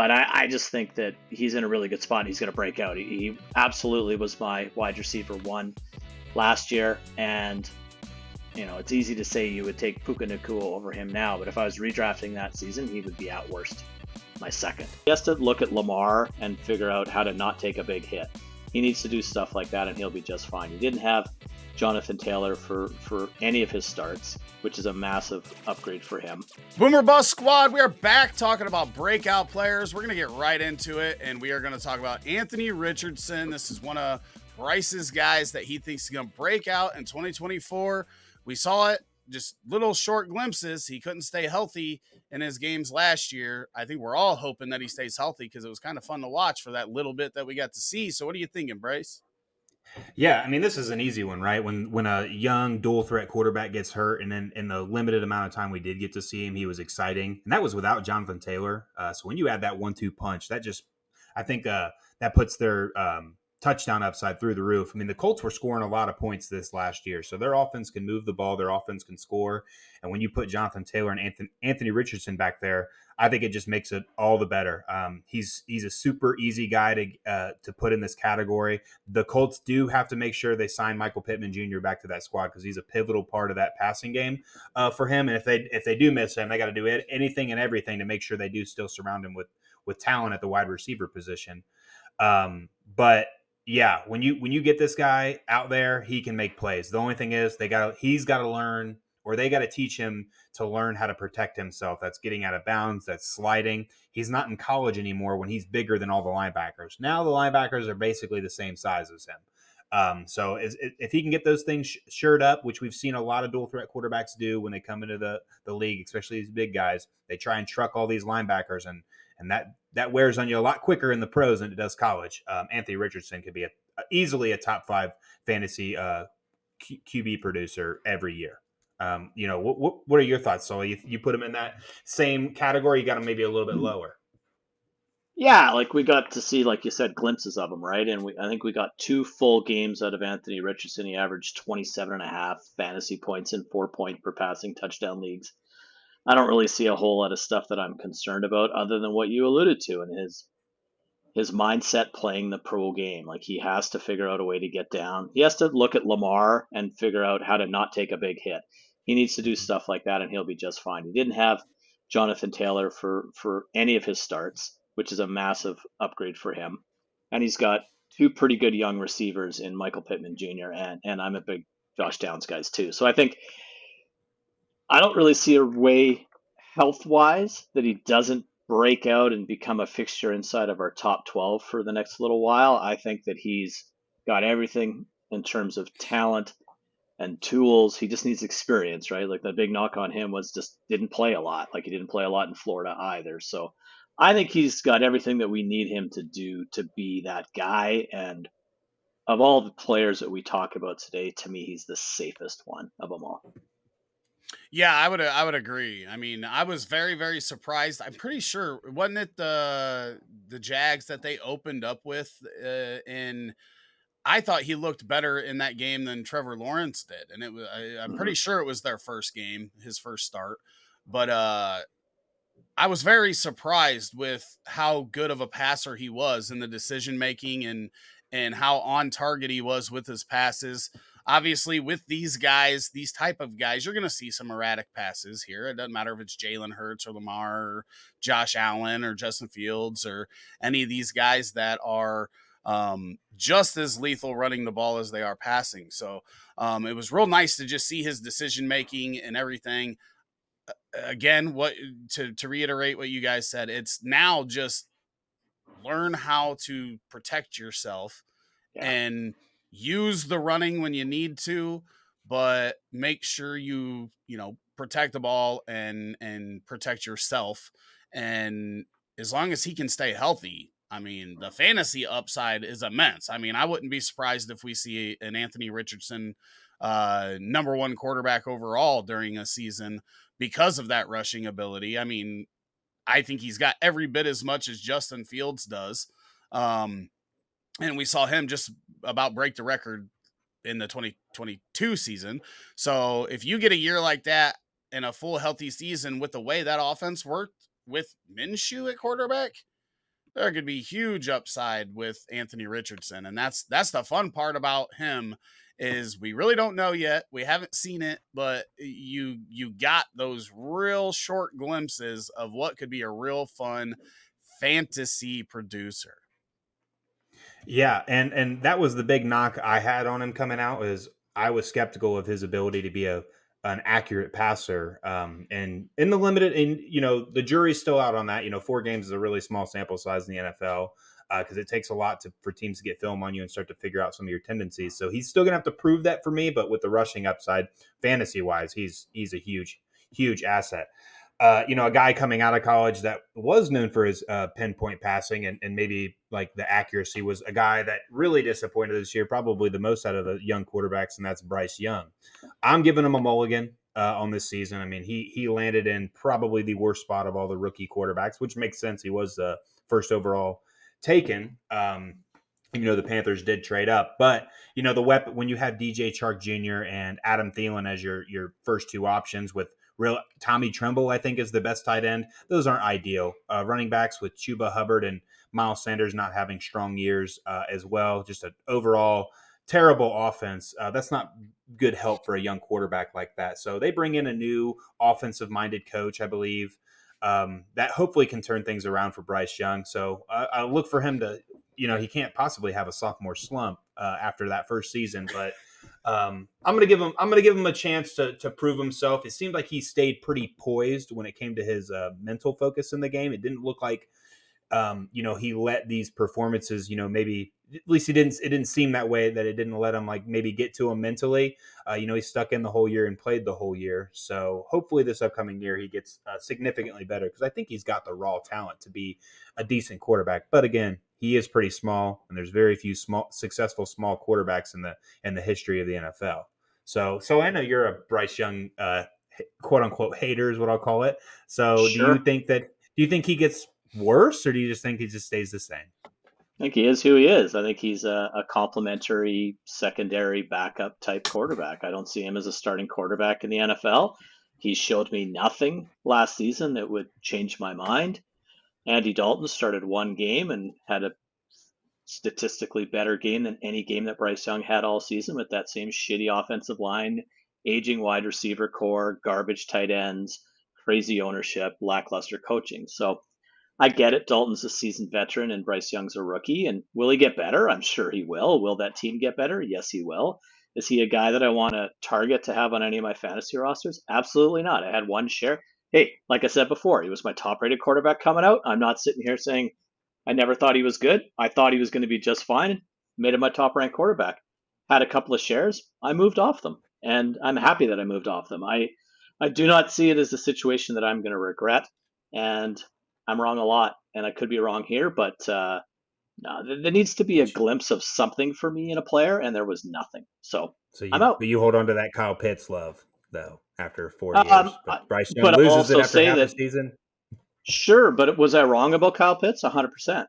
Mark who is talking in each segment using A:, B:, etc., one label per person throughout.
A: but I, I just think that he's in a really good spot. He's going to break out. He, he absolutely was my wide receiver one last year, and you know it's easy to say you would take Puka Nacua over him now, but if I was redrafting that season, he would be at worst my second. He has to look at Lamar and figure out how to not take a big hit. He needs to do stuff like that, and he'll be just fine. He didn't have Jonathan Taylor for for any of his starts, which is a massive upgrade for him.
B: Boom or Bust Squad, we are back talking about breakout players. We're gonna get right into it, and we are gonna talk about Anthony Richardson. This is one of Bryce's guys that he thinks is gonna break out in 2024. We saw it just little short glimpses. He couldn't stay healthy in his games last year. I think we're all hoping that he stays healthy because it was kind of fun to watch for that little bit that we got to see. So, what are you thinking, Bryce?
C: Yeah, I mean, this is an easy one, right? When when a young dual threat quarterback gets hurt, and then in the limited amount of time we did get to see him, he was exciting, and that was without Jonathan Taylor. Uh, so when you add that one-two punch, that just, I think, uh, that puts their um, touchdown upside through the roof. I mean, the Colts were scoring a lot of points this last year, so their offense can move the ball, their offense can score, and when you put Jonathan Taylor and Anthony, Anthony Richardson back there, I think it just makes it all the better. Um, he's he's a super easy guy to uh, to put in this category. The Colts do have to make sure they sign Michael Pittman Jr. back to that squad because he's a pivotal part of that passing game uh, for him. And if they if they do miss him, they got to do it, anything and everything to make sure they do still surround him with with talent at the wide receiver position. Um, but yeah, when you when you get this guy out there, he can make plays. The only thing is they got he's got to learn or they got to teach him to learn how to protect himself. That's getting out of bounds, that's sliding. He's not in college anymore when he's bigger than all the linebackers. Now the linebackers are basically the same size as him. Um, so is, if he can get those things shored up, which we've seen a lot of dual threat quarterbacks do when they come into the, the league, especially these big guys, they try and truck all these linebackers and and that that wears on you a lot quicker in the pros than it does college. Um, Anthony Richardson could be a, easily a top five fantasy uh, Q, QB producer every year. Um, you know, what, what, what are your thoughts, Sully? You, you put him in that same category. You got him maybe a little bit lower.
A: Yeah, like we got to see, like you said, glimpses of him, right? And we, I think we got two full games out of Anthony Richardson. He averaged 27 and a half fantasy points in four point per passing touchdown leagues. I don't really see a whole lot of stuff that I'm concerned about other than what you alluded to and his his mindset playing the pro game. Like he has to figure out a way to get down. He has to look at Lamar and figure out how to not take a big hit. He needs to do stuff like that, and he'll be just fine. He didn't have Jonathan Taylor for for any of his starts, which is a massive upgrade for him. And he's got two pretty good young receivers in Michael Pittman Jr. and and I'm a big Josh Downs guys too. So I think I don't really see a way health wise that he doesn't break out and become a fixture inside of our top 12 for the next little while. I think that he's got everything in terms of talent and tools. He just needs experience, right? Like the big knock on him was just didn't play a lot. Like he didn't play a lot in Florida either. So I think he's got everything that we need him to do to be that guy. And of all the players that we talk about today, to me, he's the safest one of them all.
B: Yeah, I would I would agree. I mean, I was very very surprised. I'm pretty sure wasn't it the the Jags that they opened up with uh, in I thought he looked better in that game than Trevor Lawrence did, and it was I, am pretty mm-hmm. sure it was their first game, his first start. But uh, I was very surprised with how good of a passer he was in the decision making and and how on target he was with his passes. Obviously, with these guys, these type of guys, you're going to see some erratic passes here. It doesn't matter if it's Jalen Hurts or Lamar or Josh Allen or Justin Fields or any of these guys that are um, just as lethal running the ball as they are passing. So um, it was real nice to just see his decision making and everything. Again, what to to reiterate what you guys said, it's now just learn how to protect yourself yeah. and use the running when you need to, but make sure you you know protect the ball and and protect yourself. And as long as he can stay healthy, I mean, the fantasy upside is immense. I mean, I wouldn't be surprised if we see an Anthony Richardson uh, number one quarterback overall during a season because of that rushing ability. I mean, I think he's got every bit as much as Justin Fields does. Um, and we saw him just about break the record in the 2022 season. So if you get a year like that in a full healthy season with the way that offense worked with Minshew at quarterback, there could be huge upside with Anthony Richardson, and that's that's the fun part about him is we really don't know yet. We haven't seen it, but you you got those real short glimpses of what could be a real fun fantasy producer.
C: Yeah, and and that was the big knock I had on him coming out is I was skeptical of his ability to be a an accurate passer. Um, and in the limited, and you know, the jury's still out on that. You know, four games is a really small sample size in the NFL because uh, it takes a lot to, for teams to get film on you and start to figure out some of your tendencies. So he's still gonna have to prove that for me. But with the rushing upside, fantasy wise, he's he's a huge huge asset uh, you know, a guy coming out of college that was known for his uh, pinpoint passing and, and maybe like the accuracy was a guy that really disappointed this year, probably the most out of the young quarterbacks, and that's Bryce Young. I'm giving him a mulligan uh, on this season. I mean, he he landed in probably the worst spot of all the rookie quarterbacks, which makes sense. He was the first overall taken. Um, you know the Panthers did trade up, but you know the weapon when you have DJ Chark Jr. and Adam Thielen as your your first two options with Real Tommy Tremble, I think, is the best tight end. Those aren't ideal. Uh, running backs with Chuba Hubbard and Miles Sanders not having strong years uh, as well. Just an overall terrible offense. Uh, that's not good help for a young quarterback like that. So they bring in a new offensive minded coach, I believe. Um, that hopefully can turn things around for Bryce Young. So uh, I look for him to, you know, he can't possibly have a sophomore slump uh, after that first season, but um, I'm gonna give him. I'm gonna give him a chance to to prove himself. It seemed like he stayed pretty poised when it came to his uh, mental focus in the game. It didn't look like, um, you know, he let these performances. You know, maybe at least he didn't. It didn't seem that way. That it didn't let him like maybe get to him mentally. Uh, you know, he stuck in the whole year and played the whole year. So hopefully this upcoming year he gets uh, significantly better because I think he's got the raw talent to be a decent quarterback. But again, he is pretty small, and there's very few small successful small quarterbacks in the in the history of the NFL. So, so I know you're a Bryce Young uh, quote unquote hater is what I'll call it. So, sure. do you think that do you think he gets worse, or do you just think he just stays the same?
A: I think he is who he is. I think he's a, a complementary secondary backup type quarterback. I don't see him as a starting quarterback in the NFL. He showed me nothing last season that would change my mind. Andy Dalton started one game and had a statistically better game than any game that Bryce Young had all season with that same shitty offensive line, aging wide receiver core, garbage tight ends, crazy ownership, lackluster coaching. So I get it. Dalton's a seasoned veteran and Bryce Young's a rookie. And will he get better? I'm sure he will. Will that team get better? Yes, he will. Is he a guy that I want to target to have on any of my fantasy rosters? Absolutely not. I had one share hey, like I said before, he was my top rated quarterback coming out. I'm not sitting here saying I never thought he was good. I thought he was going to be just fine. Made him my top ranked quarterback. Had a couple of shares. I moved off them, and I'm happy that I moved off them. I I do not see it as a situation that I'm going to regret, and I'm wrong a lot, and I could be wrong here, but uh, no, there needs to be a glimpse of something for me in a player, and there was nothing. So,
C: so
A: you, I'm out.
C: But you hold on to that Kyle Pitts love, though after four um, years. But Bryce Young but loses it after half that, the season.
A: Sure, but was I wrong about Kyle Pitts? 100%.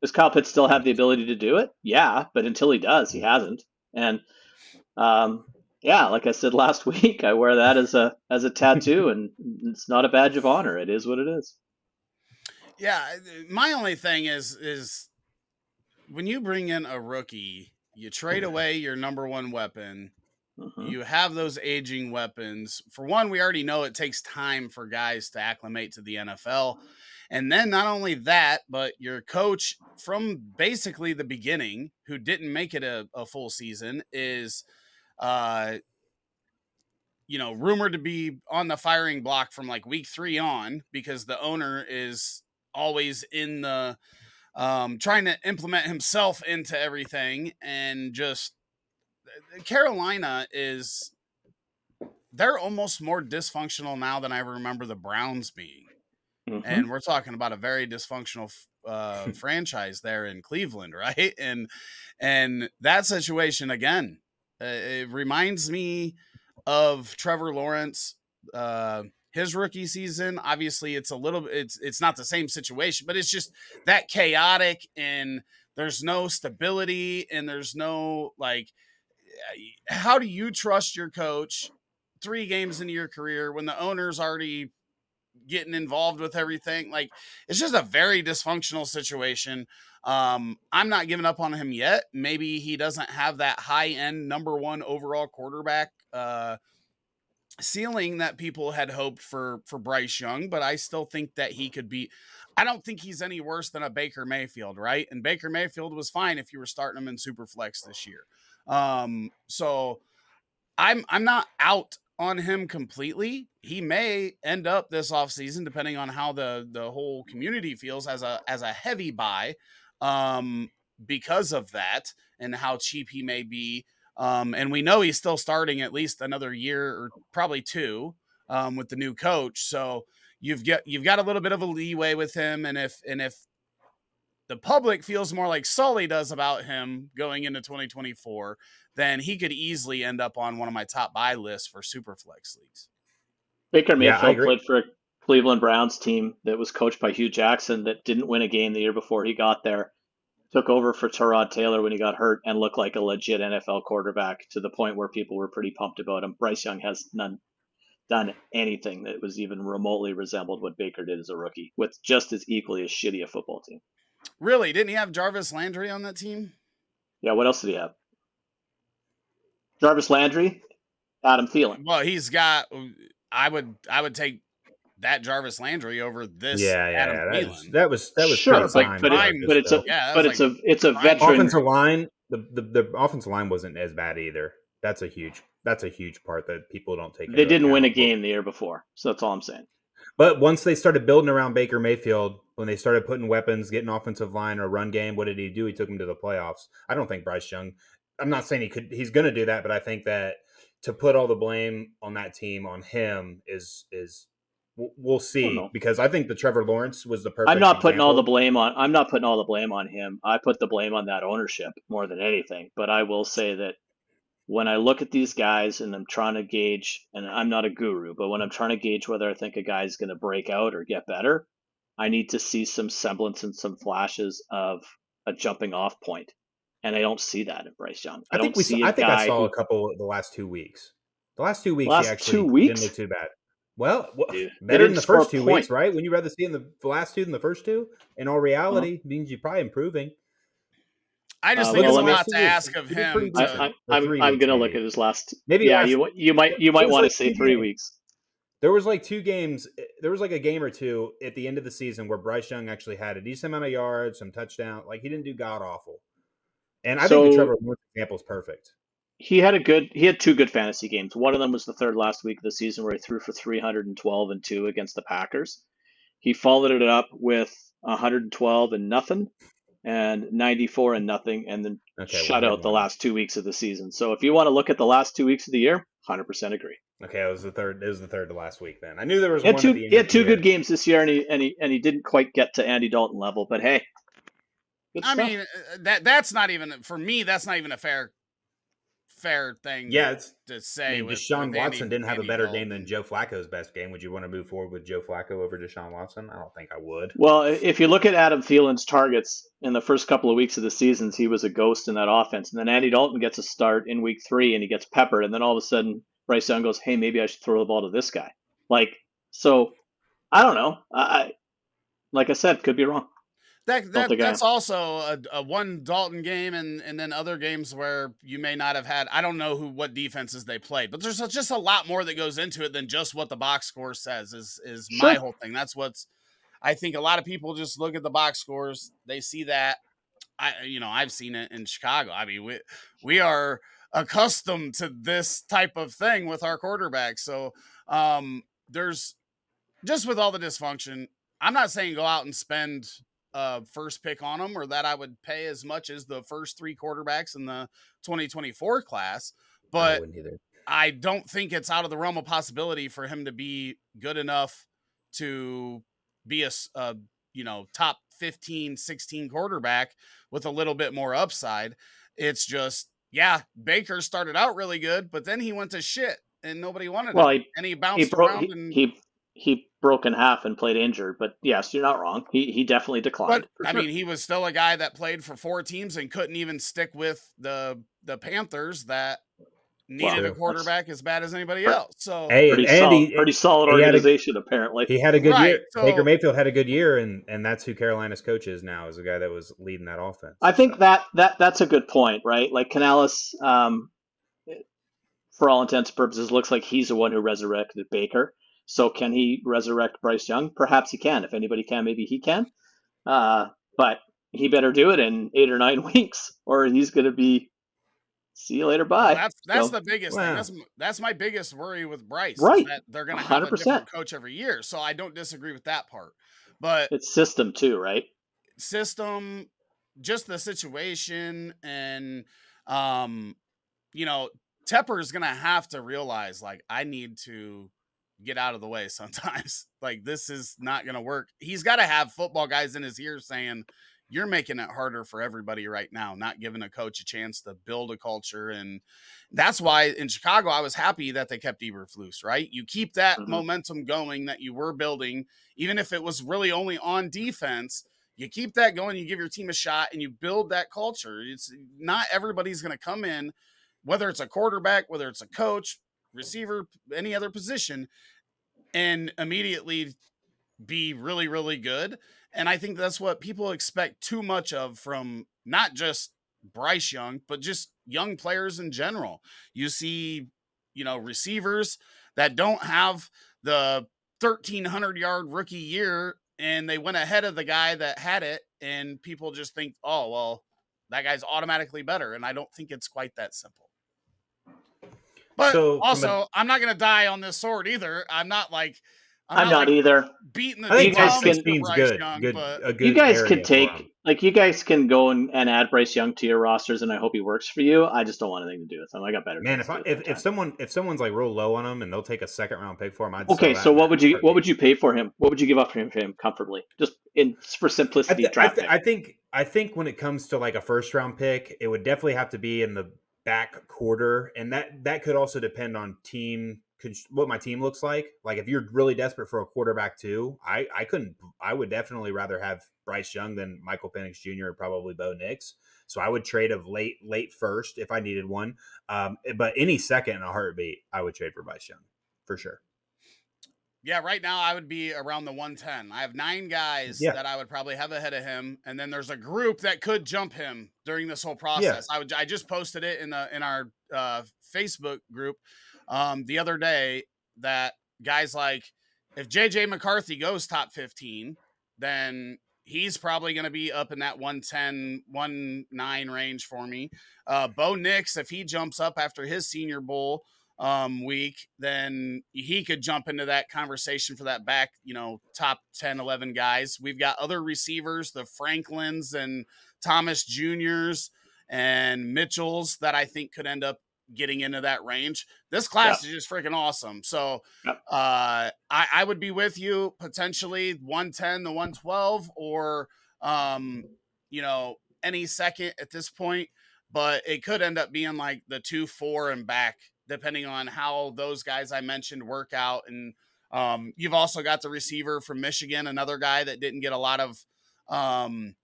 A: Does Kyle Pitts still have the ability to do it? Yeah, but until he does, he hasn't. And um, yeah, like I said last week, I wear that as a as a tattoo, and it's not a badge of honor. It is what it is.
B: Yeah, my only thing is is when you bring in a rookie, you trade away your number one weapon Mm-hmm. You have those aging weapons. For one, we already know it takes time for guys to acclimate to the NFL. And then not only that, but your coach from basically the beginning, who didn't make it a, a full season, is uh you know, rumored to be on the firing block from like week three on because the owner is always in the um, trying to implement himself into everything and just Carolina is they're almost more dysfunctional now than I remember the Browns being. Mm-hmm. And we're talking about a very dysfunctional uh, franchise there in Cleveland, right? And and that situation again, uh, it reminds me of Trevor Lawrence. Uh, his rookie season, obviously, it's a little. It's it's not the same situation, but it's just that chaotic and there's no stability and there's no like how do you trust your coach three games into your career when the owner's already getting involved with everything. Like it's just a very dysfunctional situation. Um, I'm not giving up on him yet. Maybe he doesn't have that high end number one overall quarterback uh, ceiling that people had hoped for for Bryce Young, but I still think that he could be. I don't think he's any worse than a Baker Mayfield, right? And Baker Mayfield was fine if you were starting him in Superflex this year. Um, so I'm I'm not out on him completely. He may end up this offseason, depending on how the the whole community feels as a as a heavy buy, um, because of that and how cheap he may be. Um, and we know he's still starting at least another year or probably two um, with the new coach. So you've got you've got a little bit of a leeway with him. And if and if the public feels more like Sully does about him going into 2024, then he could easily end up on one of my top buy lists for Superflex leagues.
A: Baker Mayfield yeah, played for a Cleveland Browns team that was coached by Hue Jackson that didn't win a game the year before he got there. Took over for Tyrod Taylor when he got hurt and looked like a legit NFL quarterback to the point where people were pretty pumped about him. Bryce Young has none done anything that was even remotely resembled what Baker did as a rookie with just as equally as shitty a football team.
B: Really? Didn't he have Jarvis Landry on that team?
A: Yeah, what else did he have? Jarvis Landry, Adam Thielen.
B: Well, he's got. I would I would take that Jarvis Landry over this. Yeah, yeah, Adam
C: yeah. That, was, that was that was sure,
A: like, but, it, but it's a yeah, but it's a it's a veteran
C: offensive line. The, the the offensive line wasn't as bad either. That's a huge that's a huge part that people don't take.
A: They didn't win a game the year before, so that's all I'm saying.
C: But once they started building around Baker Mayfield, when they started putting weapons, getting offensive line or run game, what did he do? He took them to the playoffs. I don't think Bryce Young. I'm not saying he could. He's going to do that, but I think that to put all the blame on that team on him is is we'll see because I think the Trevor Lawrence was the perfect.
A: I'm not putting all the blame on. I'm not putting all the blame on him. I put the blame on that ownership more than anything. But I will say that when I look at these guys and I'm trying to gauge, and I'm not a guru, but when I'm trying to gauge whether I think a guy's going to break out or get better, I need to see some semblance and some flashes of a jumping off point. And I don't see that in Bryce Young. I, I
C: think we
A: see.
C: I think I saw who, a couple the last two weeks. The last two weeks,
A: last
C: he actually
A: two weeks?
C: didn't look too bad. Well, Dude, better than the first two weeks, right? When you rather see in the, the last two than the first two, in all reality, uh-huh. means you're probably improving.
B: I just uh, think well, it's a lot to ask of him.
A: I, am I'm, I'm gonna look at his last. Maybe yeah, last, you you might you might want like to say three games. weeks.
C: There was like two games. Eh, there was like a game or two at the end of the season where Bryce Young actually had a decent amount of yards, some touchdown. Like he didn't do god awful. And I so, think the Trevor Lawrence example is perfect.
A: He had a good. He had two good fantasy games. One of them was the third last week of the season where he threw for 312 and two against the Packers. He followed it up with 112 and nothing and 94 and nothing, and then okay, shut out the last two weeks of the season. So if you want to look at the last two weeks of the year, 100% agree.
C: Okay, it was the third. It was the third to last week. Then I knew there was.
A: He had two. he had two good games this year, and he and he and he didn't quite get to Andy Dalton level. But hey,
B: I mean uh, that that's not even for me. That's not even a fair fair thing.
C: Yeah, it's
B: to say. I
C: mean, Deshaun with Watson Andy, didn't have a better Dalton. game than Joe Flacco's best game. Would you want to move forward with Joe Flacco over Deshaun Watson? I don't think I would.
A: Well, if you look at Adam Thielen's targets in the first couple of weeks of the seasons, he was a ghost in that offense, and then Andy Dalton gets a start in week three, and he gets peppered, and then all of a sudden Bryce Young goes, "Hey, maybe I should throw the ball to this guy." Like, so I don't know. I, like I said, could be wrong.
B: That, that that's also a, a, one Dalton game, and and then other games where you may not have had. I don't know who what defenses they played, but there's just a lot more that goes into it than just what the box score says. Is is sure. my whole thing. That's what's. I think a lot of people just look at the box scores. They see that. I you know I've seen it in Chicago. I mean we we are accustomed to this type of thing with our quarterback. So um there's just with all the dysfunction. I'm not saying go out and spend uh, first pick on him or that I would pay as much as the first three quarterbacks in the 2024 class. But I, I don't think it's out of the realm of possibility for him to be good enough to be a, a you know top 15 16 quarterback with a little bit more upside it's just yeah baker started out really good but then he went to shit and nobody wanted well, him he, and he bounced he broke, around
A: he,
B: and
A: he he broke in half and played injured. But yes, you're not wrong. He he definitely declined.
B: But, I mean, he was still a guy that played for four teams and couldn't even stick with the the Panthers that needed
C: Well,
B: a quarterback as bad as anybody else. So
C: Hey,
A: Pretty,
C: and
A: solid,
C: he,
A: pretty solid
C: he had a-
A: organization, apparently.
C: he had a good
B: Right,
C: year.
B: so-
C: Baker Mayfield had a good year, and and that's who Carolina's coach is now. Is the guy that was leading that offense.
A: I think that that that's a good point, right? Like Canales, um, for all intents and purposes, looks like he's the one who resurrected Baker. So can he resurrect Bryce Young? Perhaps he can. If anybody can, maybe he can. Uh, but he better do it in eight or nine weeks, or he's going to be see you later. Bye.
B: that's that's
A: So-
B: the biggest
C: Wow.
B: thing. That's that's my biggest worry with Bryce.
A: Right.
B: that they're gonna have a
A: 100%.
B: different coach every year. So I don't disagree with that part. But
A: It's system too, right?
B: system, just the situation, and um, you know, Tepper is gonna have to realize like I need to get out of the way sometimes. like this is not gonna work. He's got to have football guys in his ear saying, "You're making it harder for everybody right now, not giving a coach a chance to build a culture." And that's why in Chicago, I was happy that they kept Eberflus. Right, you keep that
A: Mhm.
B: momentum going that you were building, even if it was really only on defense you keep that going you give your team a shot and you build that culture it's not everybody's going to come in whether it's a quarterback whether it's a coach receiver any other position and immediately be really really good. And i think that's what people expect too much of from not just bryce young but just young players in general. You see you know receivers that don't have the 1300 yard rookie year and they went ahead of the guy that had it and people just think oh well that guy's automatically better and i don't think it's quite that simple but
C: So,
B: also i'm not going to die on this sword either i'm not like
A: I'm, not
B: like,
A: either.
B: beating the
C: I think
A: You guys can-
B: for
C: 16's
B: Bryce
C: good.
B: Young,
C: good,
B: but
C: a good
A: You guys
C: area
A: can take
C: him.
A: like you guys can go and, and add Bryce Young to your rosters, and I hope he works for you. I just don't want anything to do with him. I got better.
C: Man, if I, if, if someone if someone's like real low on him and they'll take a second round pick for him, I'd
A: Okay, so what would you what would you pay for him? What would you give up for him for him comfortably? Just in for
C: I,
A: simplicity,
C: th- I, th- I think I think when it comes to like a first round pick, it would definitely have to be in the back quarter, and that that could also depend on team what my team looks like. Like if you're really desperate for a quarterback too, I I couldn't. I would definitely rather have Bryce Young than Michael Penix Jr. or probably Bo Nix. So I would trade of late late first if I needed one. Um, but any second in a heartbeat, I would trade for Bryce Young for sure.
B: Yeah, right now I would be around the 110. I have nine guys
C: Yeah.
B: that I would probably have ahead of him, and then there's a group that could jump him during this whole process. I would I just posted it in the in our uh, Facebook group um, the other day that guys like if JJ McCarthy goes top 15, then he's probably going to be up in that 110 19 range for me. Uh, Bo Nix, if he jumps up after his Senior Bowl um, week, then he could jump into that conversation for that back, you know, top 10, 11 guys. We've got other receivers, the Franklins and Thomas Juniors and Mitchells that I think could end up getting into that range. This class is just freaking awesome. So
A: Yep.
B: uh, I, I would be with you potentially 110 to 112 or, um, you know, any second at this point, but it could end up being like the two, four, and back, depending on how those guys I mentioned work out. And um, you've also got the receiver from Michigan, another guy that didn't get a lot of um,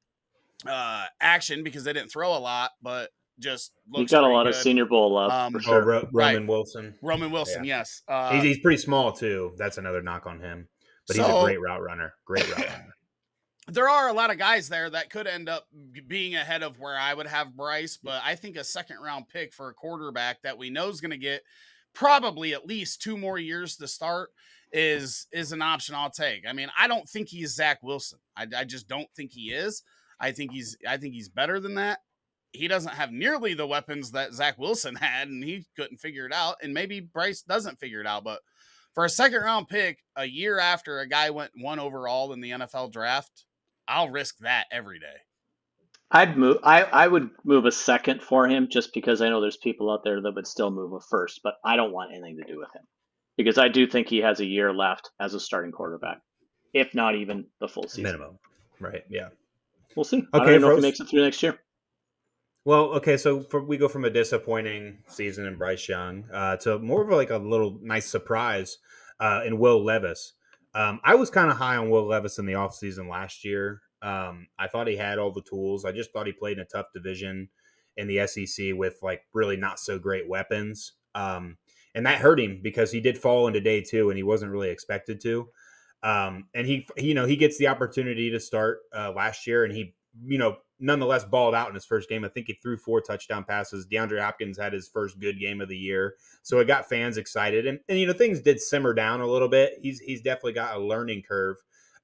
B: uh, action because they didn't throw a lot, but just
A: You
B: looks
A: got a
B: pretty
A: lot of. Senior Bowl love
B: Um,
A: for
C: Oh,
A: sure.
C: Ro-
B: Right.
C: Roman Wilson.
B: Roman Wilson, yes. Uh,
C: he's, he's pretty small too. That's another knock on him. But he's
B: So-
C: a great route runner. Great route runner.
B: There are a lot of guys there that could end up being ahead of where I would have Bryce, mm. but I think a second round pick for a quarterback that we know is going to get probably at least two more years to start is is an option I'll take. I mean, I don't think he's Zach Wilson. I, I just don't think he is. I think he's I think he's better than that. He doesn't have nearly the weapons that Zach Wilson had, and he couldn't figure it out. And maybe Bryce doesn't figure it out, but for a second round pick a year after a guy went one overall in the NFL draft, I'll risk that every day.
A: I'd move. I I would move a second for him just because I know there's people out there that would still move a first, but I don't want anything to do with him because I do think he has a year left as a starting quarterback, if not even the full season.
C: Minimum. Right. Yeah.
A: We'll see. I don't
C: Okay,
A: know if he makes it through next year.
C: Well, okay, so for, we go from a disappointing season in Bryce Young uh, to more of like a little nice surprise uh, in Will Levis. Um, I was kind of high on Will Levis in the offseason last year. Um, I thought he had all the tools. I just thought he played in a tough division in the SEC with like really not so great weapons. Um, and that hurt him because he did fall into day two and he wasn't really expected to. Um, and he, you know, he gets the opportunity to start uh, last year and he, you know, nonetheless balled out in his first game. I think he threw four touchdown passes. DeAndre Hopkins had his first good game of the year. So it got fans excited. And, and you know, things did simmer down a little bit. He's, he's definitely got a learning curve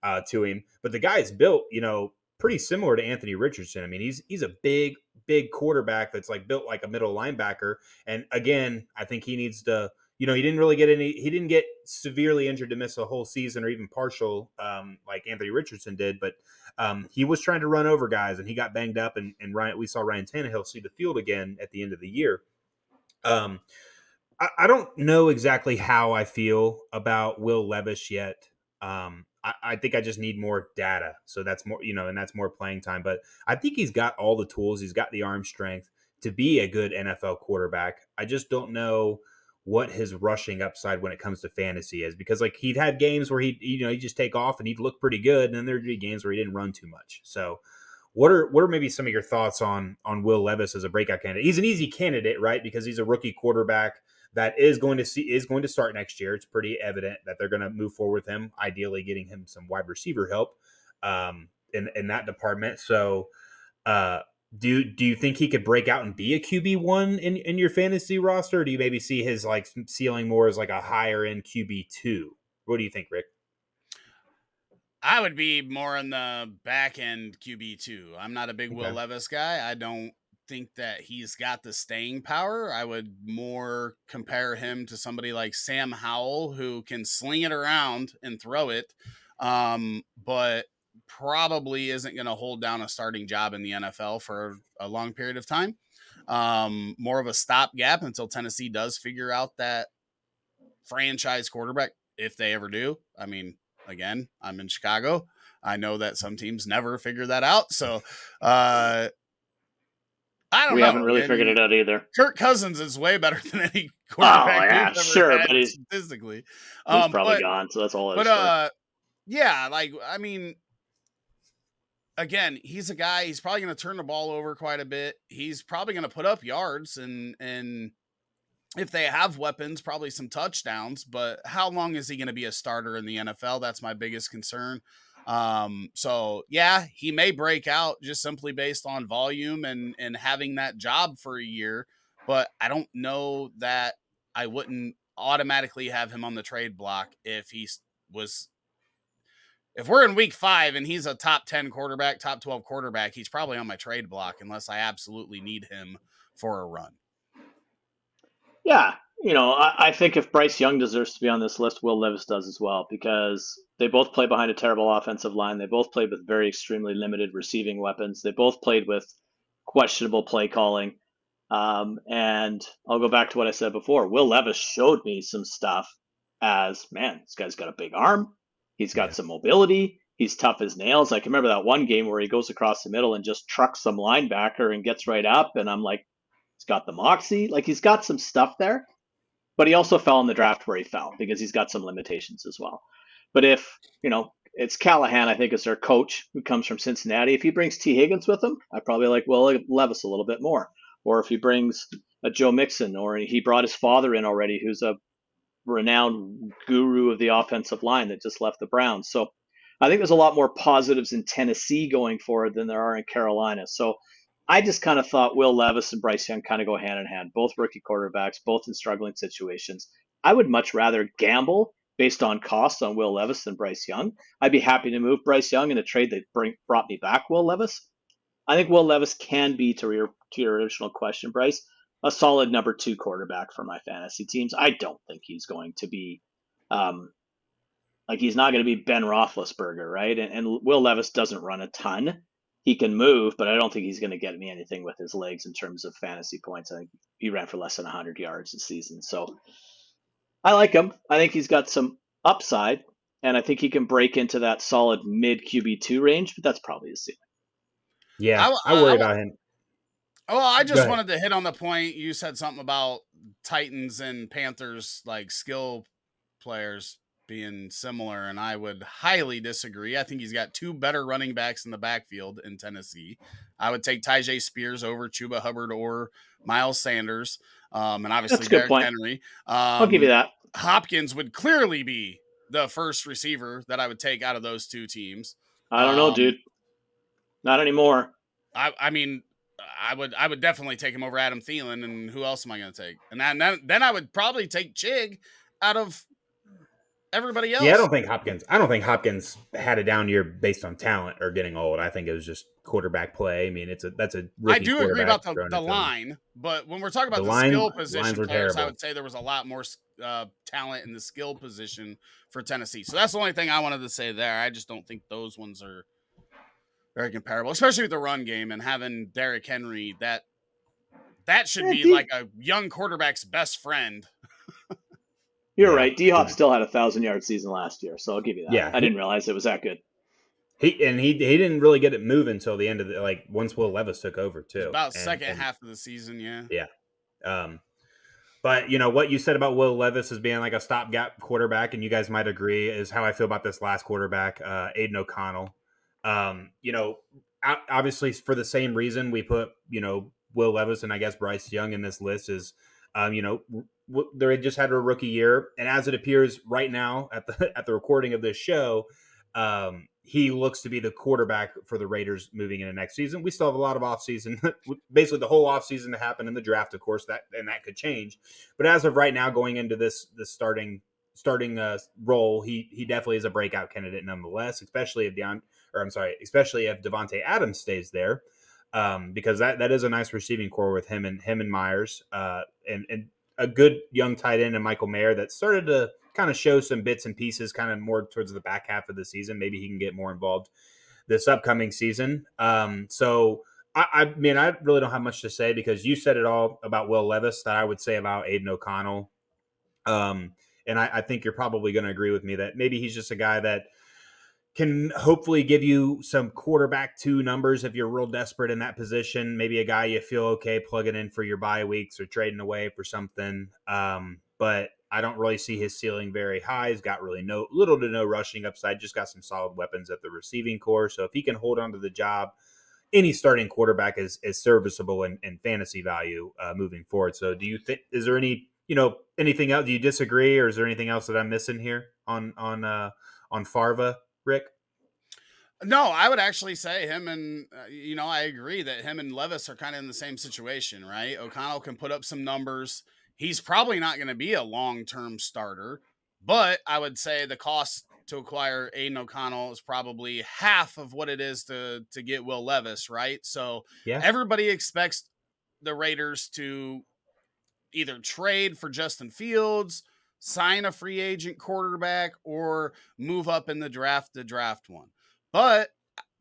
C: uh, to him. But the guy's built, you know, pretty similar to Anthony Richardson. I mean, he's he's a big, big quarterback that's like built like a middle linebacker. And again, I think he needs to, you know, he didn't really get any. He didn't get severely injured to miss a whole season or even partial, um, like Anthony Richardson did. But um, he was trying to run over guys, and he got banged up. And, and Ryan, we saw Ryan Tannehill see the field again at the end of the year. Um, I, I don't know exactly how I feel about Will Levis yet. Um, I, I think I just need more data. So that's more, you know, and that's more playing time. But I think he's got all the tools. He's got the arm strength to be a good NFL quarterback. I just don't know what his rushing upside when it comes to fantasy is because like he'd had games where he you know he'd just take off and he'd look pretty good and then there'd be games where he didn't run too much so what are what are maybe some of your thoughts on on will levis as a breakout candidate he's an easy candidate right because he's a rookie quarterback that is going to see is going to start next year. It's pretty evident that they're going to move forward with him, ideally getting him some wide receiver help um, in in that department. So, uh, do do you think he could break out and be a QB one in in your fantasy roster? Or do you maybe see his like ceiling more as like a higher end QB two? What do you think, Rick?
B: I would be more on the back end QB two. I'm not a big okay. Will Levis guy. I don't think that he's got the staying power. I would more compare him to somebody like Sam Howell, who can sling it around and throw it, um, but probably isn't going to hold down a starting job in the NFL for a long period of time. Um, more of a stopgap until Tennessee does figure out that franchise quarterback, if they ever do. I mean, again, I'm in Chicago. I know that some teams never figure that out. So, uh, I don't
A: we
B: know.
A: haven't really figured it out either.
B: Kirk Cousins is way better than any quarterback.
A: Oh yeah, sure, but he's
B: statistically, he's
A: um, probably but, gone. So that's all.
B: I but uh, yeah, like I mean, again, he's a guy. He's probably going to turn the ball over quite a bit. He's probably going to put up yards and and if they have weapons, probably some touchdowns. But how long is he going to be a starter in the NFL? That's my biggest concern. Um, so yeah, he may break out just simply based on volume and and having that job for a year, but I don't know that I wouldn't automatically have him on the trade block if he was if we're in week five and he's a top 10 quarterback, top 12 quarterback, he's probably on my trade block unless I absolutely need him for a run.
A: Yeah you know, I, I, think if Bryce Young deserves to be on this list, Will Levis does as well because they both play behind a terrible offensive line. They both played with very extremely limited receiving weapons. They both played with questionable play calling. Um, and I'll go back to what I said before. Will Levis showed me some stuff as man, this guy's got a big arm. He's got yeah. some mobility. He's tough as nails. I can remember that one game where he goes across the middle and just trucks some linebacker and gets right up. And I'm like, he's got the moxie. Like he's got some stuff there but he also fell in the draft where he fell because he's got some limitations as well. But if, you know, it's Callahan, I think, is their coach who comes from Cincinnati. If he brings Tee Higgins with him, I probably like Will Levis a little bit more. Or if he brings a Joe Mixon, or he brought his father in already, who's a renowned guru of the offensive line that just left the Browns. So I think there's a lot more positives in Tennessee going forward than there are in Carolina. So I just kind of thought Will Levis and Bryce Young kind of go hand in hand, both rookie quarterbacks, both in struggling situations. I would much rather gamble based on cost on Will Levis than Bryce Young. I'd be happy to move Bryce Young in a trade that bring, brought me back Will Levis. I think Will Levis can be, to your, to your original question, Bryce, a solid number two quarterback for my fantasy teams. I don't think he's going to be, um, like he's not going to be Ben Roethlisberger, right? And, and Will Levis doesn't run a ton he can move, but I don't think he's going to get me anything with his legs in terms of fantasy points. I think he ran for less than 100 yards this season. So I like him. I think he's got some upside, and I think he can break into that solid mid QB2 range, but that's probably his ceiling.
C: Yeah, I, I worry I, about him.
B: Well, I just wanted to hit on the point. You said something about Titans and Panthers, like skill players being similar, and I would highly disagree. I think he's got two better running backs in the backfield in Tennessee. I would take Tyjae Spears over Chuba Hubbard or Miles Sanders, um, and obviously Derrick Henry. Um,
A: I'll give you that.
B: Hopkins would clearly be the first receiver that I would take out of those two teams.
A: I don't know, um, dude. Not anymore.
B: I, I mean, I would I would definitely take him over Adam Thielen, and who else am I going to take? And then, then I would probably take Chig out of everybody else.
C: Yeah, I don't think Hopkins. I don't think Hopkins had a down year based on talent or getting old. I think it was just quarterback play. I mean, it's a that's a.
B: I do agree about the, the line, but when we're talking about the, the line, skill position players, terrible. I would say there was a lot more uh, talent in the skill position for Tennessee. So that's the only thing I wanted to say there. I just don't think those ones are very comparable, especially with the run game and having Derrick Henry. That that should be like a young quarterback's best friend.
A: You're yeah. right. D Hop still had a thousand yard season last year, so I'll give you that. Yeah, I didn't realize it was that good.
C: He and he he didn't really get it moving until the end of the like once Will Levis took over too.
B: About
C: and,
B: second and, half of the season, yeah.
C: Yeah. Um, but you know what you said about Will Levis as being like a stopgap quarterback, and you guys might agree, is how I feel about this last quarterback, uh, Aidan O'Connell. Um, you know, obviously for the same reason we put you know Will Levis and I guess Bryce Young in this list is, um, you know, they just had a rookie year, and as it appears right now at the at the recording of this show, um, he looks to be the quarterback for the Raiders moving into next season. We still have a lot of offseason, basically the whole offseason to happen in the draft, of course, that and that could change. But as of right now, going into this this starting starting uh, role, he he definitely is a breakout candidate nonetheless, especially if Deon or I'm sorry, especially if Davante Adams stays there. Um, because that, that is a nice receiving core with him and him and Meyers, uh, and, and a good young tight end and Michael Mayer that started to kind of show some bits and pieces kind of more towards the back half of the season. Maybe he can get more involved this upcoming season. Um, so I, mean, I really don't have much to say because you said it all about Will Levis that I would say about Aidan O'Connell. Um, and I, I think you're probably going to agree with me that maybe he's just a guy that can hopefully give you some quarterback two numbers if you're real desperate in that position. Maybe a guy you feel okay plugging in for your bye weeks or trading away for something. Um, but I don't really see his ceiling very high. He's got really no little to no rushing upside. Just got some solid weapons at the receiving core. So if he can hold on to the job, any starting quarterback is is serviceable in, in fantasy value uh, moving forward. So do you think is there any you know anything else? Do you disagree, or is there anything else that I'm missing here on on uh, on Farva? Rick?
B: No, I would actually say him and uh, you know I agree that him and Levis are kind of in the same situation, right? O'Connell can put up some numbers. He's probably not going to be a long-term starter, but I would say the cost to acquire Aidan O'Connell is probably half of what it is to to get Will Levis, right? So yeah. everybody expects the Raiders to either trade for Justin Fields sign a free agent quarterback or move up in the draft to draft one. But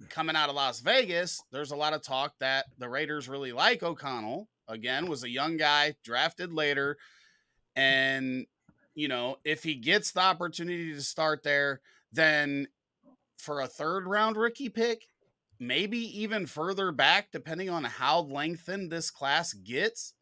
B: coming out of Las Vegas, there's a lot of talk that the Raiders really like O'Connell. Again, was a young guy drafted later. And, you know, if he gets the opportunity to start there, then for a third round rookie pick, maybe even further back, depending on how lengthened this class gets,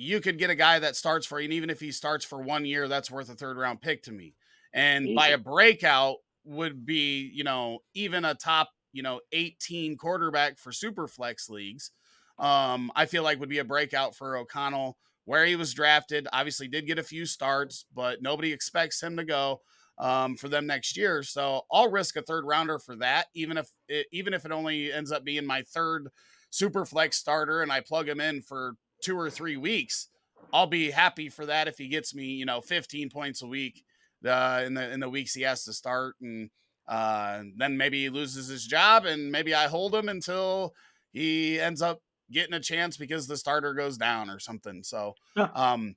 B: you could get a guy that starts for and even if he starts for one year, that's worth a third round pick to me. And Easy. by a breakout would be, you know, even a top, you know, 18 quarterback for super flex leagues. Um, I feel like would be a breakout for O'Connell where he was drafted. Obviously, did get a few starts, but nobody expects him to go um, for them next year. So I'll risk a third rounder for that, even if it, even if it only ends up being my third super flex starter and I plug him in for two or three weeks, I'll be happy for that if he gets me, you know, 15 points a week uh, in the in the weeks he has to start, and uh, then maybe he loses his job, and maybe I hold him until he ends up getting a chance because the starter goes down or something. So, um,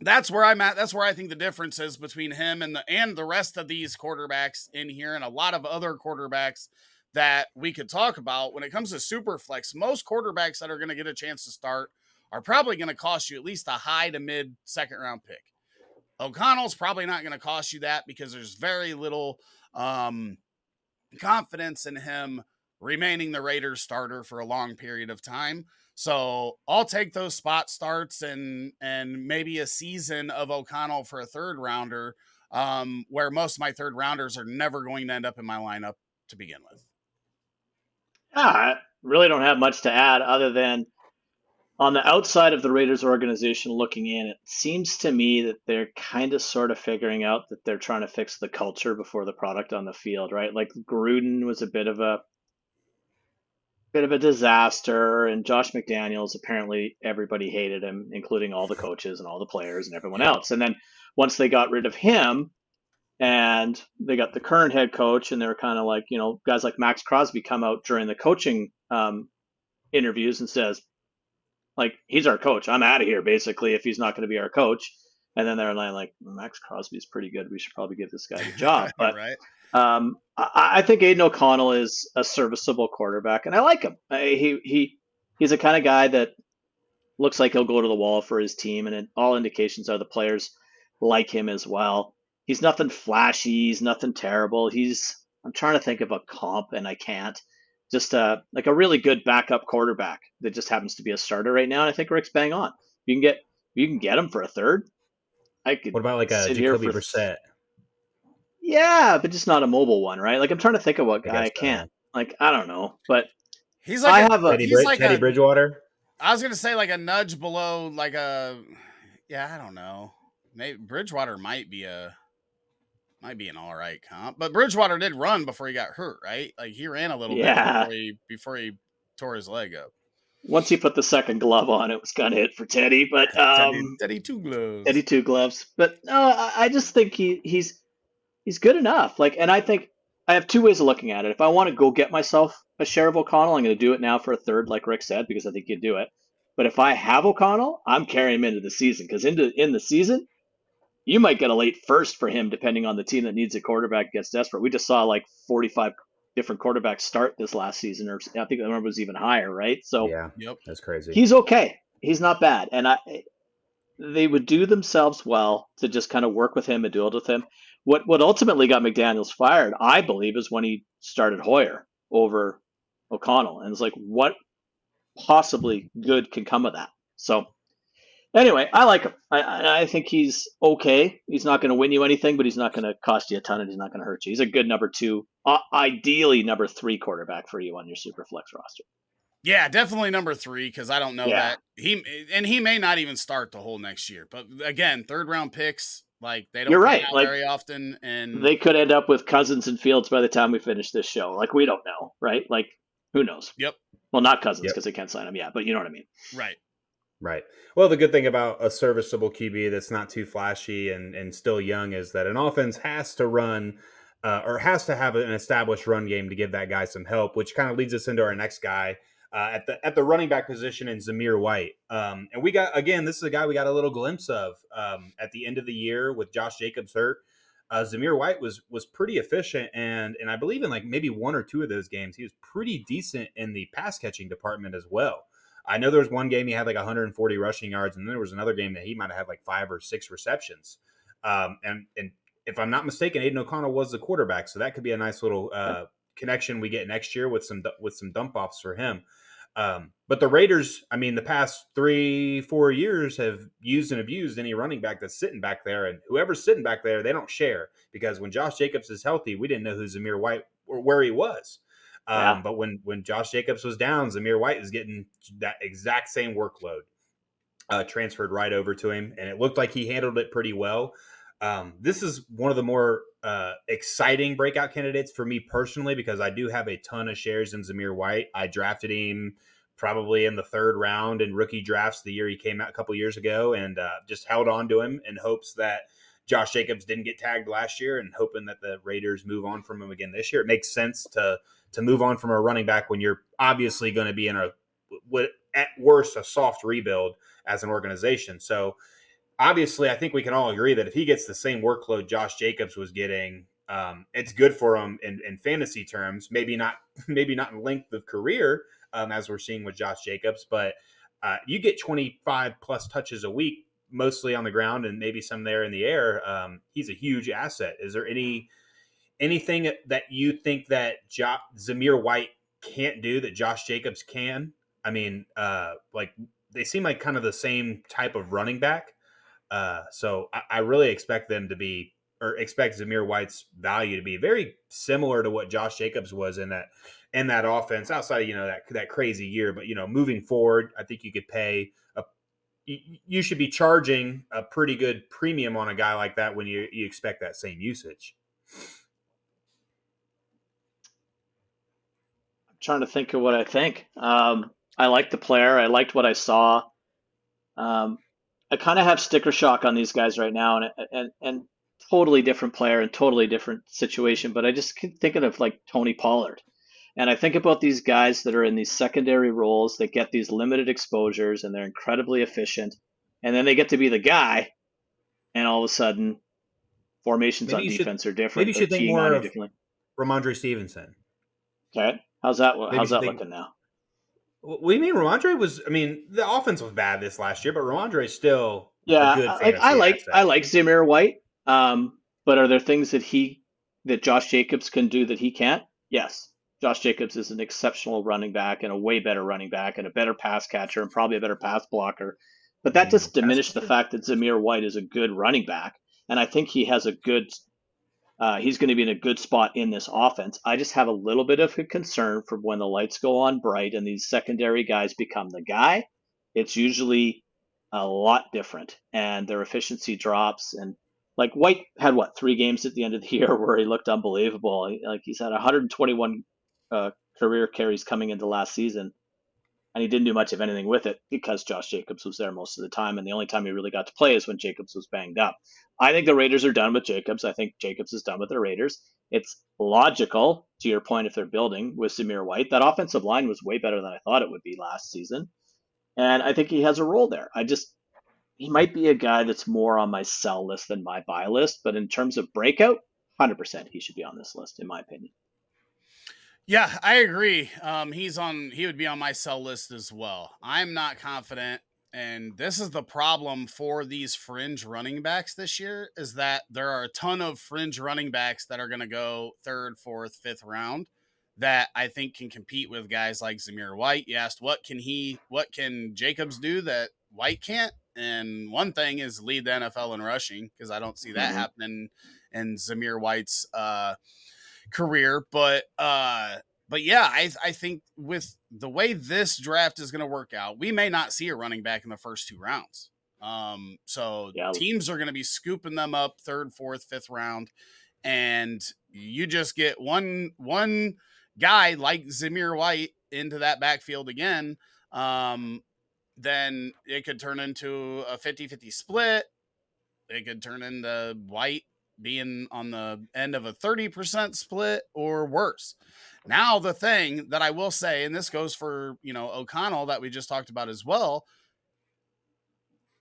B: that's where I'm at. That's where I think the difference is between him and the and the rest of these quarterbacks in here, and a lot of other quarterbacks that we could talk about when it comes to super flex. Most quarterbacks that are going to get a chance to start are probably going to cost you at least a high to mid second round pick. O'Connell's probably not going to cost you that because there's very little um, confidence in him remaining the Raiders starter for a long period of time. So I'll take those spot starts and and maybe a season of O'Connell for a third rounder um, where most of my third rounders are never going to end up in my lineup to begin with.
A: Yeah, I really don't have much to add other than on the outside of the Raiders organization looking in, it seems to me that they're kind of sort of figuring out that they're trying to fix the culture before the product on the field, right? Like Gruden was a bit of a bit of a disaster, and Josh McDaniels apparently everybody hated him, including all the coaches and all the players and everyone else. And then once they got rid of him, and they got the current head coach, and they were kind of like, you know, guys like Maxx Crosby come out during the coaching um, interviews and says, like, he's our coach. I'm out of here, basically, if he's not going to be our coach. And then they're like, Maxx Crosby's pretty good. We should probably give this guy a job. But
B: right.
A: um, I, I, think Aidan O'Connell is a serviceable quarterback, and I like him. I, he he he's a kind of guy that looks like he'll go to the wall for his team, and it, all indications are the players like him as well. He's nothing flashy. He's nothing terrible. He's I'm trying to think of a comp, and I can't just a like a really good backup quarterback that just happens to be a starter right now. And I think Rick's bang on. You can get you can get him for a third. I could.
C: What about like a Jacoby Brissett?
A: Yeah, but just not a mobile one, right? Like I'm trying to think of what guy I, I can't. Like I don't know, but he's like I a, have a
C: Teddy, he's like Teddy a, Bridgewater.
B: I was gonna say like a nudge below, like a yeah, I don't know. Maybe Bridgewater might be a might be an all right comp. But Bridgewater did run before he got hurt, right? Like he ran a little yeah. bit before he, before he tore his leg up.
A: Once he put the second glove on, it was kind of it for Teddy. But um,
B: Teddy, Teddy two gloves.
A: Teddy two gloves. But no, I, I just think he he's he's good enough. Like, and I think I have two ways of looking at it. If I want to go get myself a share of O'Connell, I'm going to do it now for a third, like Rick said, because I think you'd do it. But if I have O'Connell, I'm carrying him into the season because into in the season, you might get a late first for him depending on the team that needs a quarterback gets desperate. We just saw like 45 different quarterbacks start this last season, or I think the number was even higher, right? So
C: yeah, yep, that's crazy.
A: He's okay. He's not bad, and I they would do themselves well to just kind of work with him and do it with him. What what ultimately got McDaniels fired, I believe, is when he started Hoyer over O'Connell, and it's like what possibly good can come of that. So Anyway, I like him. I, I think he's okay. He's not going to win you anything, but he's not going to cost you a ton, and he's not going to hurt you. He's a good number two, uh, ideally number three quarterback for you on your super flex roster.
B: Yeah, definitely number three because I don't know yeah. that he and he may not even start the whole next year. But again, third round picks like they don't
A: You're right. Like,
B: very often, and
A: they could end up with Cousins and Fields by the time we finish this show. Like we don't know, right? Like who knows?
B: Yep.
A: Well, not Cousins because yep. they can't sign him yet, but you know what I mean.
B: Right.
C: Right. Well, the good thing about a serviceable QB that's not too flashy and, and still young is that an offense has to run uh, or has to have an established run game to give that guy some help, which kind of leads us into our next guy uh, at the at the running back position in Zamir White. Um, and we got again, this is a guy we got a little glimpse of um, at the end of the year with Josh Jacobs hurt. Uh, Zamir White was was pretty efficient, and and I believe in like maybe one or two of those games, he was pretty decent in the pass catching department as well. I know there was one game he had like 140 rushing yards, and then there was another game that he might have had like five or six receptions. Um, and and if I'm not mistaken, Aidan O'Connell was the quarterback, so that could be a nice little uh, connection we get next year with some with some dump offs for him. Um, but the Raiders, I mean, the past three, four years have used and abused any running back that's sitting back there, and whoever's sitting back there, they don't share because when Josh Jacobs is healthy, we didn't know who Zamir White or where he was. Um, yeah. But when when Josh Jacobs was down, Zamir White is getting that exact same workload uh, transferred right over to him, and it looked like he handled it pretty well. Um, this is one of the more uh, exciting breakout candidates for me personally because I do have a ton of shares in Zamir White. I drafted him probably in the third round in rookie drafts the year he came out a couple years ago, and uh, just held on to him in hopes that Josh Jacobs didn't get tagged last year, and hoping that the Raiders move on from him again this year. It makes sense to to move on from a running back when you're obviously going to be in a what at worst a soft rebuild as an organization. So obviously, I think we can all agree that if he gets the same workload Josh Jacobs was getting, um, it's good for him in, in, fantasy terms. Maybe not, maybe not in length of career, um, as we're seeing with Josh Jacobs, but uh, you get 25 plus touches a week, mostly on the ground and maybe some there in the air. Um, he's a huge asset. Is there any anything that you think that jo- Zamir White can't do that Josh Jacobs can? I mean, uh, like they seem like kind of the same type of running back. Uh, so I, I, really expect them to be or expect Zamir White's value to be very similar to what Josh Jacobs was in that in that offense. Outside of you know that that crazy year, but you know moving forward, I think you could pay a you, you should be charging a pretty good premium on a guy like that when you you expect that same usage.
A: Trying to think of what I think. Um, I like the player. I liked what I saw. Um, I kind of have sticker shock on these guys right now, and and and totally different player and totally different situation. But I just keep thinking of like Tony Pollard, and I think about these guys that are in these secondary roles that get these limited exposures and they're incredibly efficient, and then they get to be the guy, and all of a sudden, formations
C: Maybe
A: on
C: you should-
A: defense are different.
C: maybe you should think more of- Rhamondre Stevenson.
A: Okay, how's that?
C: Maybe
A: How's that
C: think-
A: looking now?
C: What do you mean, Rhamondre was? I mean, the offense was bad this last year, but Rhamondre is still
A: Yeah,
C: a good
A: I- like I like
C: asset.
A: I like Zamir White. Um, but are there things that he that Josh Jacobs can do that he can't? Yes. Josh Jacobs is an exceptional running back and a way better running back and a better pass catcher and probably a better pass blocker. But that
C: Mm,
A: just diminished the fact that Zamir White is a good running back, and I think he has a good. Uh, he's going to be in a good spot in this offense. I just have a little bit of a concern for when the lights go on bright and these secondary guys become the guy. It's usually a lot different, and their efficiency drops. And like White had what three games at the end of the year where he looked unbelievable. Like he's had 121 uh, career carries coming into last season, and he didn't do much of anything with it because Josh Jacobs was there most of the time, and the only time he really got to play is when Jacobs was banged up. I think the Raiders are done with Jacobs. I think Jacobs is done with the Raiders. It's logical to your point if they're building with Zamir White. That offensive line was way better than I thought it would be last season, and I think he has a role there. I just he might be a guy that's more on my sell list than my buy list, but in terms of breakout, 100% he should be on this list in my opinion.
B: Yeah, I agree. Um, he's on. He would be on my sell list as well. I'm not confident, and this is the problem for these fringe running backs this year. Is that there are a ton of fringe running backs that are going to go third, fourth, fifth round that I think can compete with guys like Zamir White. You asked what can he, what can Jacobs do that White can't? And one thing is lead the NFL in rushing because I don't see that
A: Mhm.
B: happening in Zamir White's uh, career. But uh, but yeah, I I think with the way this draft is going to work out, we may not see a running back in the first two rounds. Um, so
A: Yeah.
B: teams are going to be scooping them up third, fourth, fifth round, and you just get one one guy like Zamir White into that backfield again. Um, then it could turn into a 50-50 split. It could turn into White being on the end of a 30% split or worse. Now, the thing that I will say, and this goes for, you know, O'Connell that we just talked about as well,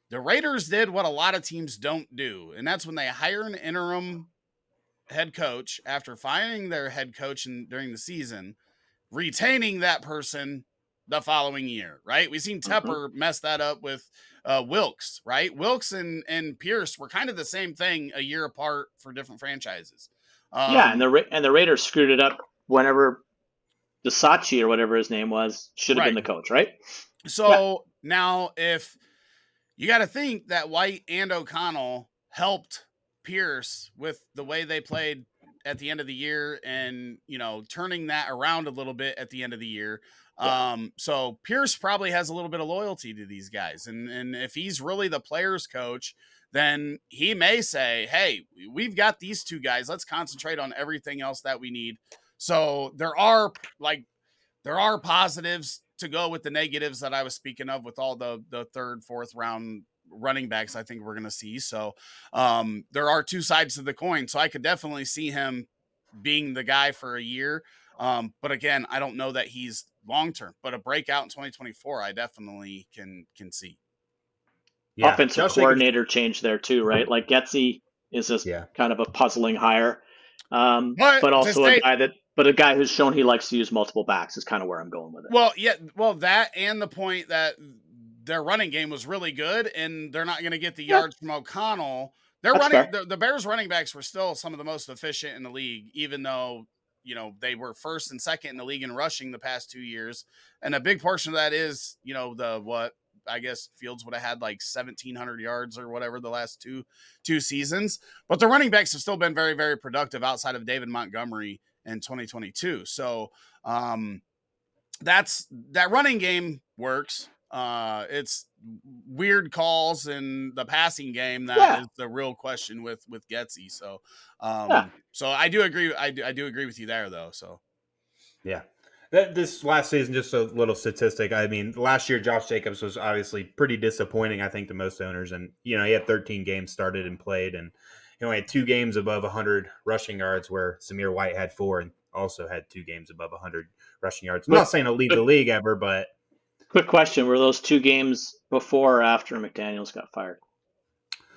B: the Raiders did what a lot of teams don't do, and that's when they hire an interim head coach after firing their head coach in, during the season, retaining that person the following year, right? We've seen
A: Mhm.
B: Tepper mess that up with uh, Wilks, right? Wilks and, and Pierce were kind of the same thing a year apart for different franchises. Um,
A: yeah, and the Ra- and the Raiders screwed it up whenever Sachi or whatever his name was should have been the coach, right?
B: So now, if you got to think that White and O'Connell helped Pierce with the way they played at the end of the year and, you know, turning that around a little bit at the end of the year. Um, so Pierce probably has a little bit of loyalty to these guys. And, and if he's really the players coach, then he may say, Hey, we've got these two guys. Let's concentrate on everything else that we need. So there are like, there are positives to go with the negatives that I was speaking of with all the the third, fourth round running backs I think we're going to see. So um, there are two sides to the coin. So I could definitely see him being the guy for a year. Um, but again, I don't know that he's long term. But a breakout in 2024, I definitely can can see.
C: Yeah,
A: Offensive
C: Josh Jacobs-
A: coordinator change there too, right? Like Getsy is just
C: Yeah.
A: kind of a puzzling hire, um,
B: But
A: but
B: to
A: also a guy that, but a guy who's shown he likes to use multiple backs is kind of where I'm going with it.
B: Well, yeah, well that and the point that their running game was really good, and they're not going to get the
A: Yeah.
B: yards from O'Connell. Their
A: That's
B: running, the, the Bears running backs were still some of the most efficient in the league, even though you know they were first and second in the league in rushing the past two years, and a big portion of that is you know the what I guess Fields would have had like 1700 yards or whatever the last two two seasons. But the running backs have still been very very productive outside of David Montgomery in 2022. So um, that's that running game works. Uh, it's weird calls in the passing game that
A: Yeah.
B: is the real question with with Getsy. So, um,
A: Yeah.
B: so I do agree. I do, I do agree with you there, though. So,
C: Yeah. That, this last season, just a little statistic. I mean, last year Josh Jacobs was obviously pretty disappointing, I think, to most owners. And you know, he had 13 games started and played, and he only had two games above 100 rushing yards, where Zamir White had four and also had two games above 100 rushing yards. I'm not saying he'll lead the league ever, but
A: Quick question: Were those two games before or after McDaniels got fired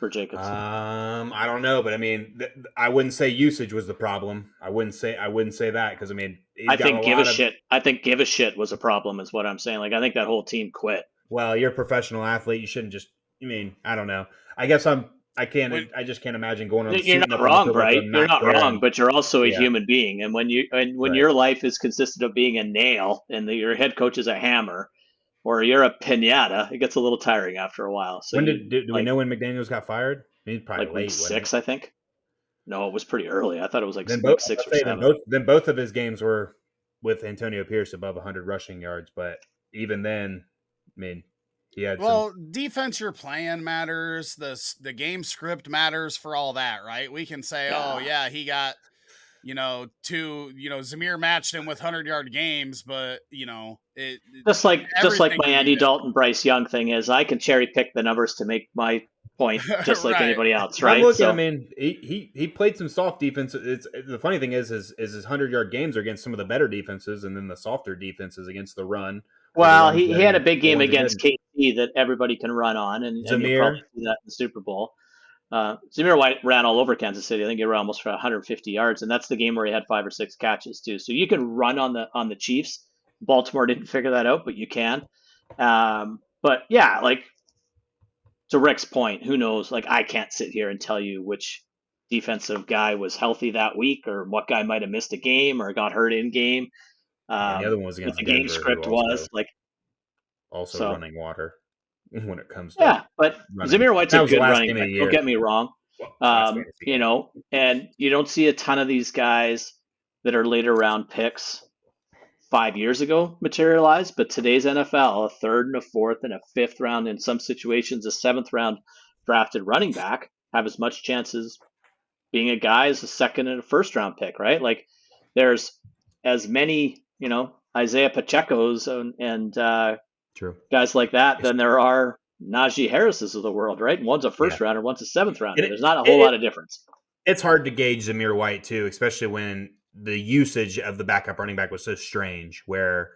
A: for Jacobson?
C: um, I don't know. But I mean, th- I wouldn't say usage was the problem. I wouldn't say I wouldn't say that because I mean,
A: I
C: got
A: think give a
C: of-
A: shit. I think give a shit was a problem, is what I'm saying. Like I think that whole team quit.
C: Well, you're a professional athlete. You shouldn't just. I mean, I don't know. I guess I'm. I can't.
B: When-
C: I just can't imagine going on.
A: You're not
C: the
A: wrong,
C: field with a
A: right? You're not
C: wearing-
A: wrong, but you're also a
C: Yeah.
A: human being, and when you and when
C: Right.
A: your life is consisted of being a nail and the, your head coach is a hammer, or you're a pinata, it gets a little tiring after a while. So
C: when
A: you-
C: did do, do we know when McDaniels got fired? I mean, probably
A: like
C: late.
A: week six,
C: it?
A: I think. No, it was pretty early. I thought it was like
C: Then
A: week
C: both,
A: six or
C: I'd
A: seven.
C: then both then both of his games were with Antonio Pierce above 100 rushing yards, but even then, I mean, he had
B: well,
C: some.
B: defense Your plan matters. The the game script matters for all that, right? We can say, oh
A: Yeah.
B: yeah, he got. You know, two. You know, Zamir matched him with hundred yard games, but you know, it.
A: just like just like my Andy. Dalton Bryce Young thing is, I can cherry pick the numbers to make my point, just like
B: Right.
A: anybody else,
C: I'm
A: right?
C: looking.
A: So-
C: I mean, he, he he played some soft defense. It's the funny thing is, is is his 100 yard games are against some of the better defenses, and then the softer defenses against the run.
A: Well,
C: ones
A: he, he had a big game against KC that everybody can run on, and, and you'll probably see that in the Super Bowl. Uh, Zamir White ran all over Kansas City. I think he ran almost for 150 yards, and that's the game where he had five or six catches too. So you can run on the on the Chiefs. Baltimore didn't figure that out, but you can. Um, but yeah, like to Rick's point, who knows? Like I can't sit here and tell you which defensive guy was healthy that week, or what guy might have missed a game or got hurt in game. Um,
C: the other one was against
A: the game
C: Denver, who
A: script
C: also-
A: was like
C: also
A: So-
C: running water when it comes to
A: Yeah, but
C: running.
A: Zamir White's
C: That
A: a good running
C: game
A: back. Don't get me wrong.
C: Well,
A: Um, you know, and you don't see a ton of these guys that are later round picks five years ago materialize, but today's NFL, a third and a fourth and a fifth round, in some situations, a seventh round drafted running back have as much chances being a guy as a second and a first round pick, right? Like there's as many, you know, Isaiah Pacheco's and, and uh,
C: True.
A: guys like that than there are Najee Harris's of the world, right? And One's a first rounder, one's a seventh rounder.
C: It-
A: There's not a whole
C: it-
A: lot of difference.
C: It's hard to gauge Zamir White too, especially when the usage of the backup running back was so strange, where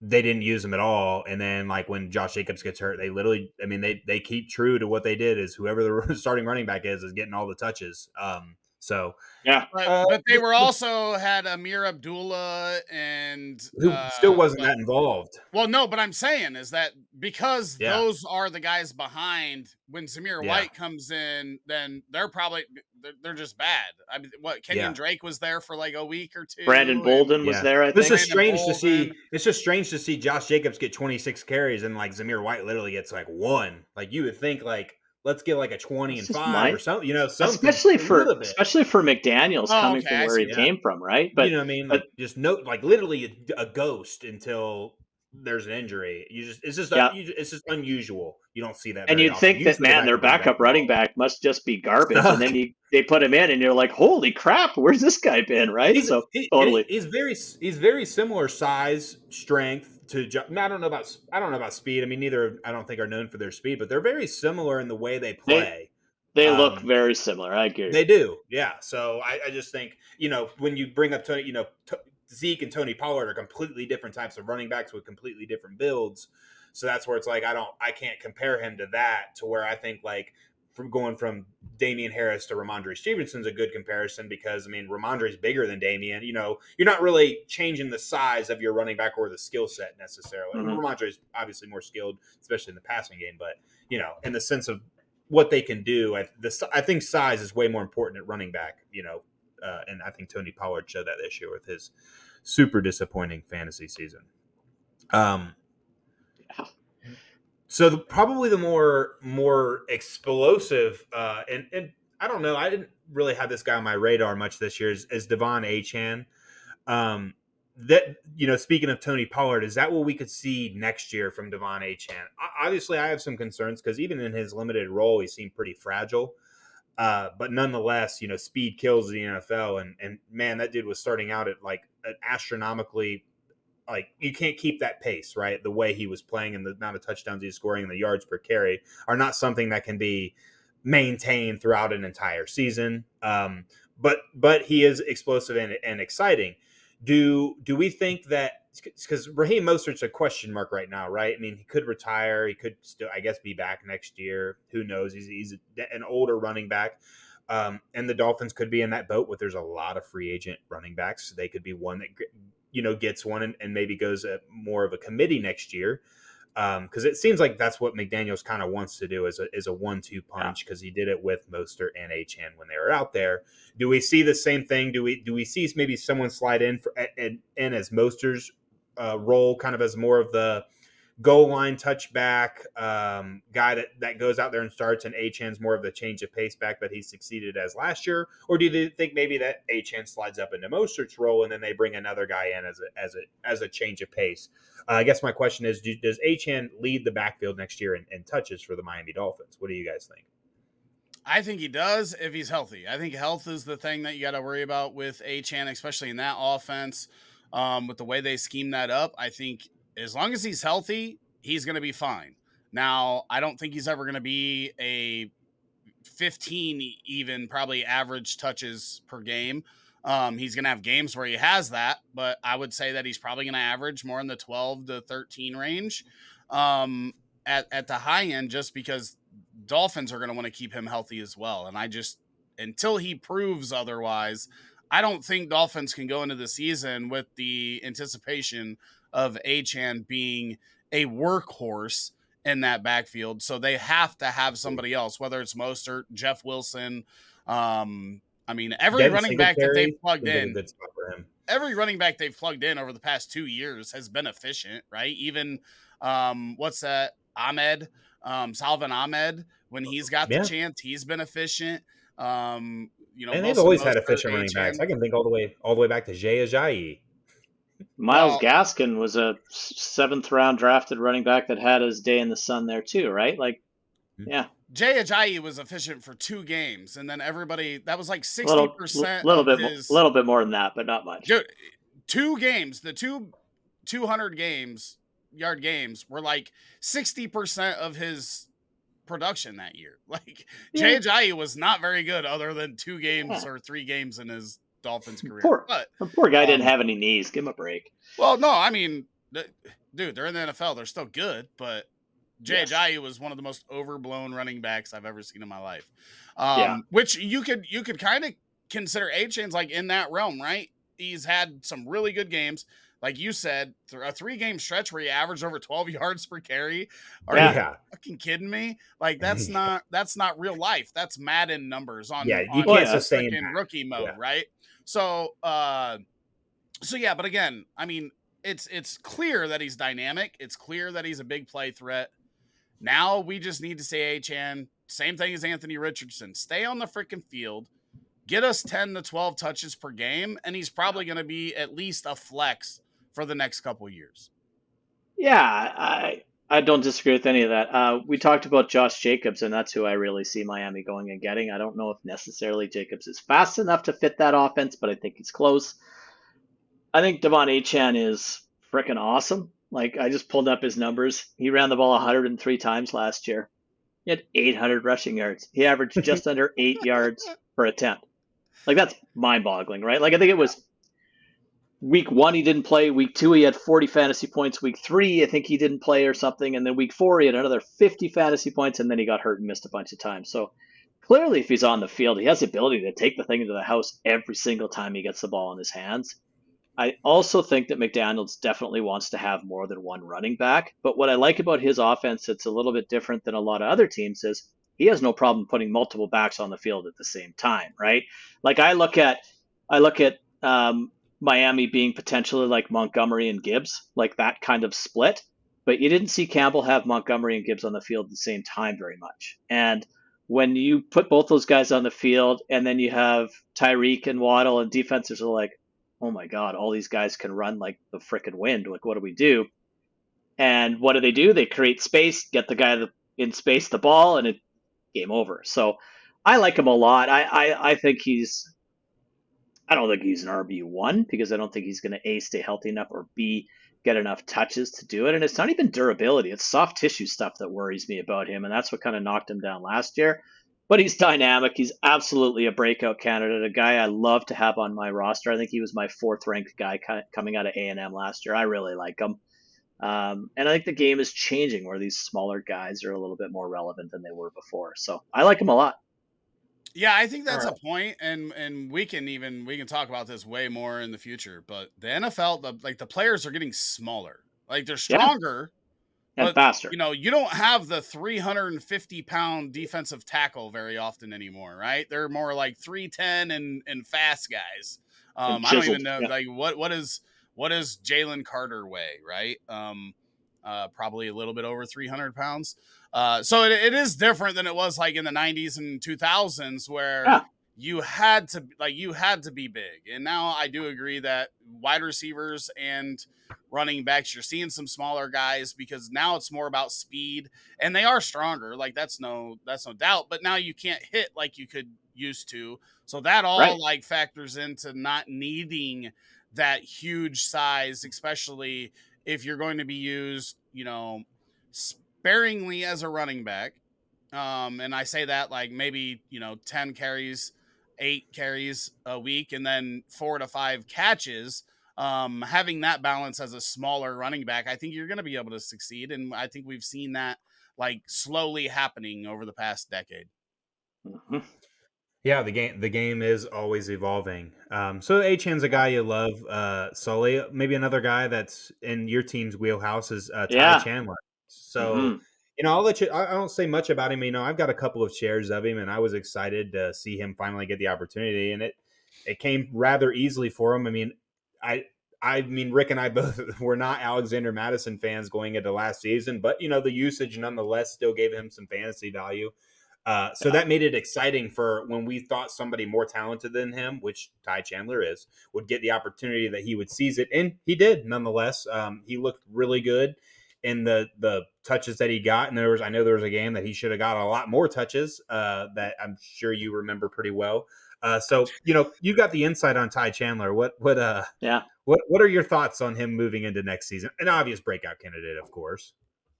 C: they didn't use him at all, and then like when Josh Jacobs gets hurt, they literally, I mean, they they keep true to what they did is whoever the starting running back is is getting all the touches. Um, so
A: Yeah.
B: But,
C: Uh,
B: but they were also had Ameer Abdullah and
C: who
B: uh,
C: still wasn't
B: but-
C: that involved.
B: Well, no, but I'm saying is that because
C: Yeah.
B: those are the guys behind when Zamir
C: Yeah.
B: White comes in, then they're probably they're, they're just bad. I mean, what Kenyon
C: Yeah.
B: Drake was there for like a week or two.
A: Brandon
B: and-
A: Bolden was
C: Yeah.
A: there, I
C: This
A: think.
C: is
B: Brandon
C: strange to see.
B: Bolden.
C: It's just strange to see Josh Jacobs get 26 carries and like Zamir White literally gets like one. Like you would think like let's get like a 20 and five
A: mine.
C: or something. You know, something
A: especially for especially for McDaniels
B: Oh,
A: coming
B: okay,
A: from where he
C: that.
A: came from, right? But
C: you know what I mean?
A: but-
C: Like just no, like literally a, a ghost until there's an injury. You just it's just
A: Yeah.
C: you- it's just unusual. You don't see that.
A: and you'd
C: often.
A: think that man, their backup running back must just be garbage, and then you, they put him in, and you're like, holy crap, where's this guy been, right?
C: He's,
A: so
C: he-
A: totally.
C: he's very he's very similar size, strength to. I don't know about I don't know about speed. I mean, neither I don't think are known for their speed, but they're very similar in the way they play.
A: they look
C: um,
A: very similar. I agree.
C: They do, yeah. So I, I just think you know when you bring up Tony, you know T- Zeke and Tony Pollard are completely different types of running backs with completely different builds. So that's where it's like I don't, I can't compare him to that. To where I think like from going from Damien Harris to Rhamondre Stevenson's a good comparison because I mean Rhamondre is bigger than Damien. You know, you're not really changing the size of your running back or the skill set necessarily.
A: Mhm.
C: is obviously more skilled, especially in the passing game, but you know, in the sense of what they can do. I, the, I think size is way more important at running back, you know, uh, and I think Tony Pollard showed that this year with his super disappointing fantasy season. Um. So the, probably the more more explosive, uh, and and I don't know, I didn't really have this guy on my radar much this year. Is, is De'Von Achane? Um, that you know, speaking of Tony Pollard, is that what we could see next year from De'Von Achane? Obviously, I have some concerns because even in his limited role, he seemed pretty fragile. Uh, but nonetheless, you know, speed kills the NFL, and and man, that dude was starting out at like an astronomically, like you can't keep that pace, right? The way he was playing and the amount of touchdowns he's scoring and the yards per carry are not something that can be maintained throughout an entire season. Um, but but he is explosive and, and exciting. Do do we think that because Raheem Mostert's a question mark right now, right? I mean, he could retire. He could still, I guess, be back next year. Who knows? He's, he's an older running back. Um, and the Dolphins could be in that boat, but there's a lot of free agent running backs. They could be one that, you know, gets one and, and maybe goes a, more of a committee next year because um, it seems like that's what McDaniel's kind of wants to do is a, is a one-two punch because he did it with Mostert and Achane when they were out there. Do we see the same thing? Do we do we see maybe someone slide in for and in as Mostert's uh, role, kind of as more of the goal line touchback um, guy that, that goes out there and starts, and Achane's more of the change of pace back that he succeeded as last year? Or do you think maybe that Achane slides up into Mostert's role and then they bring another guy in as a as a as a change of pace? Uh, I guess my question is: do, Does Achane lead the backfield next year in, in touches for the Miami Dolphins? What do you guys think?
B: I think he does if he's healthy. I think health is the thing that you got to worry about with Achane, especially in that offense. Um, with the way they scheme that up, I think as long as he's healthy, he's going to be fine. Now, I don't think he's ever going to be a 15 even probably average touches per game. Um, he's going to have games where he has that, but I would say that he's probably going to average more in the 12 to 13 range um, at, at the high end, just because Dolphins are going to want to keep him healthy as well. And I just, until he proves otherwise, I don't think Dolphins can go into the season with the anticipation of Achane being a workhorse in that backfield. So they have to have somebody else, whether it's Mostert, Jeff Wilson. Um, I mean, every Devin running back that they've plugged in, every running back they've plugged in over the past two years has been efficient, right? Even um, what's that? Ahmed, um, Salvon Ahmed, when he's got the yeah. chance, he's been efficient. Um, you know,
C: and they've always had efficient running backs. I can think all the way all the way back to Jay Ajayi.
A: Myles well, Gaskin was a seventh round drafted running back that had his day in the sun there too, right? Like, hmm. yeah.
B: Jay Ajayi was efficient for two games, and then everybody that was like sixty percent.
A: Little, little bit, his, little bit more than that, but not much.
B: Dude, two games, the two two hundred games yard games were like sixty percent of his production that year. Like yeah. Jay Ajayi was not very good, other than two games yeah. or three games in his Dolphins career.
A: Poor,
B: but,
A: poor guy um, didn't have any knees. Give him a break.
B: Well, no, I mean, dude, they're in the NFL. They're still good, but Jay yes. Ajayi was one of the most overblown running backs I've ever seen in my life. Um, yeah. Which you could you could kind of consider Achane's like in that realm, right? He's had some really good games. Like you said, a three game stretch where he averaged over 12 yards per carry. Are yeah. you fucking kidding me? Like that's not that's not real life. That's Madden numbers on,
C: yeah,
B: you
C: on can't sustain
B: rookie mode, yeah. right? So, uh, so yeah, but again, I mean, it's it's clear that he's dynamic. It's clear that he's a big play threat. Now we just need to say Achane, same thing as Anthony Richardson. Stay on the freaking field, get us 10 to 12 touches per game, and he's probably going to be at least a flex for the next couple years.
A: Yeah, I I don't disagree with any of that. Uh, we talked about Josh Jacobs, and that's who I really see Miami going and getting. I don't know if necessarily Jacobs is fast enough to fit that offense, but I think he's close. I think De'Von Achane is freaking awesome. Like I just pulled up his numbers. He ran the ball 103 times last year. He had 800 rushing yards. He averaged just under eight yards per attempt. Like that's mind-boggling, right? Like I think it was week one he didn't play. Week two he had 40 fantasy points. Week three I think he didn't play or something, and then week four he had another 50 fantasy points, and then he got hurt and missed a bunch of times. So clearly, if he's on the field, he has the ability to take the thing into the house every single time he gets the ball in his hands. I also think that McDaniels definitely wants to have more than one running back. But what I like about his offense that's a little bit different than a lot of other teams is he has no problem putting multiple backs on the field at the same time, right? Like I look at I look at um, Miami being potentially like Montgomery and Gibbs, like that kind of split. but you didn't see Campbell have Montgomery and Gibbs on the field at the same time very much. And when you put both those guys on the field, and then you have Tyreek and Waddle, and defenses are like, oh my god, all these guys can run like the freaking wind. Like, what do we do? And what do they do? They create space, get the guy in space the ball, and it game over. So I like him a lot. I, I, I think he's I don't think he's an RB one because I don't think he's going to a stay healthy enough or b get enough touches to do it. And it's not even durability; it's soft tissue stuff that worries me about him, and that's what kind of knocked him down last year. But he's dynamic. He's absolutely a breakout candidate, a guy I love to have on my roster. I think he was my fourth ranked guy coming out of A and M last year. I really like him. Um, and I think the game is changing where these smaller guys are a little bit more relevant than they were before. So I like him a lot.
B: Yeah, I think that's right. a point, and and we can even we can talk about this way more in the future. But the NFL, the, like the players are getting smaller, like they're stronger
A: yeah. and but, faster.
B: You know, you don't have the 350 pound defensive tackle very often anymore, right? They're more like 310 and and fast guys. Um, I don't even know yeah. like what what is what is Jalen Carter weigh, right? Um, uh, probably a little bit over 300 pounds. Uh, so it, it is different than it was like in the 90s and 2000s where yeah. you had to like you had to be big. And now I do agree that wide receivers and running backs you're seeing some smaller guys because now it's more about speed and they are stronger. Like that's no that's no doubt, but now you can't hit like you could used to. So that all right. like factors into not needing that huge size, especially if you're going to be used, you know, sparingly as a running back. Um, and I say that like maybe, you know, 10 carries, eight carries a week, and then four to five catches. Um, having that balance as a smaller running back, I think you're going to be able to succeed. And I think we've seen that like slowly happening over the past decade.
C: Mm-hmm. Yeah, the game the game is always evolving. Um, so Achane's a guy you love. Uh, Sully, maybe another guy that's in your team's wheelhouse is uh, Ty yeah. Chandler. So, mm-hmm. you know, I'll let you. I, I don't say much about him. You know, I've got a couple of shares of him, and I was excited to see him finally get the opportunity, and it it came rather easily for him. I mean, I I mean, Rick and I both were not Alexander Mattison fans going into last season, but you know, the usage nonetheless still gave him some fantasy value. Uh, so that made it exciting for when we thought somebody more talented than him, which Ty Chandler is, would get the opportunity that he would seize it, and he did. Nonetheless, um, he looked really good in the the touches that he got. And there was, I know there was a game that he should have got a lot more touches uh, that I'm sure you remember pretty well. Uh, so you know you got the insight on Ty Chandler. What what uh
A: yeah
C: what what are your thoughts on him moving into next season? An obvious breakout candidate, of course.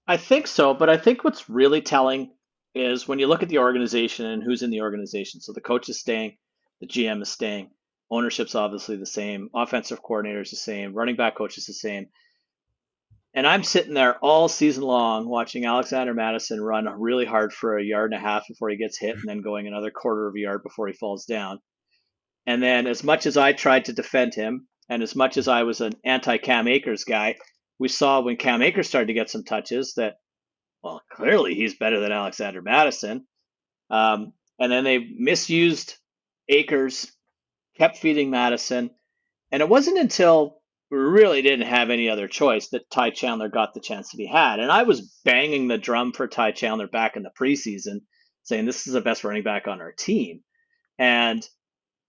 A: I think so, but I think what's really telling is when you look at the organization and who's in the organization. So the coach is staying, the GM is staying, ownership's obviously the same, offensive coordinator is the same, running back coach is the same. And I'm sitting there all season long watching Alexander Mattison run really hard for a yard and a half before he gets hit, and then going another quarter of a yard before he falls down. And then, as much as I tried to defend him, and as much as I was an anti Cam Akers guy, we saw when Cam Akers started to get some touches that well, clearly he's better than Alexander Mattison. Um, and then they misused Akers, kept feeding Mattison. And it wasn't until really didn't have any other choice that Ty Chandler got the chance to be had. And I was banging the drum for Ty Chandler back in the preseason, saying this is the best running back on our team. And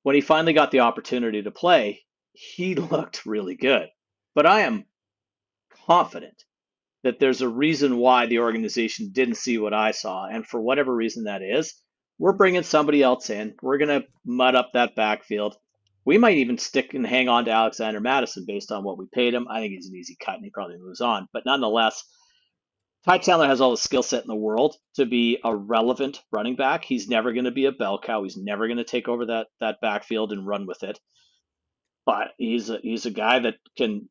A: when he finally got the opportunity to play, he looked really good. But I am confident that there's a reason why the organization didn't see what I saw. And for whatever reason that is, we're bringing somebody else in. We're going to mud up that backfield. We might even stick and hang on to Alexander Mattison based on what we paid him. I think he's an easy cut and he probably moves on. But nonetheless, Ty Chandler has all the skill set in the world to be a relevant running back. He's never going to be a bell cow. He's never going to take over that that backfield and run with it. But he's a, he's a guy that can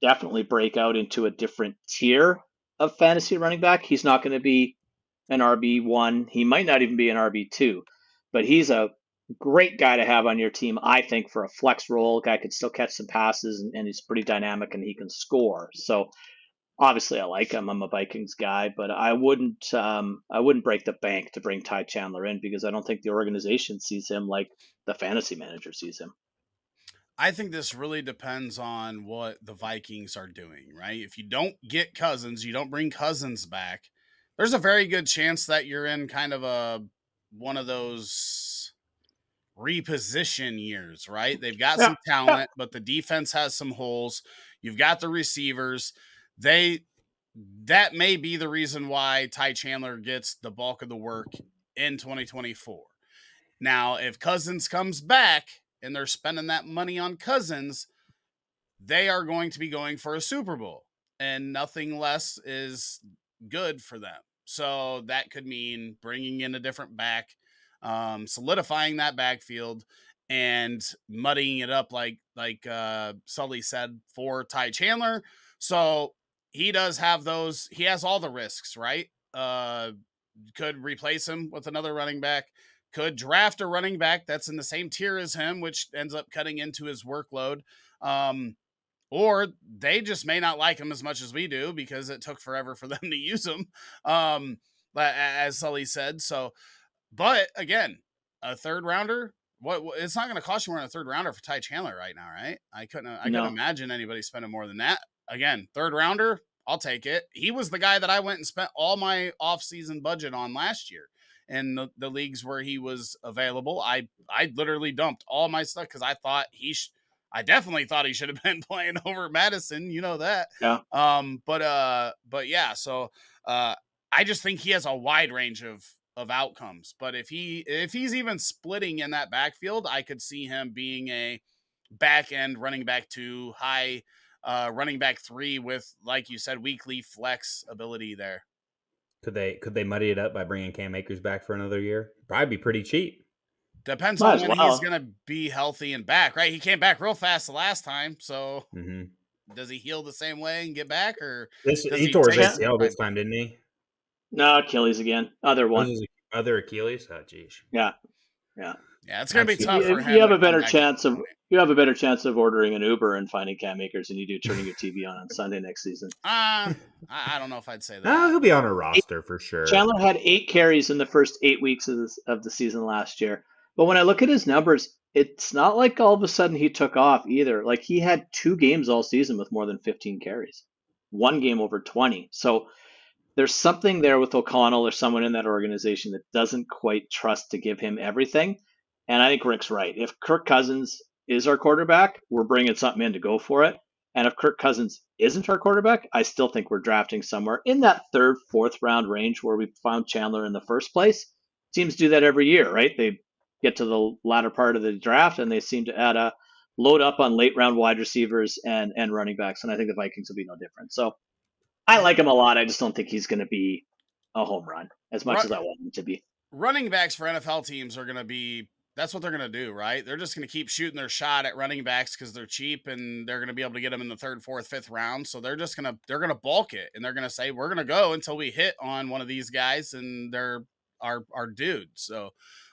A: definitely break out into a different tier of fantasy running back. He's not going to be an RB1. He might not even be an RB2, but he's a great guy to have on your team, I think, for a flex role. Guy could still catch some passes and, and he's pretty dynamic and he can score. So obviously I like him. I'm a Vikings guy, but I wouldn't um, I wouldn't break the bank to bring Ty Chandler in because I don't think the organization sees him like the fantasy manager sees him.
B: I think this really depends on what the Vikings are doing, right? If you don't get Cousins, you don't bring Cousins back, there's a very good chance that you're in kind of a one of those reposition years, right? They've got some talent, but the defense has some holes. You've got the receivers. They that may be the reason why Ty Chandler gets the bulk of the work in 2024. Now, if Cousins comes back and they're spending that money on Cousins, they are going to be going for a Super Bowl, and nothing less is good for them. So that could mean bringing in a different back, um, solidifying that backfield, and muddying it up like like uh, Sully said for Ty Chandler. So he does have those. He has all the risks, right? Uh, could replace him with another running back. Could draft a running back that's in the same tier as him, which ends up cutting into his workload. Um, or they just may not like him as much as we do because it took forever for them to use him. Um, as Sully said, so. But again, a third rounder. What, what it's not going to cost you more than a third rounder for Ty Chandler right now, right? I couldn't. I
A: No.
B: couldn't imagine anybody spending more than that. Again, third rounder. I'll take it. He was the guy that I went and spent all my off-season budget on last year in the, the leagues where he was available. I I literally dumped all my stuff because I thought he sh- I definitely thought he should have been playing over Mattison. You know that.
A: Yeah.
B: Um. But uh. But yeah. So uh. I just think he has a wide range of of outcomes. But if he if he's even splitting in that backfield, I could see him being a back end running back two, high uh running back three with like you said weekly flex ability there.
C: Could they could they muddy it up by bringing Cam Akers back for another year? Probably be pretty cheap.
B: Depends
A: Might
B: on when
A: well.
B: he's gonna be healthy and back, right? He came back real fast the last time, so
C: hmm
B: does he heal the same way and get back, or
C: This he,
B: he
C: tore his
B: take-
C: ACL this time, didn't he?
A: No, Achilles again. Other one.
C: other Achilles? Oh, geez.
A: Yeah.
B: yeah, yeah. it's gonna be tough
A: you-
B: for
A: you have a better chance of- You have a better chance of ordering an Uber and finding Cam Akers than you do turning your TV on on Sunday next season.
B: Uh, I, I don't know if I'd say that.
C: No, he'll be on a roster for sure.
A: Chandler had eight carries in the first eight weeks of, this, of the season last year. But when I look at his numbers, it's not like all of a sudden he took off either. Like he had two games all season with more than 15 carries, one game over 20. So there's something there with O'Connell or someone in that organization that doesn't quite trust to give him everything. And I think Rick's right. If Kirk Cousins is our quarterback, we're bringing something in to go for it. And if Kirk Cousins isn't our quarterback, I still think we're drafting somewhere in that third, fourth round range where we found Chandler in the first place. Teams do that every year, right? They get to the latter part of the draft and they seem to add a load up on late round wide receivers and and running backs. And I think the Vikings will be no different. So I like him a lot. I just don't think he's going to be a home run as much
B: Right.
A: as I want him to be.
B: running backs for NFL teams are going to be that's what they're going to do, right? They're just going to keep shooting their shot at running backs because they're cheap and they're going to be able to get them in the third, fourth, fifth round. So they're just going to they're going to bulk it and they're going to say we're going to go until we hit on one of these guys and they're our our dude. So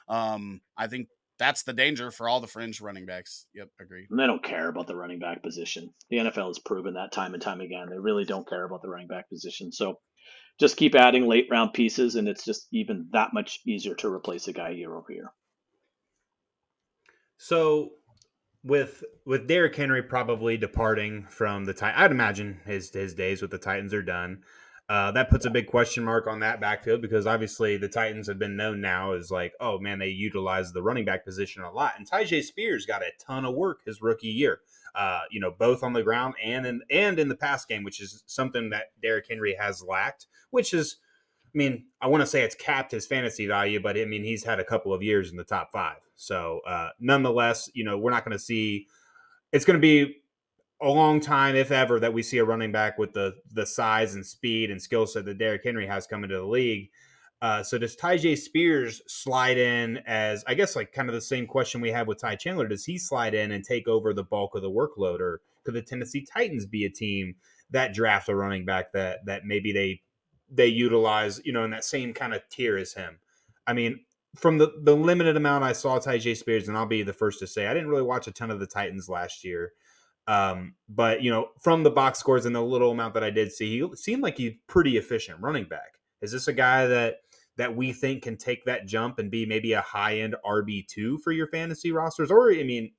B: um, I think that's the danger for all the fringe running backs. Yep, agree.
A: And they don't care about the running back position. The NFL has proven that time and time again. They really don't care about the running back position. So just keep adding late round pieces, and it's just even that much easier to replace a guy year over year.
C: So with with Derrick Henry probably departing from the Titans, I'd imagine his his days with the Titans are done. Uh, that puts a big question mark on that backfield because obviously the Titans have been known now as like, oh man, they utilize the running back position a lot. And Tyjae Spears got a ton of work his rookie year. Uh, you know, both on the ground and in and in the pass game, which is something that Derrick Henry has lacked, which is I mean, I want to say it's capped his fantasy value, but I mean, he's had a couple of years in the top five. So, uh, nonetheless, you know, we're not going to see. It's going to be a long time, if ever, that we see a running back with the the size and speed and skill set that Derrick Henry has come into the league. Uh, so does Tyjae Spears slide in as I guess like kind of the same question we have with Ty Chandler? Does he slide in and take over the bulk of the workload, or could the Tennessee Titans be a team that draft a running back that that maybe they they utilize, you know, in that same kind of tier as him? I mean, from the the limited amount I saw Tyjae Spears, and I'll be the first to say I didn't really watch a ton of the Titans last year. Um, but you know, from the box scores and the little amount that I did see, he seemed like he's pretty efficient running back. Is this a guy that that we think can take that jump and be maybe a high end RB two for your fantasy rosters? Or I mean,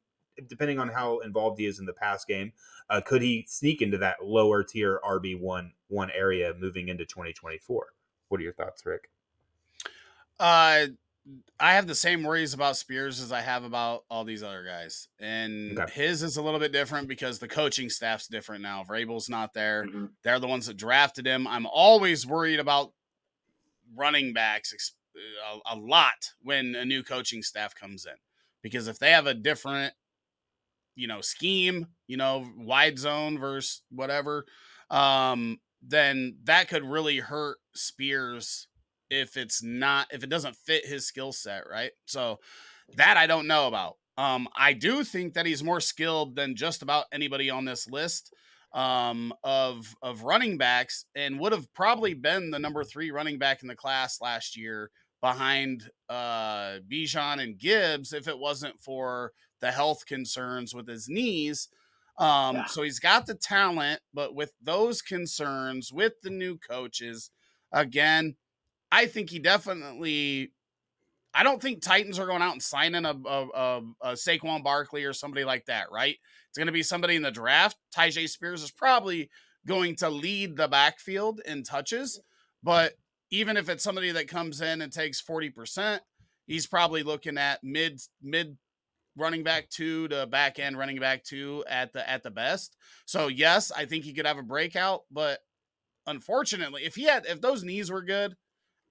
C: depending on how involved he is in the pass game, uh, could he sneak into that lower tier RB one one area moving into 2024? What are your thoughts, Rick?
B: Uh, I have the same worries about Spears as I have about all these other guys, and
C: Okay.
B: his is a little bit different because the coaching staff's different now. Vrabel's not there;
A: Mhm.
B: they're the ones that drafted him. I'm always worried about running backs a, a lot when a new coaching staff comes in because if they have a different, you know, scheme, you know, wide zone versus whatever, um, then that could really hurt Spears if it's not if it doesn't fit his skill set, right? So that I don't know about. Um, I do think that he's more skilled than just about anybody on this list um, of of running backs, and would have probably been the number three running back in the class last year behind uh, Bijan and Gibbs if it wasn't for the health concerns with his knees. Um,
A: Yeah.
B: So he's got the talent, but with those concerns, with the new coaches, again, I think he definitely. I don't think Titans are going out and signing a, a, a, a Saquon Barkley or somebody like that, right? It's going to be somebody in the draft. Tyjae Spears is probably going to lead the backfield in touches, but even if it's somebody that comes in and takes 40%, he's probably looking at mid mid running back two to back end running back two at the at the best. So yes, I think he could have a breakout, but unfortunately, if he had if those knees were good,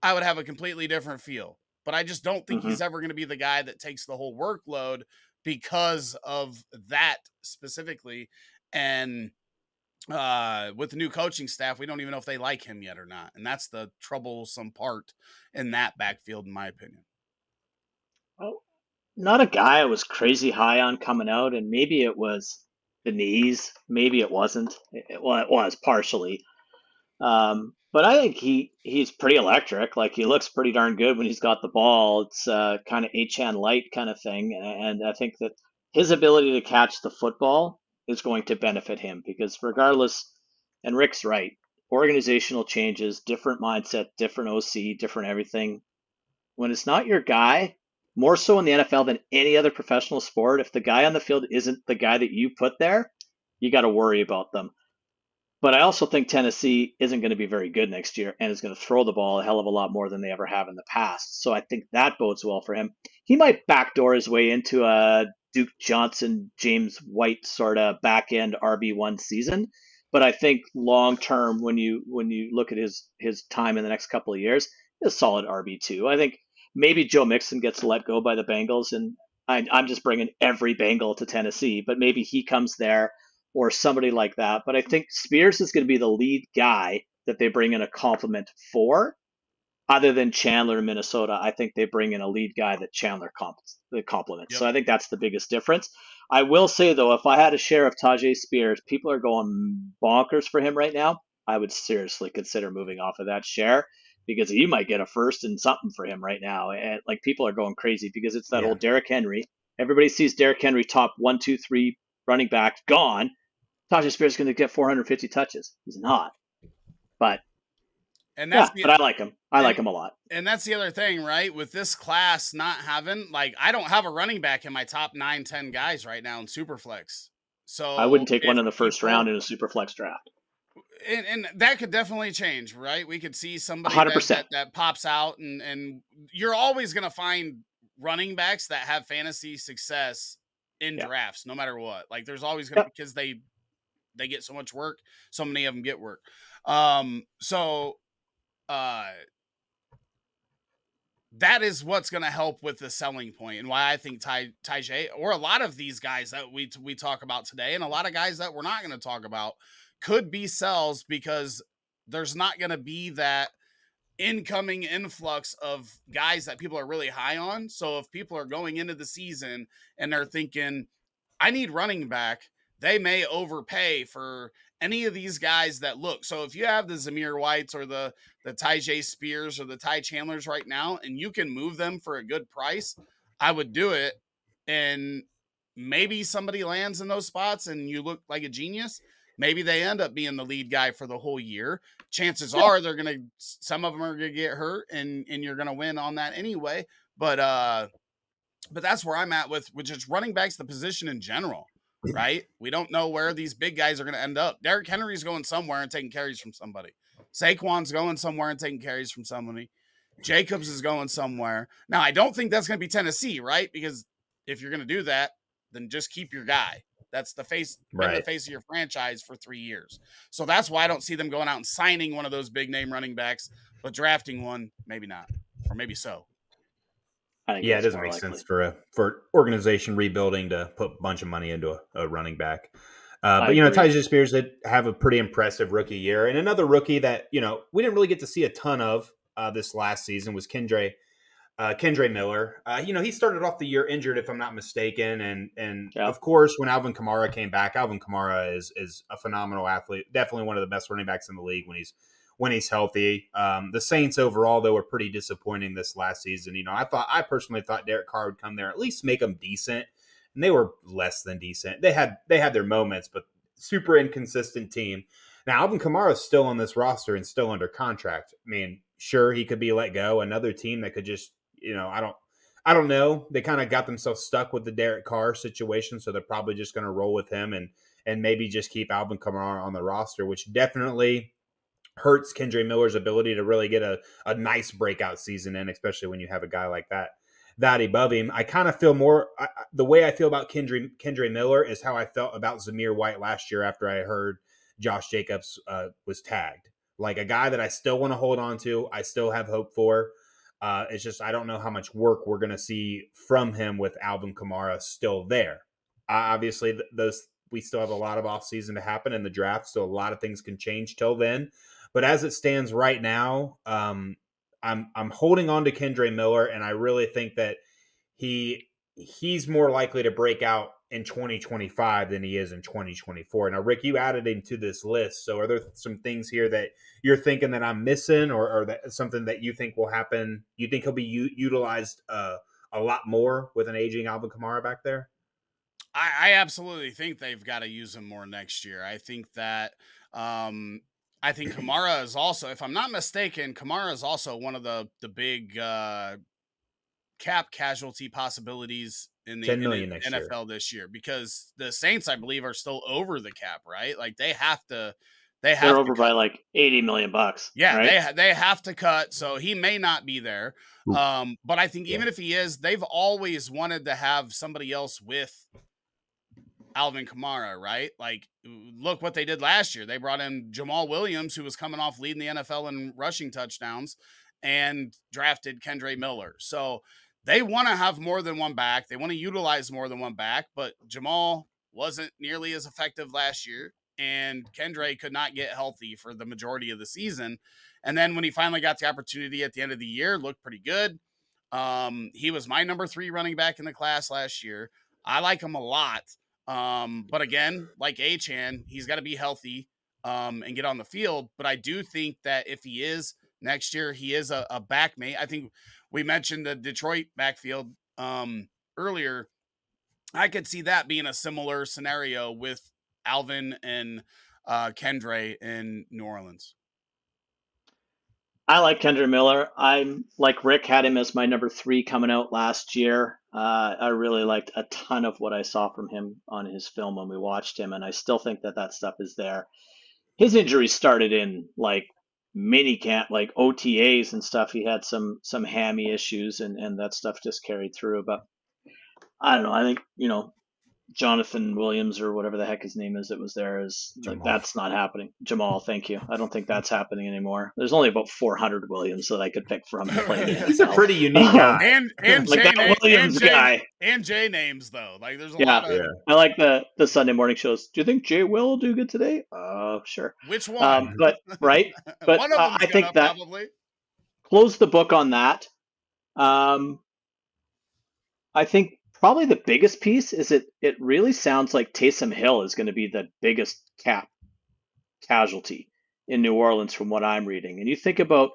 B: I would have a completely different feel. But I just don't think
A: Mhm.
B: he's ever going to be the guy that takes the whole workload because of that specifically. And uh with the new coaching staff, we don't even know if they like him yet or not. And that's the troublesome part in that backfield, in my opinion.
A: Well, not a guy I was crazy high on coming out, and maybe it was the knees, maybe it wasn't. It, well, it was partially. Um, but I think he he's pretty electric. Like he looks pretty darn good when he's got the ball. It's uh, kind of Achane light kind of thing, and I think that his ability to catch the football is going to benefit him because regardless, and Rick's right, organizational changes, different mindset, different OC, different everything. When it's not your guy, more so in the NFL than any other professional sport, if the guy on the field isn't the guy that you put there, you got to worry about them. But I also think Tennessee isn't going to be very good next year and is going to throw the ball a hell of a lot more than they ever have in the past. So I think that bodes well for him. He might backdoor his way into a Duke Johnson, James White sort of back end RB one season. But I think long term, when you when you look at his his time in the next couple of years, he's a solid RB two. I think maybe Joe Mixon gets let go by the Bengals, and I, I'm just bringing every Bengal to Tennessee, but maybe he comes there or somebody like that. But I think Spears is going to be the lead guy that they bring in a compliment for. Other than Chandler in Minnesota, I think they bring in a lead guy that Chandler comp- the compliments.
B: Yep.
A: So I think that's the biggest difference. I will say though, if I had a share of Tyjae Spears, people are going bonkers for him right now. I would seriously consider moving off of that share because you might get a first and something for him right now. And like people are going crazy because it's that
C: Yeah.
A: old Derrick Henry. Everybody sees Derrick Henry top one, two, three running back gone. Tyjae Spears is going to get 450 touches. He's not. But
B: And
A: yeah,
B: that's the,
A: but I like him. I like him a lot.
B: and that's the other thing, right? With this class not having like I don't have a running back in my top nine, ten guys right now in Superflex. So
A: I wouldn't take one in the first round in a Superflex draft.
B: and, and that could definitely change, right? We could see somebody
A: 100%.
B: That, that, that pops out, and and you're always gonna find running backs that have fantasy success in
A: Yeah.
B: drafts, no matter what. Like there's always gonna
A: Yep.
B: because they they get so much work. So many of them get work. Um, so uh that is what's going to help with the selling point and why I think Ty Tyjae or a lot of these guys that we we talk about today and a lot of guys that we're not going to talk about could be sells because there's not going to be that incoming influx of guys that people are really high on. So if people are going into the season and they're thinking I need running back, they may overpay for any of these guys that look. So if you have the Zamir Whites or the the Tyjae Spears or the Ty Chandlers right now, and you can move them for a good price, I would do it. And maybe somebody lands in those spots and you look like a genius. Maybe they end up being the lead guy for the whole year. Chances are they're gonna some of them are gonna get hurt and and you're gonna win on that anyway. But uh but that's where I'm at with with just running backs the position in general, right? We don't know where these big guys are going to end up. Derrick Henry's going somewhere and taking carries from somebody. Saquon's going somewhere and taking carries from somebody. Jacobs is going somewhere. Now, I don't think that's going to be Tennessee, right? Because if you're going to do that, then just keep your guy. That's the face, right. the face of your franchise for three years. So that's why I don't see them going out and signing one of those big name running backs, but drafting one, maybe not, or maybe so.
C: Yeah, it doesn't make likely. sense for a for organization rebuilding to put a bunch of money into a, a running back. Uh, but you know, Tyjae Spears did have a pretty impressive rookie year, and another rookie that you know we didn't really get to see a ton of uh, this last season was Kendre uh, Kendre Miller. Uh, you know, he started off the year injured, if I'm not mistaken, and and yeah. of course, when Alvin Kamara came back, Alvin Kamara is is a phenomenal athlete, definitely one of the best running backs in the league when he's when he's healthy. Um, the Saints overall, though, were pretty disappointing this last season. You know, I thought I personally thought Derek Carr would come there at least make them decent, and they were less than decent. They had they had their moments, but super inconsistent team. Now Alvin Kamara is still on this roster and still under contract. I mean, sure he could be let go. Another team that could just you know, I don't I don't know. They kind of got themselves stuck with the Derek Carr situation, so they're probably just going to roll with him and and maybe just keep Alvin Kamara on the roster, which definitely hurts Kendre Miller's ability to really get a, a nice breakout season in, especially when you have a guy like that that above him. I kind of feel more I, the way I feel about Kendra Kendre Miller is how I felt about Zamir White last year after I heard Josh Jacobs uh, was tagged. Like a guy that I still want to hold on to, I still have hope for. Uh, it's just I don't know how much work we're going to see from him with Alvin Kamara still there. Uh, obviously, th- those we still have a lot of offseason to happen in the draft, so a lot of things can change till then. But as it stands right now, um, I'm I'm holding on to Kendre Miller, and I really think that he he's more likely to break out in 2025 than he is in 2024. Now, Rick, you added him to this list. So, are there some things here that you're thinking that I'm missing, or, or that something that you think will happen? You think he'll be u- utilized uh, a lot more with an aging Alvin Kamara back there?
B: I, absolutely think they've got to use him more next year. I think that. Um, I think Kamara is also, if I'm not mistaken, Kamara is also one of the the big uh, cap casualty possibilities in the, in the NFL year. this year because the Saints, I believe, are still over the cap, right? Like they have to. They have
A: They're over by like eighty million bucks.
B: Yeah, right? they they have to cut, so he may not be there. Um, but I think even yeah. if he is, they've always wanted to have somebody else with Alvin Kamara, right? Like, look what they did last year. They brought in Jamaal Williams, who was coming off leading the NFL in rushing touchdowns, and drafted Kendre Miller. So they want to have more than one back. They want to utilize more than one back, but Jamal wasn't nearly as effective last year, and Kendre could not get healthy for the majority of the season. And then when he finally got the opportunity at the end of the year, looked pretty good. Um, he was my number three running back in the class last year. I like him a lot. Um, but again, like Achane, he's got to be healthy um, and get on the field. But I do think that if he is next year, he is a, a back mate. I think we mentioned the Detroit backfield um, earlier. I could see that being a similar scenario with Alvin and uh, Kendre in New Orleans.
A: I like Kendre Miller. I'm like Rick had him as my number three coming out last year. Uh, I really liked a ton of what I saw from him on his film when we watched him, and I still think that that stuff is there. His injury started in like mini camp like OTAs and stuff he had some some hammy issues and and that stuff just carried through but I don't know I think you know Jonathan Williams or whatever the heck his name is that was there is like, that's not happening. Jamaal, thank you. I don't think that's happening anymore. There's only about 400 Williams that I could pick from.
C: He's a pretty unique guy.
B: and and like Jay that Williams and Jay, guy and Jay names though. Like there's a yeah, lot of. Yeah.
A: I like the the Sunday morning shows. Do you think Jay will do good today? Uh, sure.
B: Which one?
A: Um, but right, but uh, I think that probably. close the book on that. Um, I think probably the biggest piece is it it really sounds like Taysom Hill is going to be the biggest cap casualty in New Orleans from what I'm reading. And you think about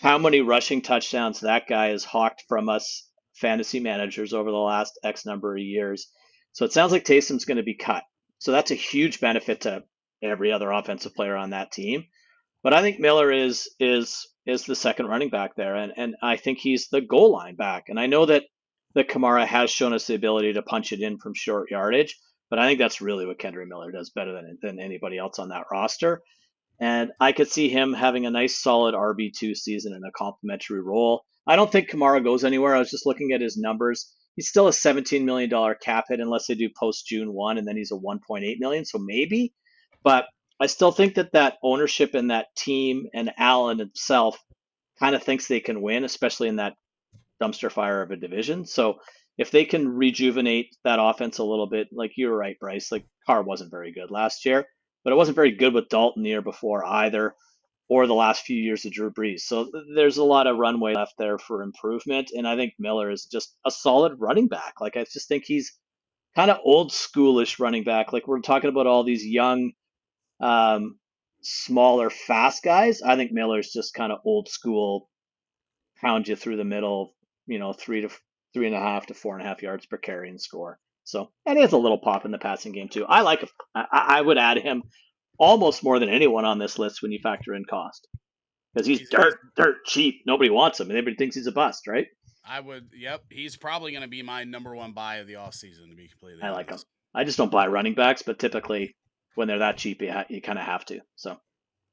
A: how many rushing touchdowns that guy has hawked from us fantasy managers over the last X number of years. So it sounds like Taysom's going to be cut. So that's a huge benefit to every other offensive player on that team. But I think Miller is is is the second running back there, and and I think he's the goal line back. And I know that that Kamara has shown us the ability to punch it in from short yardage. But I think that's really what Kendre Miller does better than than anybody else on that roster. And I could see him having a nice solid RB2 season in a complimentary role. I don't think Kamara goes anywhere. I was just looking at his numbers. He's still a $17 million cap hit unless they do post June 1, and then he's a 1.8 million, So maybe, but I still think that that ownership and that team and Allen himself kind of thinks they can win, especially in that dumpster fire of a division. So if they can rejuvenate that offense a little bit, like you're right, Bryce, like Carr wasn't very good last year, but it wasn't very good with Dalton the year before either, or the last few years of Drew Brees. So there's a lot of runway left there for improvement. And I think Miller is just a solid running back. Like I just think he's kind of old schoolish running back. Like we're talking about all these young um, smaller, fast guys. I think Miller's just kind of old school, pound you through the middle, you know, three to three and a half to four and a half yards per carry and score. So, and he has a little pop in the passing game too. I like him. I, I would add him almost more than anyone on this list when you factor in cost because he's, he's dirt, dirt cheap. Nobody wants him, and everybody thinks he's a bust, right?
B: I would. Yep, he's probably going to be my number one buy of the off season. To be completely,
A: I honest. like him. I just don't buy running backs, but typically when they're that cheap, you, ha- you kind of have to. So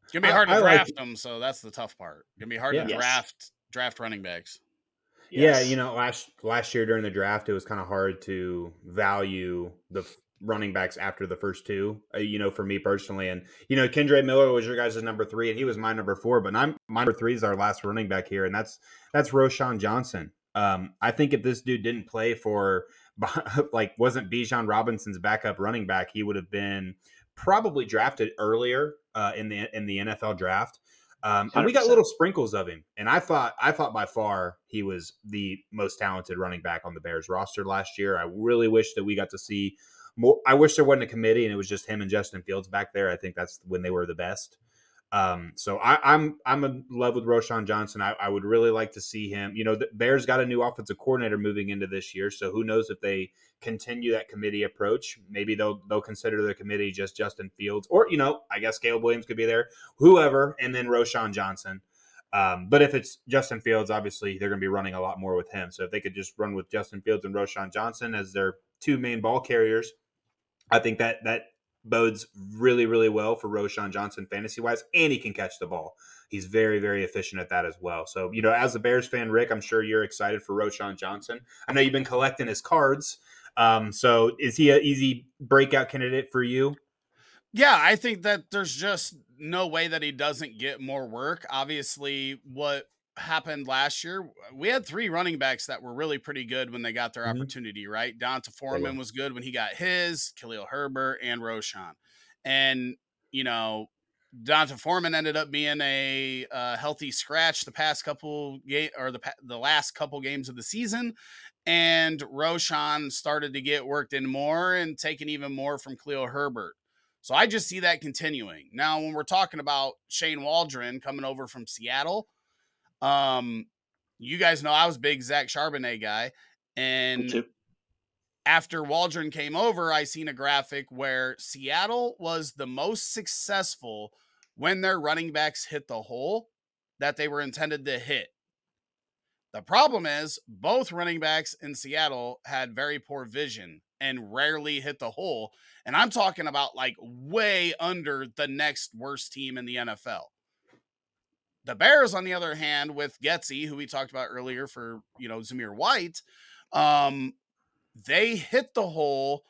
B: it's gonna be hard I, to I draft like them. So that's the tough part. It's gonna be hard yeah. to draft draft running backs.
C: Yes. Yeah, you know, last last year during the draft, it was kind of hard to value the running backs after the first two. Uh, you know, for me personally, and you know, Kendre Miller was your guys' number three, and he was my number four. But I'm my number three is our last running back here, and that's that's Roschon Johnson. Um, I think if this dude didn't play for like wasn't Bijan Robinson's backup running back, he would have been probably drafted earlier uh, in the in the NFL draft. Um, and we got little sprinkles of him. And I thought I thought by far he was the most talented running back on the Bears roster last year. I really wish that we got to see more. I wish there wasn't a committee and it was just him and Justin Fields back there. I think that's when they were the best. Um, so I, am I'm, I'm in love with Roschon Johnson. I, I, would really like to see him. You know, the Bears got a new offensive coordinator moving into this year, so who knows if they continue that committee approach? Maybe they'll they'll consider the committee just Justin Fields, or you know, I guess Caleb Williams could be there, whoever, and then Roschon Johnson. Um, but if it's Justin Fields, obviously they're going to be running a lot more with him. So if they could just run with Justin Fields and Roschon Johnson as their two main ball carriers, I think that that bodes really, really well for Roschon Johnson fantasy wise, and he can catch the ball. He's very, very efficient at that as well. So, you know, as a Bears fan, Rick, I'm sure you're excited for Roschon Johnson. I know you've been collecting his cards. Um, so is he an easy breakout candidate for you?
B: Yeah, I think that there's just no way that he doesn't get more work. Obviously, what happened last year, we had three running backs that were really pretty good when they got their mm-hmm. opportunity, right? D'Onta Foreman was good when he got his, Khalil Herbert, and Roschon. And, you know, D'Onta Foreman ended up being a uh, healthy scratch the past couple game or the the last couple games of the season, and Roschon started to get worked in more and taken even more from Khalil Herbert. So I just see that continuing. Now, when we're talking about Shane Waldron coming over from Seattle, um, you guys know I was big Zach Charbonnet guy, and after Waldron came over, I seen a graphic where Seattle was the most successful when their running backs hit the hole that they were intended to hit. The problem is both running backs in Seattle had very poor vision and rarely hit the hole. And I'm talking about like way under the next worst team in the NFL. The Bears, on the other hand, with Getsy, who we talked about earlier for you know Zamir White, um, they hit the hole.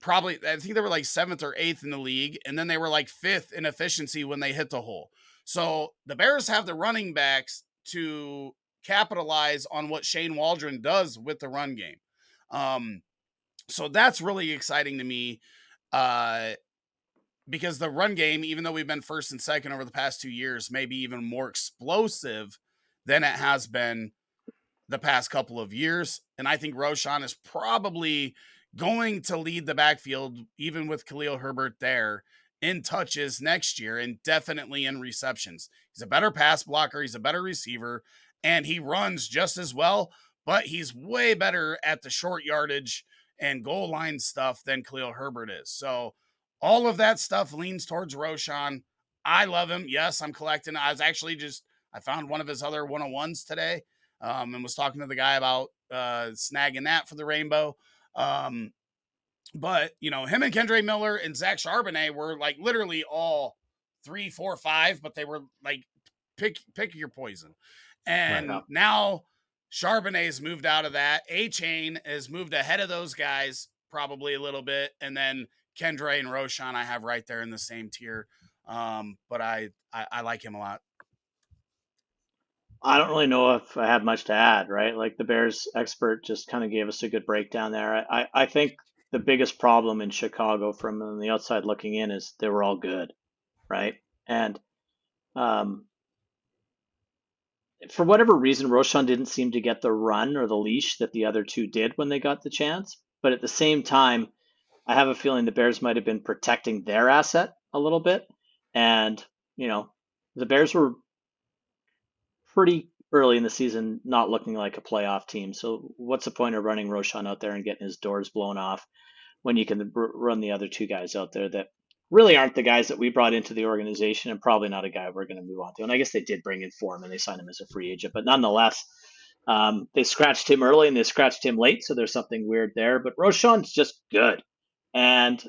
B: Probably, I think they were like seventh or eighth in the league, and then they were like fifth in efficiency when they hit the hole. So the Bears have the running backs to capitalize on what Shane Waldron does with the run game. Um, so that's really exciting to me. Uh, because the run game, even though we've been first and second over the past two years, may be even more explosive than it has been the past couple of years. And I think Roschon is probably going to lead the backfield, even with Khalil Herbert there, in touches next year and definitely in receptions. He's a better pass blocker, he's a better receiver, and he runs just as well, but he's way better at the short yardage and goal line stuff than Khalil Herbert is. So, all of that stuff leans towards Roschon. I love him. Yes, I'm collecting. I was actually just I found one of his other one on ones today, um, and was talking to the guy about uh, snagging that for the Rainbow. Um, but you know, him and Kendre Miller and Zach Charbonnet were like literally all three, four, five, but they were like pick pick your poison. And right now Charbonnet's moved out of that. Achane has moved ahead of those guys probably a little bit, and then Kendre and Roschon I have right there in the same tier. Um, but I, I I like him a lot.
A: I don't really know if I have much to add, right? Like the Bears expert just kind of gave us a good breakdown there. I, I think the biggest problem in Chicago from the outside looking in is they were all good, right? And um, for whatever reason, Roschon didn't seem to get the run or the leash that the other two did when they got the chance. But at the same time, I have a feeling the Bears might have been protecting their asset a little bit. And, you know, the Bears were pretty early in the season not looking like a playoff team. So what's the point of running Roschon out there and getting his doors blown off when you can run the other two guys out there that really aren't the guys that we brought into the organization and probably not a guy we're going to move on to. And I guess they did bring in Foreman they signed him as a free agent, but nonetheless, um, they scratched him early and they scratched him late, so there's something weird there. But Roschon's just good, and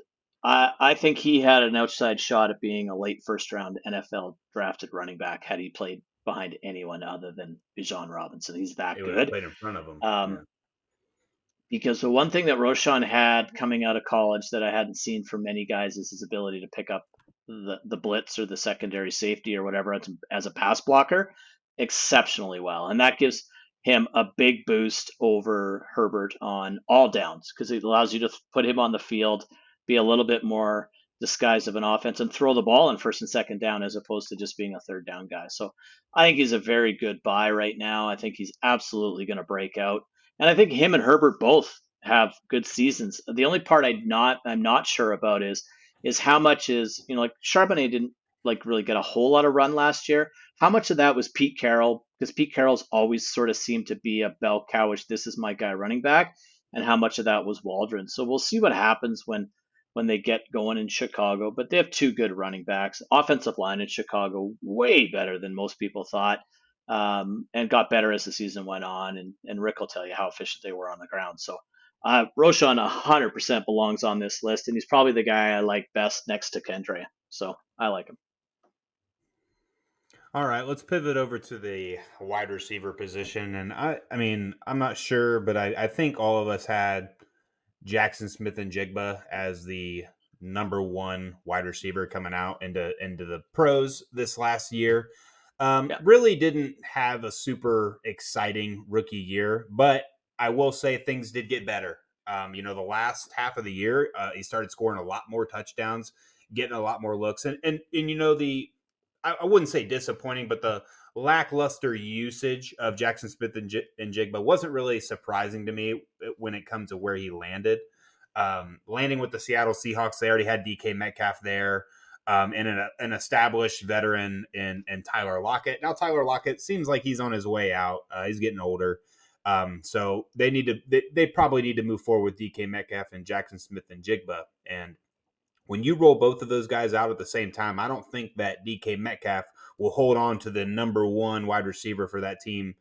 A: I, I think he had an outside shot at being a late first round NFL drafted running back had he played behind anyone other than Bijan Robinson. He's that he good.
C: Played in front of him.
A: Um, yeah. Because the one thing that Roschon had coming out of college that I hadn't seen from many guys is his ability to pick up the, the blitz or the secondary safety or whatever as, as a pass blocker exceptionally well. And that gives him a big boost over Herbert on all downs because it allows you to put him on the field, be a little bit more disguised of an offense and throw the ball in first and second down as opposed to just being a third down guy. So I think he's a very good buy right now. I think he's absolutely going to break out. And I think him and Herbert both have good seasons. The only part I not I'm not sure about is is how much is, you know, like Charbonnet didn't like really get a whole lot of run last year. How much of that was Pete Carroll? Because Pete Carroll's always sort of seemed to be a bell cowish, this is my guy running back, and how much of that was Waldron. So we'll see what happens when when they get going in Chicago. But they have two good running backs. Offensive line in Chicago, way better than most people thought, um, and got better as the season went on. And, and Rick will tell you how efficient they were on the ground. So uh, Roschon 100% belongs on this list, and he's probably the guy I like best next to Kendre. So I like him.
C: All right, let's pivot over to the wide receiver position. And I, I mean, I'm not sure, but I, I think all of us had – Jackson Smith-Njigba as the number one wide receiver coming out into into the pros this last year. Um, yeah. Really didn't have a super exciting rookie year, but I will say things did get better. Um, you know, the last half of the year, uh, he started scoring a lot more touchdowns, getting a lot more looks, and and and you know the I, I wouldn't say disappointing, but the lackluster usage of Jackson Smith and, J- and Jigba wasn't really surprising to me when it comes to where he landed. Um, landing with the Seattle Seahawks, they already had DK Metcalf there. Um, and an, an, established veteran in, in Tyler Lockett. Now Tyler Lockett seems like he's on his way out. Uh, he's getting older, um, so they need to they, they, probably need to move forward with DK Metcalf and Jackson Smith-Njigba. And when you roll both of those guys out at the same time, I don't think that DK Metcalf will hold on to the number one wide receiver for that team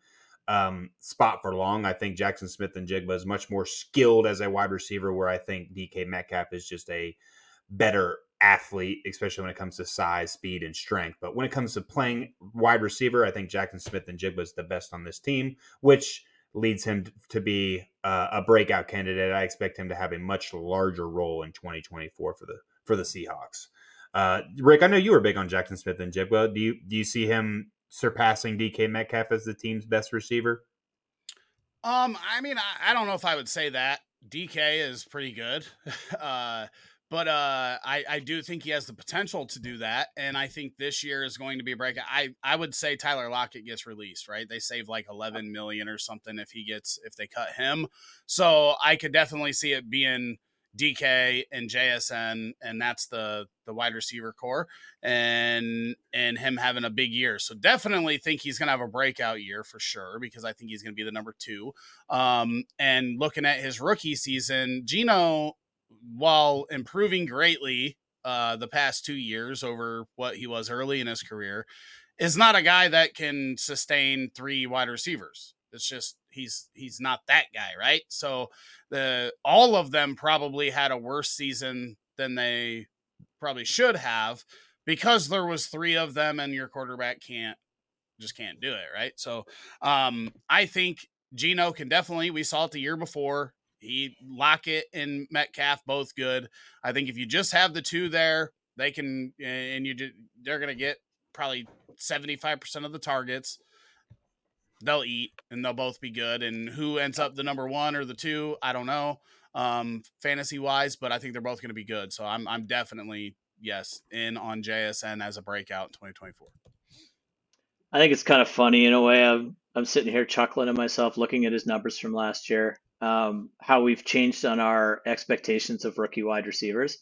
C: um, spot for long. I think Jackson Smith-Njigba is much more skilled as a wide receiver, where I think DK Metcalf is just a better athlete, especially when it comes to size, speed, and strength. But when it comes to playing wide receiver, I think Jackson Smith-Njigba is the best on this team, which leads him to be uh, a breakout candidate. I expect him to have a much larger role in 2024 for the for the Seahawks. Uh, Rick, I know you were big on Jackson Smith-Njigba. Do you do you see him surpassing DK Metcalf as the team's best receiver?
B: Um, I mean, I, I don't know if I would say that. DK is pretty good. uh, but uh, I, I do think he has the potential to do that, and I think this year is going to be a breakout. I, I would say Tyler Lockett gets released, right? They save like eleven million or something if he gets if they cut him. So I could definitely see it being DK and JSN, and that's the the wide receiver core, and and him having a big year. So definitely think he's gonna have a breakout year for sure because I think he's gonna be the number two. Um, and looking at his rookie season, Geno, while improving greatly uh, the past two years over what he was early in his career, is not a guy that can sustain three wide receivers It's just he's he's not that guy, right? So the all of them probably had a worse season than they probably should have because there was three of them and your quarterback can't just can't do it, right? So um I think Geno can definitely we saw it the year before. He Lockett and Metcalf both good. I think if you just have the two there, they can and you they're gonna get probably 75% of the targets they'll eat and they'll both be good. And who ends up the number one or the two, I don't know, um, fantasy wise, but I think they're both going to be good. So I'm I'm definitely yes in on JSN as a breakout in 2024.
A: I think it's kind of funny in a way. I'm I'm sitting here chuckling at myself, looking at his numbers from last year. Um, how we've changed on our expectations of rookie wide receivers.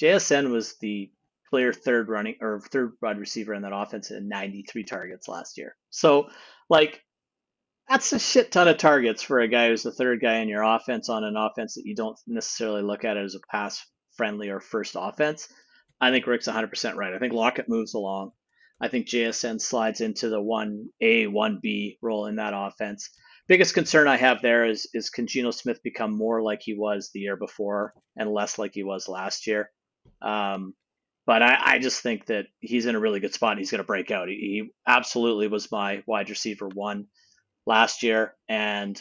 A: JSN was the clear third running or third wide receiver in that offense and 93 targets last year. So, like, that's a shit ton of targets for a guy who's the third guy in your offense on an offense that you don't necessarily look at as a pass friendly or first offense. I think Rick's 100% right. I think Lockett moves along. I think JSN slides into the 1A, 1B role in that offense. Biggest concern I have there is is can Geno Smith become more like he was the year before and less like he was last year? Um, but I, I, just think that he's in a really good spot. And He's going to break out. He, he, absolutely was my wide receiver one last year, and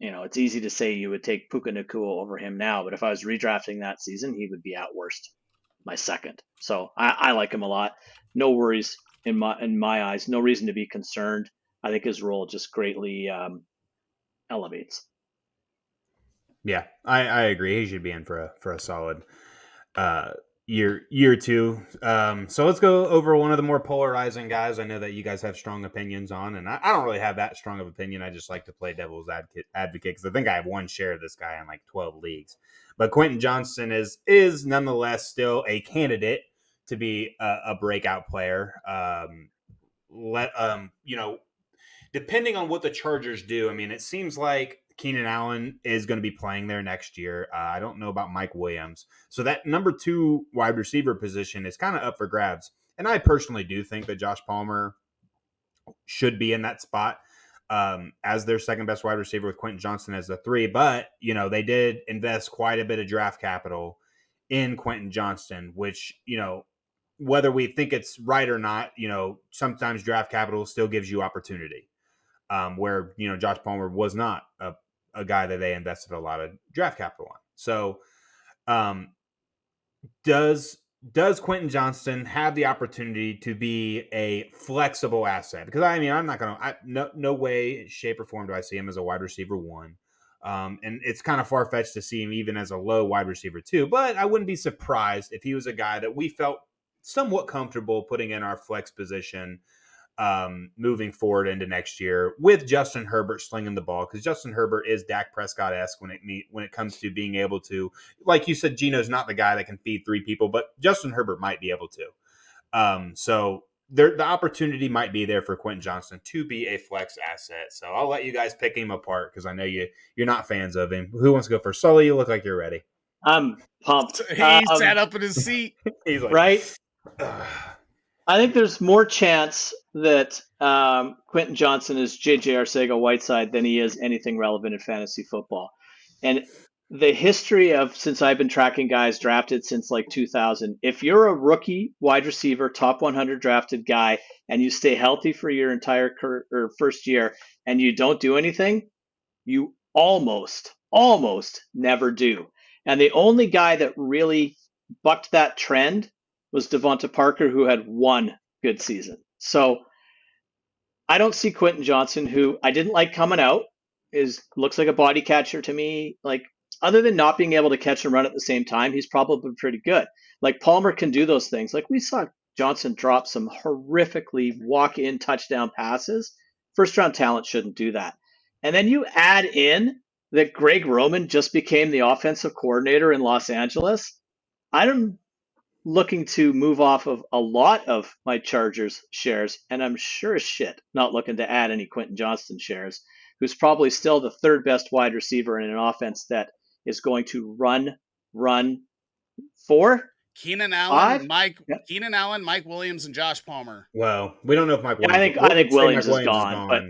A: you know it's easy to say you would take Puka Nacua over him now, but if I was redrafting that season, he would be at worst my second. So I, I like him a lot. No worries in my in my eyes. No reason to be concerned. I think his role just greatly um, elevates.
C: Yeah, I, I agree. He should be in for a for a solid uh, year year two. Um, so let's go over one of the more polarizing guys. I know that you guys have strong opinions on, and I, I don't really have that strong of opinion. I just like to play devil's advocate because I think I have one share of this guy in like twelve leagues. But Quentin Johnston is is nonetheless still a candidate to be a, a breakout player. Um, let um, you know, depending on what the Chargers do. I mean, it seems like Keenan Allen is going to be playing there next year. Uh, I don't know about Mike Williams. So that number two wide receiver position is kind of up for grabs. And I personally do think that Josh Palmer should be in that spot um, as their second best wide receiver with Quentin Johnston as the three. But, you know, they did invest quite a bit of draft capital in Quentin Johnston, which, you know, whether we think it's right or not, you know, sometimes draft capital still gives you opportunity. Um, where you know Josh Palmer was not a a guy that they invested a lot of draft capital on. So, um, does does Quentin Johnston have the opportunity to be a flexible asset? Because I mean, I'm not gonna, I, no, no way, shape, or form do I see him as a wide receiver one. Um, and it's kind of far fetched to see him even as a low wide receiver two. But I wouldn't be surprised if he was a guy that we felt somewhat comfortable putting in our flex position um, moving forward into next year with Justin Herbert slinging the ball because Justin Herbert is Dak Prescott esque when it meet, when it comes to being able to, like you said, Geno's not the guy that can feed three people, but Justin Herbert might be able to. Um, so there, the opportunity might be there for Quentin Johnston to be a flex asset. So I'll let you guys pick him apart because I know you you're not fans of him. Who wants to go first? Sully, you look like you're ready.
A: I'm pumped.
B: He
A: um,
B: sat up in his seat.
C: He's like,
A: right. I think there's more chance that um, Quentin Johnston is JJ Arcega Whiteside than he is anything relevant in fantasy football. And the history of since I've been tracking guys drafted since like 2000, if you're a rookie wide receiver, top 100 drafted guy, and you stay healthy for your entire career, or first year, and you don't do anything, you almost, almost never do. And the only guy that really bucked that trend was DeVante Parker, who had one good season. So I don't see Quentin Johnston, who I didn't like coming out, is looks like a body catcher to me. Like other than not being able to catch and run at the same time, he's probably pretty good. Like Palmer can do those things. Like we saw Johnson drop some horrifically walk-in touchdown passes. First round talent shouldn't do that. And then you add in that Greg Roman just became the offensive coordinator in Los Angeles. I don't looking to move off of a lot of my Chargers shares, and I'm sure as shit not looking to add any Quentin Johnston shares, who's probably still the third best wide receiver in an offense that is going to run, run for
B: Keenan Allen, Five? Mike yep. Keenan Allen, Mike Williams, and Josh Palmer.
C: Well, we don't know if Mike.
A: Williams, yeah, I think I think Williams, Williams, is gone, is gone, but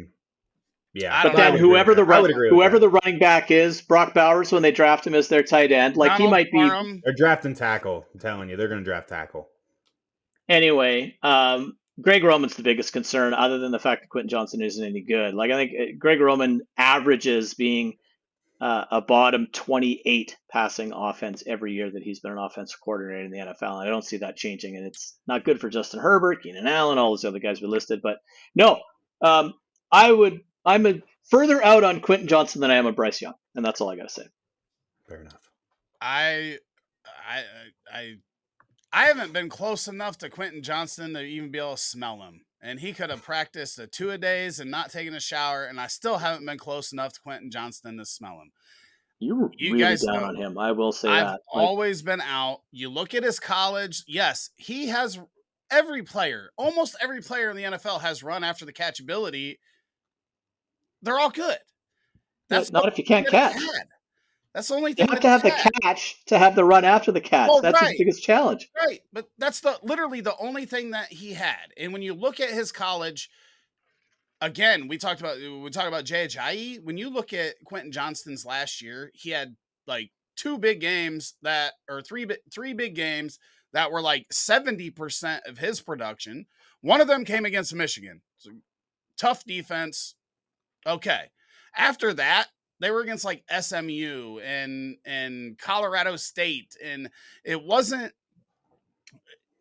C: Yeah,
A: But then
C: would agree with
A: whoever the
C: that. I would
A: run, whoever the running back is, Brock Bowers, when they draft him as their tight end, like he
B: Donald
A: might be
B: Parham,
C: they're drafting tackle. I'm telling you, they're going to draft tackle.
A: anyway. Um, Greg Roman's the biggest concern, other than the fact that Quentin Johnston isn't any good. Like I think uh, Greg Roman averages being uh, a bottom 28 passing offense every year that he's been an offensive coordinator in the NFL. And I don't see that changing, and it's not good for Justin Herbert, Keenan Allen, all those other guys we listed. But no, um, I would. I'm a, further out on Quentin Johnston than I am on Bryce Young, and that's all I got to say.
C: Fair enough.
B: I, I, I, I haven't been close enough to Quentin Johnston to even be able to smell him. And he could have practiced a two a days and not taken a shower, and I still haven't been close enough to Quentin Johnston to smell him.
A: You were
B: You
A: really
B: guys
A: down
B: know-
A: on him. I will say
B: I've
A: that. Like,
B: always been out. You look at his college. Yes, he has every player, almost every player in the NFL has run after the catchability. They're all good.
A: That's
B: the
A: not if you can't
B: only thing that
A: catch.
B: had. That's the only
A: You
B: thing.
A: have to have
B: he
A: the catch to have the run after the catch. That's
B: right.
A: his biggest challenge.
B: Right, but that's the literally the only thing that he had. And when you look at his college, again, we talked about we talked about Jay Ajayi. When you look at Quentin Johnston's last year, he had like two big games that or three three big games that were like 70% of his production. One of them came against Michigan. So, tough defense. Okay. After that, they were against like SMU and and Colorado State and it wasn't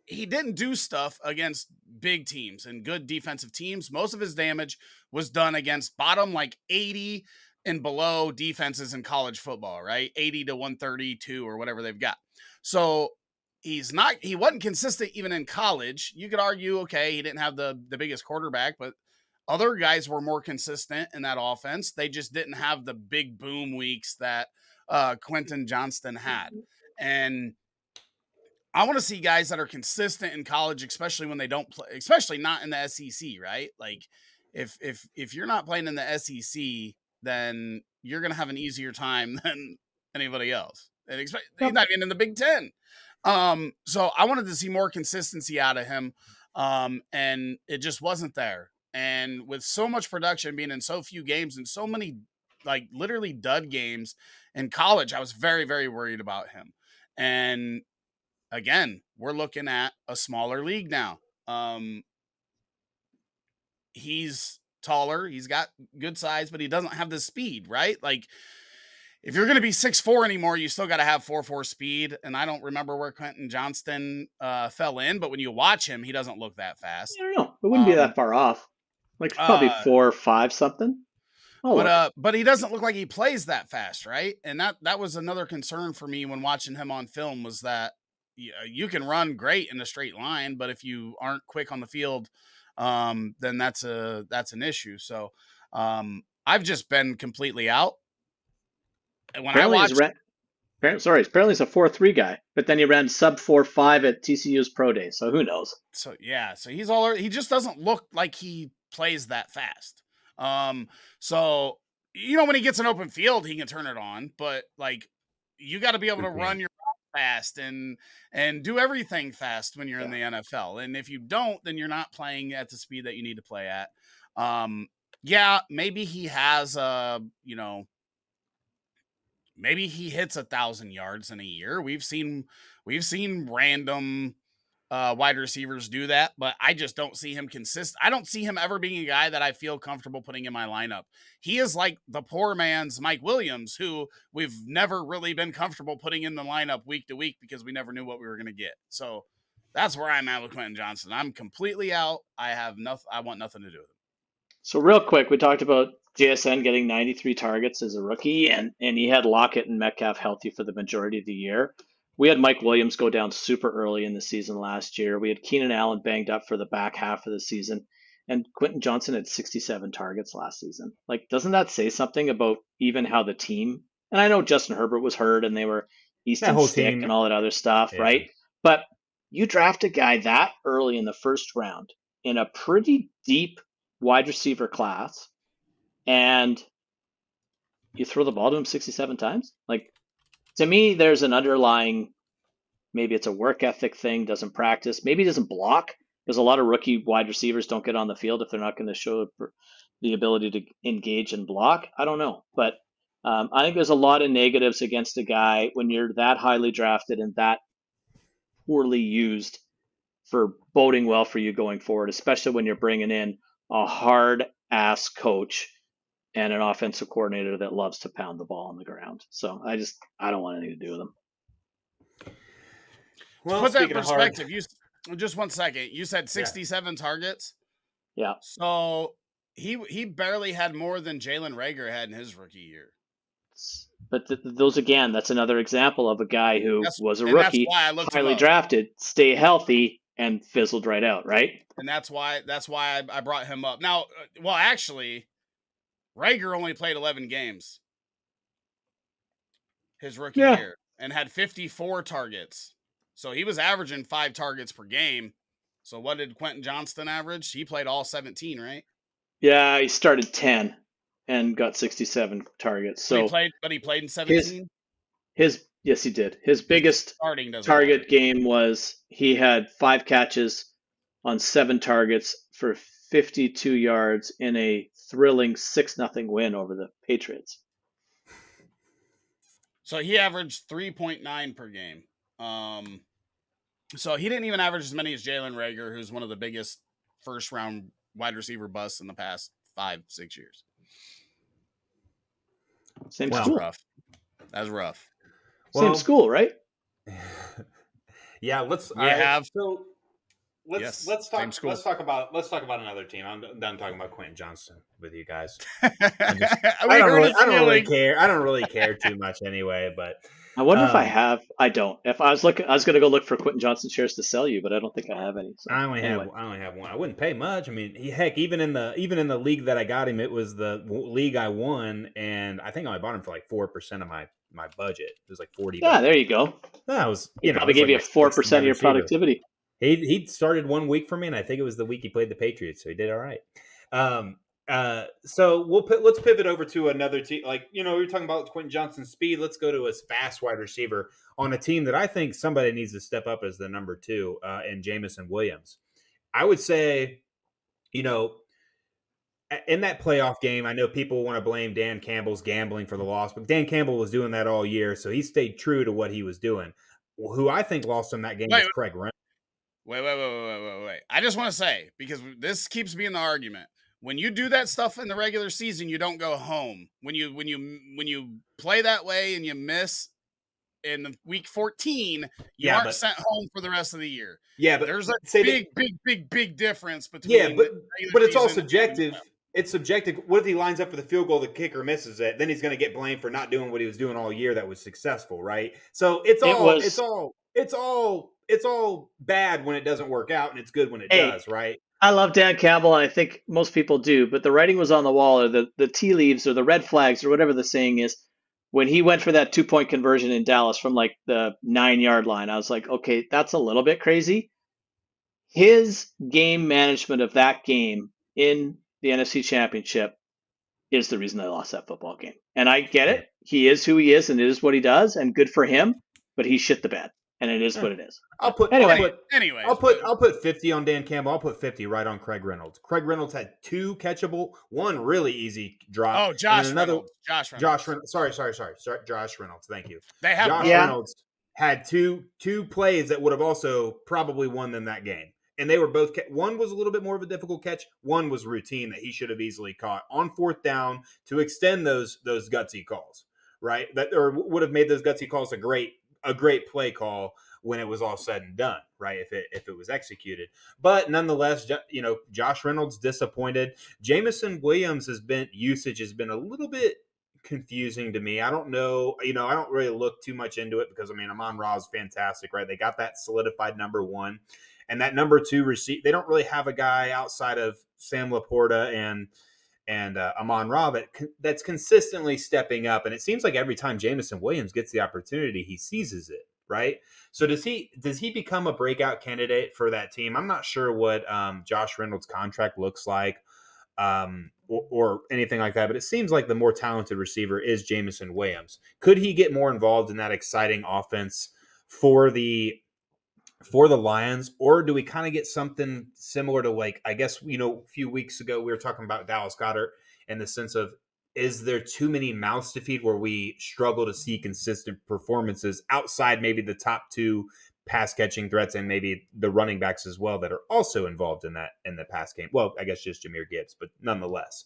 B: he didn't do stuff against big teams and good defensive teams. Most of his damage was done against bottom like 80 and below defenses in college football, right? 80 to 132 or whatever they've got. So he's not he wasn't consistent even in college. You could argue, okay, he didn't have the the biggest quarterback, but other guys were more consistent in that offense. They just didn't have the big boom weeks that uh Quentin Johnston had. And I want to see guys that are consistent in college, especially when they don't play, especially not in the SEC, right? Like if if if you're not playing in the SEC, then you're gonna have an easier time than anybody else. And expect he's not even in the Big Ten. Um, so I wanted to see more consistency out of him. Um, and it just wasn't there. And with so much production being in so few games and so many like literally dud games in college, I was very, very worried about him. And again, we're looking at a smaller league now. Um, he's taller, he's got good size, but he doesn't have the speed, right? Like if you're going to be six four anymore, you still got to have four four speed. And I don't remember where Quentin Johnston uh, fell in, but when you watch him, he doesn't look that fast.
A: I don't know. It wouldn't be
B: Um,
A: that far off. Like probably
B: uh,
A: four or five something. Oh,
B: but uh, but he doesn't look like he plays that fast, right? And that that was another concern for me when watching him on film was that y- uh, you can run great in a straight line, but if you aren't quick on the field, um, then that's a that's an issue. So um, I've just been completely out. When
A: apparently
B: watch,
A: he's ran, apparently, sorry, apparently he's a four three guy, but then he ran sub four five at TCU's pro day. So who knows?
B: so yeah, so he's all he just doesn't look like he plays that fast. Um, so you know when he gets an open field, he can turn it on, but like you got to be able to
C: Mhm.
B: run your fast and and do everything fast when you're in the NFL. And if you don't, then you're not playing at the speed that you need to play at. Um, yeah, maybe he has a you know maybe he hits a thousand yards in a year. We've seen we've seen random uh, wide receivers do that, but I just don't see him consist. I don't see him ever being a guy that I feel comfortable putting in my lineup. He is like the poor man's Mike Williams, who we've never really been comfortable putting in the lineup week to week because we never knew what we were going to get. So that's where I'm at with Quentin Johnston. I'm completely out. I have nothing. I want nothing to do with him.
A: So real quick, we talked about JSN getting 93 targets as a rookie, and and he had Lockett and Metcalf healthy for the majority of the year. We had Mike Williams go down super early in the season last year. We had Keenan Allen banged up for the back half of the season, and Quentin Johnston had 67 targets last season. Like, doesn't that say something about even how the team? And I know Justin Herbert was hurt, and they were Easton Stick
C: team-
A: and all that other stuff,
C: Yeah.
A: right? But you draft a guy that early in the first round in a pretty deep wide receiver class, and you throw the ball to him 67 times? Like, to me, there's an underlying maybe it's a work ethic thing, doesn't practice, maybe doesn't block. because a lot of rookie wide receivers don't get on the field if they're not going to show the ability to engage and block. I don't know, but um, I think there's a lot of negatives against a guy when you're that highly drafted and that poorly used for boding well for you going forward, especially when you're bringing in a hard ass coach and an offensive coordinator that loves to pound the ball on the ground. So I just I don't want anything to do with them.
B: Well, to put that in perspective, you just one second. You said 67 yeah. targets.
A: Yeah.
B: So he he barely had more than Jalen Reagor had in his rookie year.
A: But th- those again, that's another example of a guy who that's, was a rookie, highly drafted, stay healthy, and fizzled right out, right?
B: And that's why that's why I, I brought him up. Now, uh, well, actually, Reagor only played 11 games his rookie yeah. year and had 54 targets. So he was averaging five targets per game. So what did Quentin Johnston average? He played all 17, right?
A: Yeah, he started 10 and got 67 targets. So
B: he played, but he played in 17.
A: His, his yes, he did. His biggest Starting target matter. game was he had five catches on seven targets for 52 yards in a thrilling six nothing win over the Patriots.
B: So he averaged 3.9 per game. Um, so he didn't even average as many as Jalen Reagor, who's one of the biggest first round wide receiver busts in the past five, six years.
A: Same well, school.
B: Rough. That's rough.
A: Well, Same school, right?
C: yeah, let's.
B: We have
C: so let's yes, let's talk let's talk about let's talk about another team. I'm done talking about Quentin Johnston with you guys. I, just, I don't really I don't really care. I don't really care too much anyway, but
A: I wonder um, if I um, have. I don't. If I was looking, I was going to go look for Quentin Johnston shares to sell you, but I don't think I have any.
C: So. I only anyway. have. I only have one. I wouldn't pay much. I mean, he, heck, even in the even in the league that I got him, it was the league I won, and I think I bought him for like four percent of my my budget. It was like forty.
A: Yeah, there you go.
C: That was you he know
A: probably gave
C: like
A: you four percent of your productivity.
C: He he started one week for me, and I think it was the week he played the Patriots, so he did all right. Um, uh, so we'll put, let's pivot over to another team. Like you know, we were talking about Quentin Johnston's speed. Let's go to his fast wide receiver on a team that I think somebody needs to step up as the number two, uh, in Jameson Williams. I would say, you know, in that playoff game, I know people want to blame Dan Campbell's gambling for the loss, but Dan Campbell was doing that all year, so he stayed true to what he was doing. Who I think lost him that game wait, was Craig Reynolds.
B: Wait, wait, wait, wait, wait, wait. I just want to say because this keeps being the argument when you do that stuff in the regular season, you don't go home. When you when you when you play that way and you miss in the week 14, you yeah, aren't but, sent home for the rest of the year.
C: Yeah, but
B: there's a big, that, big, big, big difference between.
C: Yeah, but but it's all subjective. It's subjective. What if he lines up for the field goal, the kicker misses it? Then he's going to get blamed for not doing what he was doing all year that was successful, right? So it's all it was, it's all it's all it's all bad when it doesn't work out, and it's good when it hey, does, right?
A: I love Dan Campbell, and I think most people do, but the writing was on the wall, or the, the tea leaves, or the red flags, or whatever the saying is. When he went for that two point conversion in Dallas from like the nine yard line, I was like, okay, that's a little bit crazy. His game management of that game in the NFC Championship is the reason they lost that football game. And I get it. He is who he is, and it is what he does, and good for him, but he shit the bed and it is what it is.
C: I'll put anyway. I'll put, anyway, I'll put I'll put fifty on Dan Campbell. I'll put fifty right on Craig Reynolds. Craig Reynolds had two catchable, one really easy drop.
B: Oh, Josh another Reynolds. Josh
C: Reynolds. Josh Reynolds. Sorry, sorry, sorry, sorry. Josh Reynolds. Thank you.
B: They have
C: Josh yeah. Reynolds had two two plays that would have also probably won them that game. And they were both one was a little bit more of a difficult catch. One was routine that he should have easily caught on fourth down to extend those those gutsy calls, right? That or would have made those gutsy calls a great a great play call when it was all said and done, right? If it if it was executed, but nonetheless, you know, Josh Reynolds disappointed. Jameson Williams has been usage has been a little bit confusing to me. I don't know, you know, I don't really look too much into it because I mean, Amon Ra is fantastic, right? They got that solidified number one, and that number two receipt. They don't really have a guy outside of Sam LaPorta and and uh, Amon Ra that that's consistently stepping up. And it seems like every time Jameson Williams gets the opportunity, he seizes it. Right. So does he does he become a breakout candidate for that team? I'm not sure what um, Josh Reynolds' contract looks like. Um, or, or, anything like that. But it seems like the more talented receiver is Jameson Williams. Could he get more involved in that exciting offense for the for the Lions, or do we kind of get something similar to like I guess you know a few weeks ago we were talking about Dallas Goedert in the sense of is there too many mouths to feed where we struggle to see consistent performances outside maybe the top two pass catching threats and maybe the running backs as well that are also involved in that in the pass game. Well, I guess just Jahmyr Gibbs, but nonetheless,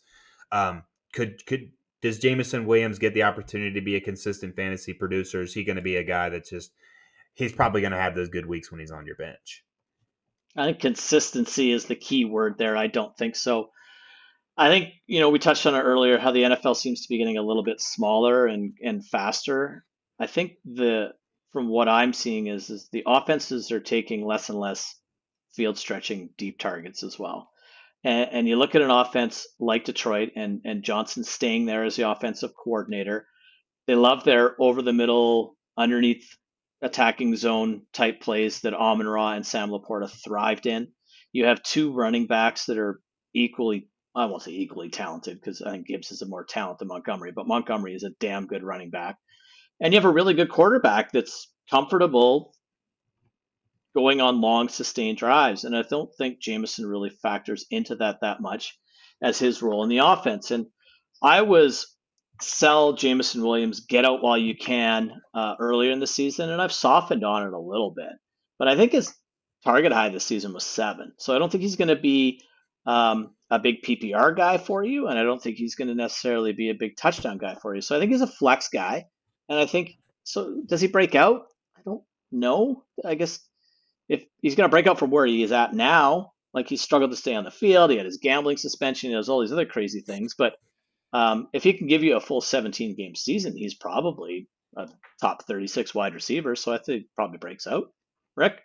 C: um, could could does Jameson Williams get the opportunity to be a consistent fantasy producer? Is he going to be a guy that just he's probably going to have those good weeks when he's on your bench?
A: I think consistency is the key word there. I don't think so. I think you know we touched on it earlier how the NFL seems to be getting a little bit smaller and and faster. I think the from what I'm seeing is is the offenses are taking less and less field stretching deep targets as well. And, and you look at an offense like Detroit and and Johnson staying there as the offensive coordinator. They love their over the middle, underneath attacking zone type plays that Amon Ra and Sam Laporta thrived in. You have two running backs that are equally I won't say equally talented because I think Gibbs is a more talent than Montgomery, but Montgomery is a damn good running back and you have a really good quarterback that's comfortable going on long sustained drives. And I don't think Jameson really factors into that that much as his role in the offense. And I was sell Jameson Williams, get out while you can uh, earlier in the season, and I've softened on it a little bit. But I think his target high this season was seven. So I don't think he's going to be um, a big PPR guy for you, and I don't think he's going to necessarily be a big touchdown guy for you. So I think he's a flex guy. And I think so. Does he break out? I don't know. I guess if he's going to break out from where he is at now, like he struggled to stay on the field, he had his gambling suspension, he has all these other crazy things. But um, if he can give you a full 17 game season, he's probably a top 36 wide receiver. So I think probably breaks out. Rick?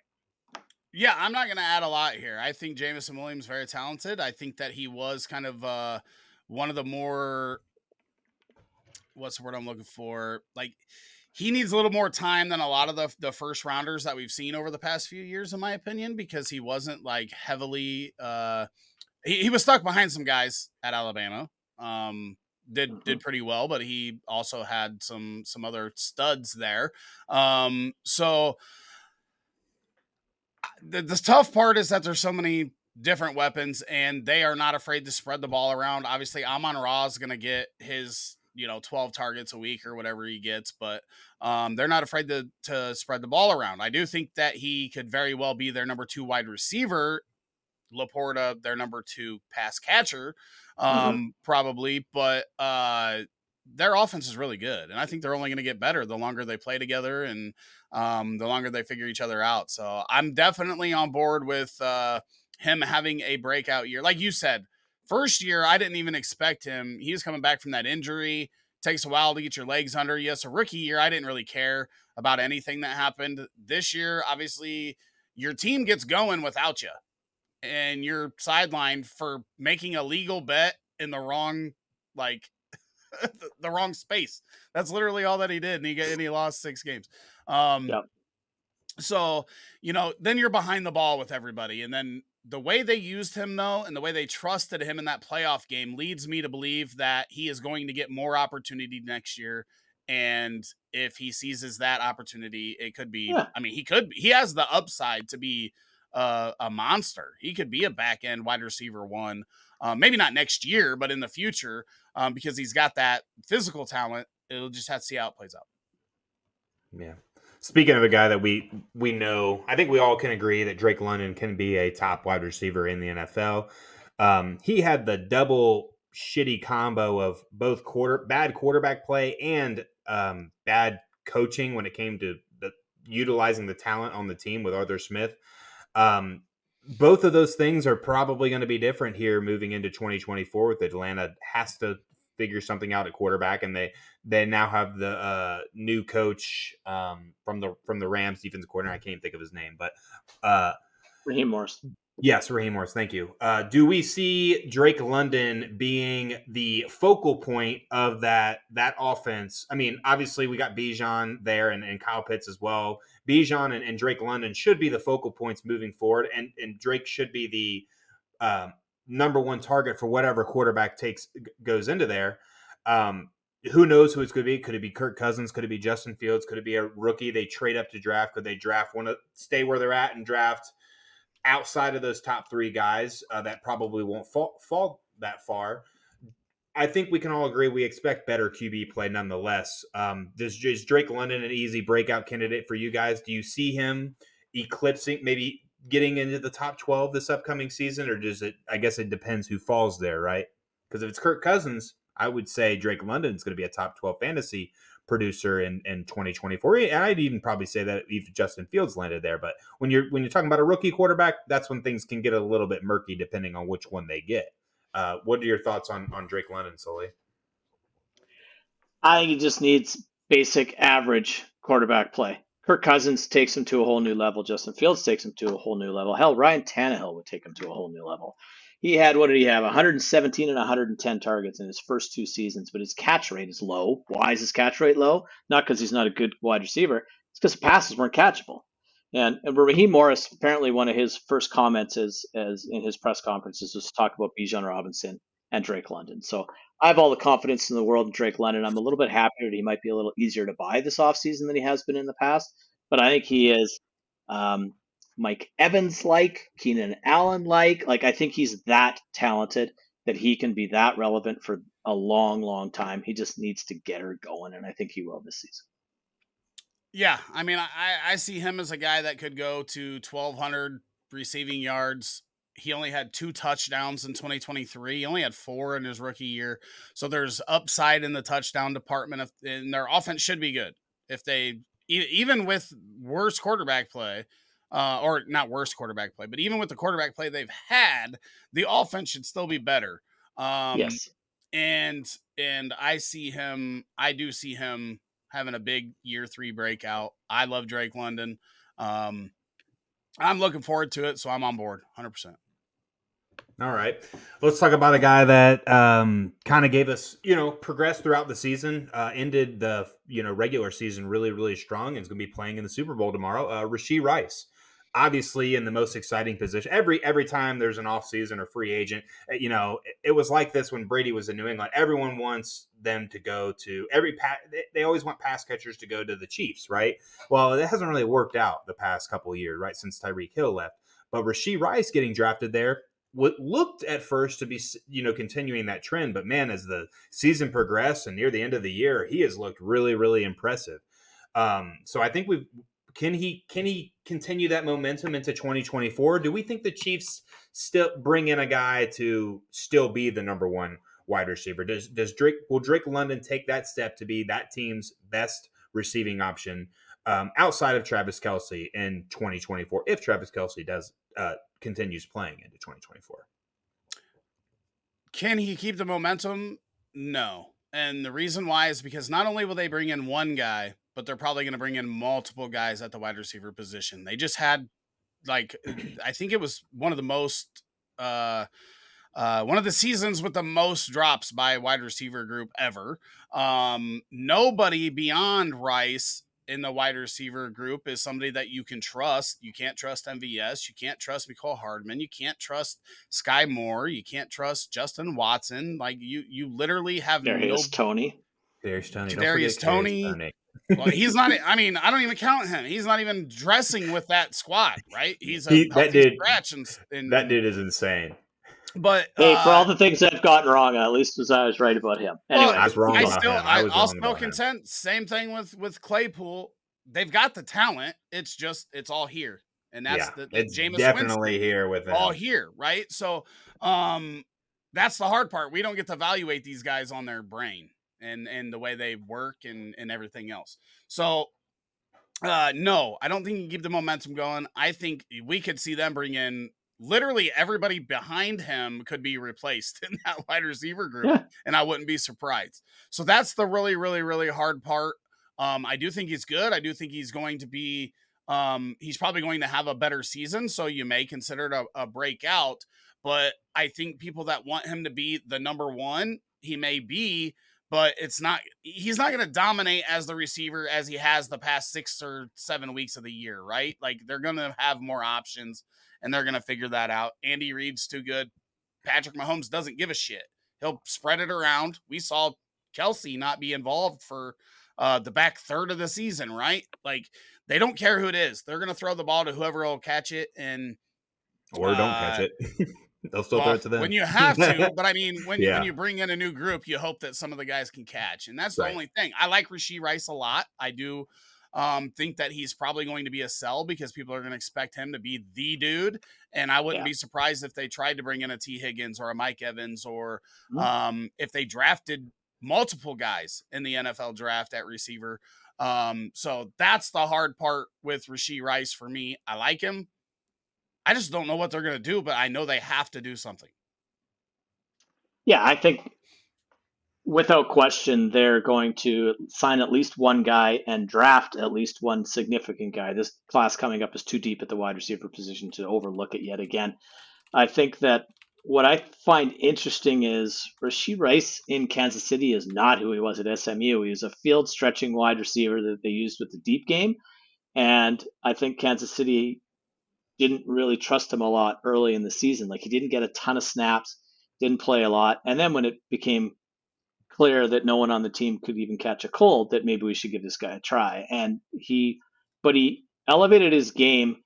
B: Yeah, I'm not going to add a lot here. I think Jameson Williams very talented. I think that he was kind of uh, one of the more what's the word I'm looking for? Like he needs a little more time than a lot of the the first rounders that we've seen over the past few years, in my opinion, because he wasn't like heavily. uh He, he was stuck behind some guys at Alabama. Um, did mm-hmm. did pretty well, but he also had some some other studs there. Um, so the, the tough part is that there's so many different weapons and they are not afraid to spread the ball around. Obviously, Amon Ra is going to get his you know 12 targets a week or whatever he gets but um, they're not afraid to to spread the ball around i do think that he could very well be their number two wide receiver laporta their number two pass catcher mm-hmm. um, mm-hmm. probably but uh, their offense is really good and i think they're only going to get better the longer they play together and um, the longer they figure each other out so i'm definitely on board with uh, him having a breakout year like you said First year, I didn't even expect him. He was coming back from that injury. Takes a while to get your legs under you. So rookie year, I didn't really care about anything that happened. This year, obviously, your team gets going without you, and you're sidelined for making a legal bet in the wrong, like, the, wrong space. That's literally all that he did, and he and he lost six games. Um, yep. So you know, then you're behind the ball with everybody, and then the way they used him though and the way they trusted him in that playoff game leads me to believe that he is going to get more opportunity next year and if he seizes that opportunity it could be yeah. i mean he could he has the upside to be uh, a monster he could be a back end wide receiver one um, maybe not next year but in the future um, because he's got that physical talent it'll just have to see how it plays out
C: yeah Speaking of a guy that we we know, I think we all can agree that Drake London can be a top wide receiver in the NFL. Um, he had the double shitty combo of both quarter bad quarterback play and um, bad coaching when it came to the, utilizing the talent on the team with Arthur Smith. Um, both of those things are probably going to be different here moving into 2024 with Atlanta has to figure something out at quarterback, and they they now have the uh, new coach um, from the from the Rams defensive coordinator. I can't think of his name, but uh,
A: Raheem Morris.
C: Yes, Raheem Morris. Thank you. Uh, do we see Drake London being the focal point of that that offense? I mean, obviously we got Bijan there and, and Kyle Pitts as well. Bijan and, and, Drake London should be the focal points moving forward, and and Drake should be the um, number one target for whatever quarterback takes goes into there. Um, who knows who it's going to be? Could it be Kirk Cousins? Could it be Justin Fields? Could it be a rookie they trade up to draft? Could they draft one, stay where they're at and draft outside of those top three guys uh, that probably won't fall, fall that far? I think we can all agree we expect better QB play nonetheless. Um, does is Drake London an easy breakout candidate for you guys? Do you see him eclipsing, maybe getting into the top twelve this upcoming season, or does it? I guess it depends who falls there, right? Because if it's Kirk Cousins, I would say Drake London is going to be a top twelve fantasy producer in, in 2024. And I'd even probably say that if Justin Fields landed there. But when you're when you're talking about a rookie quarterback, that's when things can get a little bit murky depending on which one they get. Uh, what are your thoughts on on Drake London, Sully?
A: I think he just needs basic average quarterback play. Kirk Cousins takes him to a whole new level. Justin Fields takes him to a whole new level. Hell, Ryan Tannehill would take him to a whole new level. He had what did he have? 117 and 110 targets in his first two seasons, but his catch rate is low. Why is his catch rate low? Not because he's not a good wide receiver. It's because the passes weren't catchable. And, and Raheem Morris, apparently one of his first comments as, as in his press conferences was to talk about Bijan Robinson and Drake London. So I have all the confidence in the world in Drake London. I'm a little bit happier that he might be a little easier to buy this offseason than he has been in the past. But I think he is um, Mike Evans like, Keenan Allen like. Like I think he's that talented that he can be that relevant for a long, long time. He just needs to get her going, and I think he will this season.
B: Yeah, I mean, I, I see him as a guy that could go to 1,200 receiving yards. He only had two touchdowns in 2023. He only had four in his rookie year. So there's upside in the touchdown department, and their offense should be good if they, even with worse quarterback play, uh, or not worse quarterback play, but even with the quarterback play they've had, the offense should still be better. Um,
A: yes.
B: And and I see him. I do see him having a big year three breakout. I love Drake London. Um, I'm looking forward to it, so I'm on board 100%.
C: All right. Let's talk about a guy that um, kind of gave us, you know, progressed throughout the season, uh, ended the, you know, regular season really, really strong and is going to be playing in the Super Bowl tomorrow. Uh, Rashee Rice obviously in the most exciting position every every time there's an offseason or free agent eh, you know it, it, was like this when brady was in new england. Everyone wants them to go to every pat they, they always want pass catchers to go to the chiefs right? Well it hasn't really worked out the past couple years right since tyreek hill left. But rashee rice getting drafted there what looked at first to be you know continuing that trend. But man as the season progressed and near the end of the year he has looked really really impressive. Um, so I think we've can he can he continue that momentum into 2024? Do we think the Chiefs still bring in a guy to still be the number one wide receiver? Does does Drake will Drake London take that step to be that team's best receiving option um, outside of Travis Kelce in 2024 if Travis Kelce does uh, continues playing into 2024?
B: Can he keep the momentum? No. And the reason why is because not only will they bring in one guy, but they're probably going to bring in multiple guys at the wide receiver position. They just had like I think it was one of the most uh uh, one of the seasons with the most drops by wide receiver group ever. Um, nobody beyond Rice in the wide receiver group is somebody that you can trust. You can't trust MVS. You can't trust Mecole Hardman. You can't trust Sky Moore. You can't trust Justin Watson. Like you, you literally have
A: there no. Toney.
C: There's Toney.
B: There's Toney. Toney well, he's not. I mean, I don't even count him. He's not even dressing with that squad, right? He's a he,
C: that dude.
B: Scratch and, and,
C: that dude is insane.
B: But
A: hey, uh, for all uh, the things I've gotten wrong, at least as I was right about him. Anyway, well,
C: I was wrong.
B: I still,
C: him. I
B: was will still content. Him. Same thing with with Claypool. They've got the talent. It's just it's all here, and that's yeah, the, the
C: it's Jameis definitely Winston, here with
B: him. all here, right? So, um, that's the hard part. We don't get to evaluate these guys on their brain and and the way they work and and everything else. So uh no, I don't think you keep the momentum going. I think we could see them bring in literally everybody behind him could be replaced in that wide receiver group yeah. and I wouldn't be surprised. So that's the really really really hard part. Um I do think he's good. I do think he's going to be um he's probably going to have a better season so you may consider it a, a breakout but I think people that want him to be the number 1 he may be but it's not he's not going to dominate as the receiver as he has the past 6 or 7 weeks of the year, right? Like they're going to have more options and they're going to figure that out. Andy Reid's too good. Patrick Mahomes doesn't give a shit. He'll spread it around. We saw Kelce not be involved for uh, the back third of the season, right? Like they don't care who it is. They're going to throw the ball to whoever will catch it and
C: or don't uh, catch it. They'll still well, throw it to them
B: when you have to. but I mean, when yeah. you, when you bring in a new group, you hope that some of the guys can catch, and that's the only thing. I like Rashee Rice a lot. I do um, think that he's probably going to be a sell because people are going to expect him to be the dude. And I wouldn't yeah. be surprised if they tried to bring in a T. Higgins or a Mike Evans or mm-hmm. um, if they drafted multiple guys in the NFL draft at receiver. Um, so that's the hard part with Rashee Rice for me. I like him. I just don't know what they're going to do, but I know they have to do something.
A: Yeah, I think without question, they're going to sign at least one guy and draft at least one significant guy. This class coming up is too deep at the wide receiver position to overlook it yet again. I think that what I find interesting is Rashee Rice in Kansas City is not who he was at SMU. He was a field stretching wide receiver that they used with the deep game. And I think Kansas City didn't really trust him a lot early in the season. Like he didn't get a ton of snaps, didn't play a lot. And then when it became clear that no one on the team could even catch a cold, that maybe we should give this guy a try. And he, but he elevated his game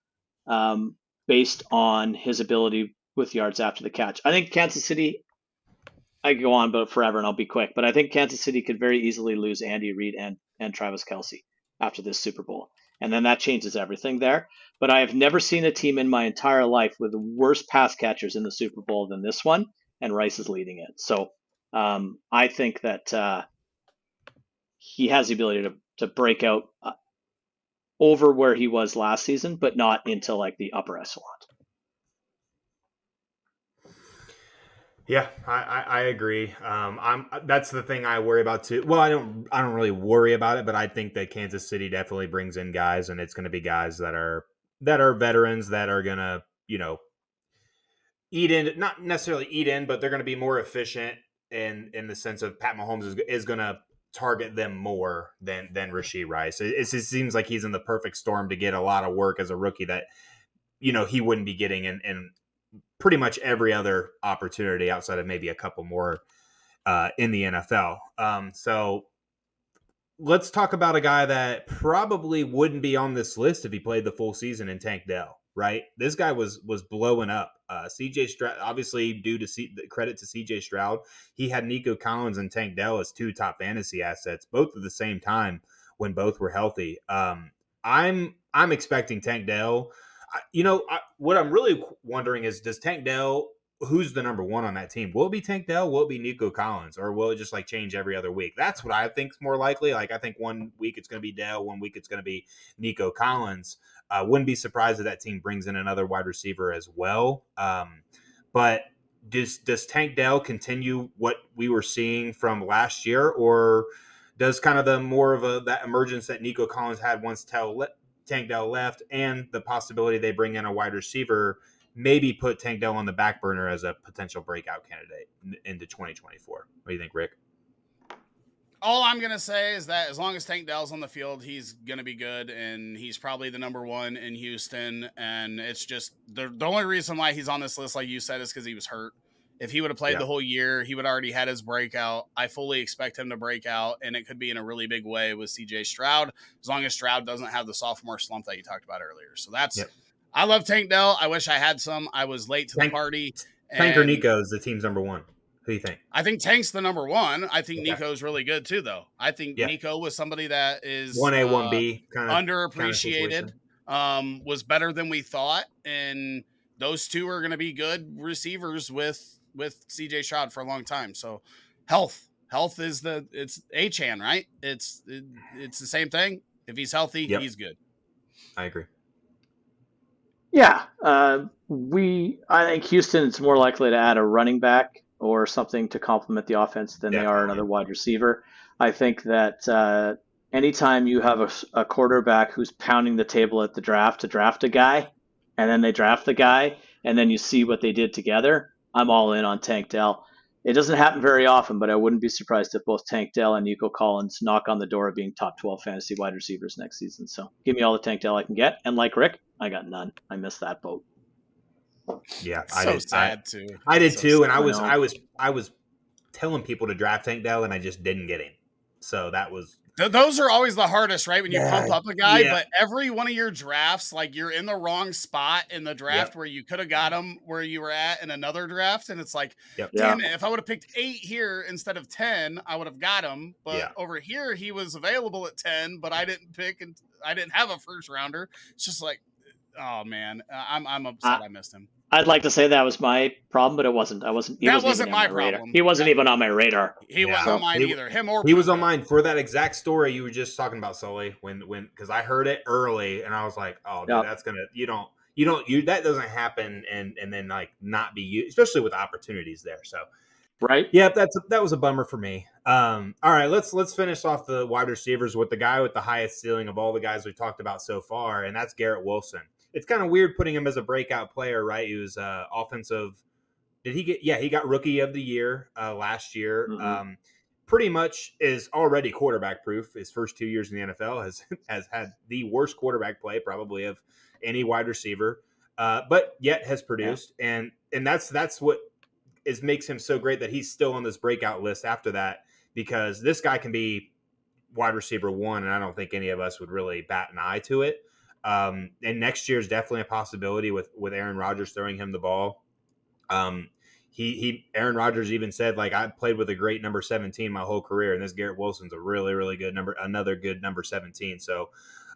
A: um, based on his ability with yards after the catch. I think Kansas City, I go on about forever and I'll be quick, but I think Kansas City could very easily lose Andy Reid and, and Travis Kelce after this Super Bowl. And then that changes everything there. But I have never seen a team in my entire life with worse pass catchers in the Super Bowl than this one, and Rice is leading it. So um, I think that uh, he has the ability to, to break out uh, over where he was last season, but not into like the upper echelon.
C: Yeah, I, I, agree. Um, I'm that's the thing I worry about too. Well, I don't I don't really worry about it, but I think that Kansas City definitely brings in guys, and it's going to be guys that are that are veterans that are going to you know eat in not necessarily eat in, but they're going to be more efficient in in the sense of Pat Mahomes is, is going to target them more than than Rashee Rice. It, it, seems like he's in the perfect storm to get a lot of work as a rookie that you know he wouldn't be getting in, in pretty much every other opportunity outside of maybe a couple more uh, in the NFL. Um, so let's talk about a guy that probably wouldn't be on this list if he played the full season in Tank Dell. Right, this guy was was blowing up. Uh, CJ Stroud, obviously due to C, credit to CJ Stroud, he had Nico Collins and Tank Dell as two top fantasy assets, both at the same time when both were healthy. Um, I'm I'm expecting Tank Dell you know, I, what I'm really wondering is, does Tank Dell? Who's the number one on that team? Will it be Tank Dell? Will it be Nico Collins? Or will it just like change every other week? That's what I think is more likely. Like I think one week it's going to be Dell, one week it's going to be Nico Collins. Uh, wouldn't be surprised if that team brings in another wide receiver as well. Um, but does does Tank Dell continue what we were seeing from last year, or does kind of the more of a that emergence that Nico Collins had once Tell Tank Dell left and the possibility they bring in a wide receiver maybe put Tank Dell on the back burner as a potential breakout candidate into 2024. What do you think, Rick?
B: All I'm gonna say is that as long as Tank Dell's on the field, he's gonna be good, and he's probably the number one in Houston. And it's just the the only reason why he's on this list, like you said, is because he was hurt. If he would have played yeah. the whole year, he would already had his breakout. I fully expect him to break out, and it could be in a really big way with CJ Stroud, as long as Stroud doesn't have the sophomore slump that you talked about earlier. So that's yep. I love Tank Dell. I wish I had some. I was late to Tank, the party.
C: Tank or Nico is the team's number one. Who do you think?
B: I think Tank's the number one. I think okay. Nico's really good too, though. I think yeah. Nico was somebody that is
C: one A, one B
B: uh, kind of underappreciated. Kind of um, was better than we thought, and those two are going to be good receivers with with CJ Stroud for a long time. So health, health is the it's Achane, right? It's it, it's the same thing. If he's healthy, yep. he's good.
C: I agree.
A: Yeah, uh, we. I think Houston is more likely to add a running back or something to complement the offense than Definitely. they are another wide receiver. I think that uh, anytime you have a, a quarterback who's pounding the table at the draft to draft a guy, and then they draft the guy, and then you see what they did together, I'm all in on Tank Dell. It doesn't happen very often, but I wouldn't be surprised if both Tank Dell and Nico Collins knock on the door of being top 12 fantasy wide receivers next season. So give me all the Tank Dell I can get. And like Rick, I got none. I missed that boat.
C: Yeah,
B: I so did, sad I, too.
C: I did so too, sad. and I was, I, I was, I was telling people to draft Tank Dell, and I just didn't get him. So that was
B: Th- those are always the hardest, right? When you
C: Yeah,
B: pump up a guy,
C: yeah.
B: but every one of your drafts, like you're in the wrong spot in the draft where you could have got him where you were at in another draft, and it's like,
C: Yep.
A: Yeah.
B: damn it! If I would have picked eight here instead of ten, I would have got him. But
C: Yeah.
B: over here, he was available at ten, but I didn't pick, and I didn't have a first rounder. It's just like, oh man, I'm I'm upset I missed him.
A: I'd like to say that was my problem, but it wasn't. I wasn't. He
B: That
A: wasn't,
B: wasn't
A: even on
B: my
A: radar.
B: problem.
A: He wasn't
B: That-
A: even on my radar.
B: He
C: Yeah.
B: wasn't on mine
C: He-
B: either. Him or
C: he was on mine for that exact story you were just talking about, Sully. When when because I heard it early and I was like, oh, dude,
A: Yep.
C: that's gonna you don't you don't you that doesn't happen and and then like not be you, especially with opportunities there. So
A: Right?
C: Yep, that's that was a bummer for me. Um, all right, let's let's finish off the wide receivers with the guy with the highest ceiling of all the guys we've talked about so far, and that's Garrett Wilson. It's kind of weird putting him as a breakout player, right? He was uh, offensive. Did he get? Yeah, he got rookie of the year uh, last year.
A: Mhm.
C: Um, pretty much is already quarterback proof. His first two years in the NFL has has had the worst quarterback play probably of any wide receiver, uh, but yet has produced, and and that's that's what is makes him so great that he's still on this breakout list after that because this guy can be wide receiver one, and I don't think any of us would really bat an eye to it. Um, and next year is definitely a possibility with with Aaron Rodgers throwing him the ball. Um, he he Aaron Rodgers even said like I played with a great number 17 my whole career, and this Garrett Wilson's a really really good number, another good number 17. So.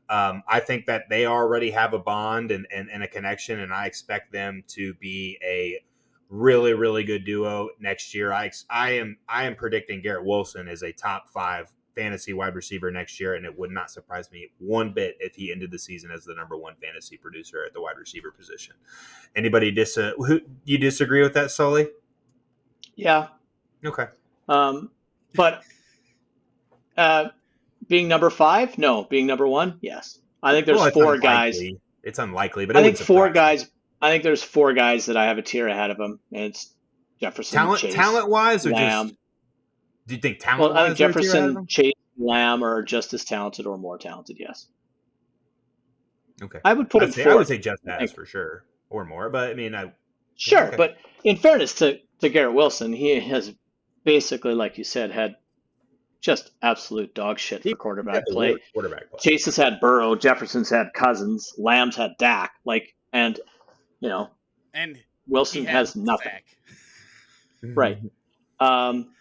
C: Um, I think that they already have a bond and, and, and a connection, and I expect them to be a really really good duo next year. I I am I am predicting Garrett Wilson is a top five fantasy wide receiver next year, and it would not surprise me one bit if he ended the season as the number one fantasy producer at the wide receiver position. Anybody dis who you disagree with that, Sully?
A: Yeah.
C: Okay,
A: Um, but uh, being number five, no. Being number one, yes. I think there's
C: Well,
A: four guys.
C: It's unlikely, but
A: I think four
C: surprise me.
A: guys. I think there's four guys that I have a tier ahead of them, and it's Jefferson,
C: talent
A: Chase,
C: talent wise, or
A: Lamb.
C: just do you think talent?
A: Well, I think Jefferson, Chase, Lamb are just as talented or more talented. Yes,
C: Okay,
A: I would put
C: I'd
A: him
C: say. I would say just
A: I
C: as for sure, or more. But I mean, I
A: Sure,
C: Okay.
A: but in fairness to, to Garrett Wilson, he has basically, like you said, had just absolute dog shit for quarterback play.
C: quarterback play.
A: Chase has had Burrow, Jefferson's had Cousins, Lamb's had Dak, like, and you know
B: and
A: Wilson has nothing.
B: Zach.
A: Right. Um,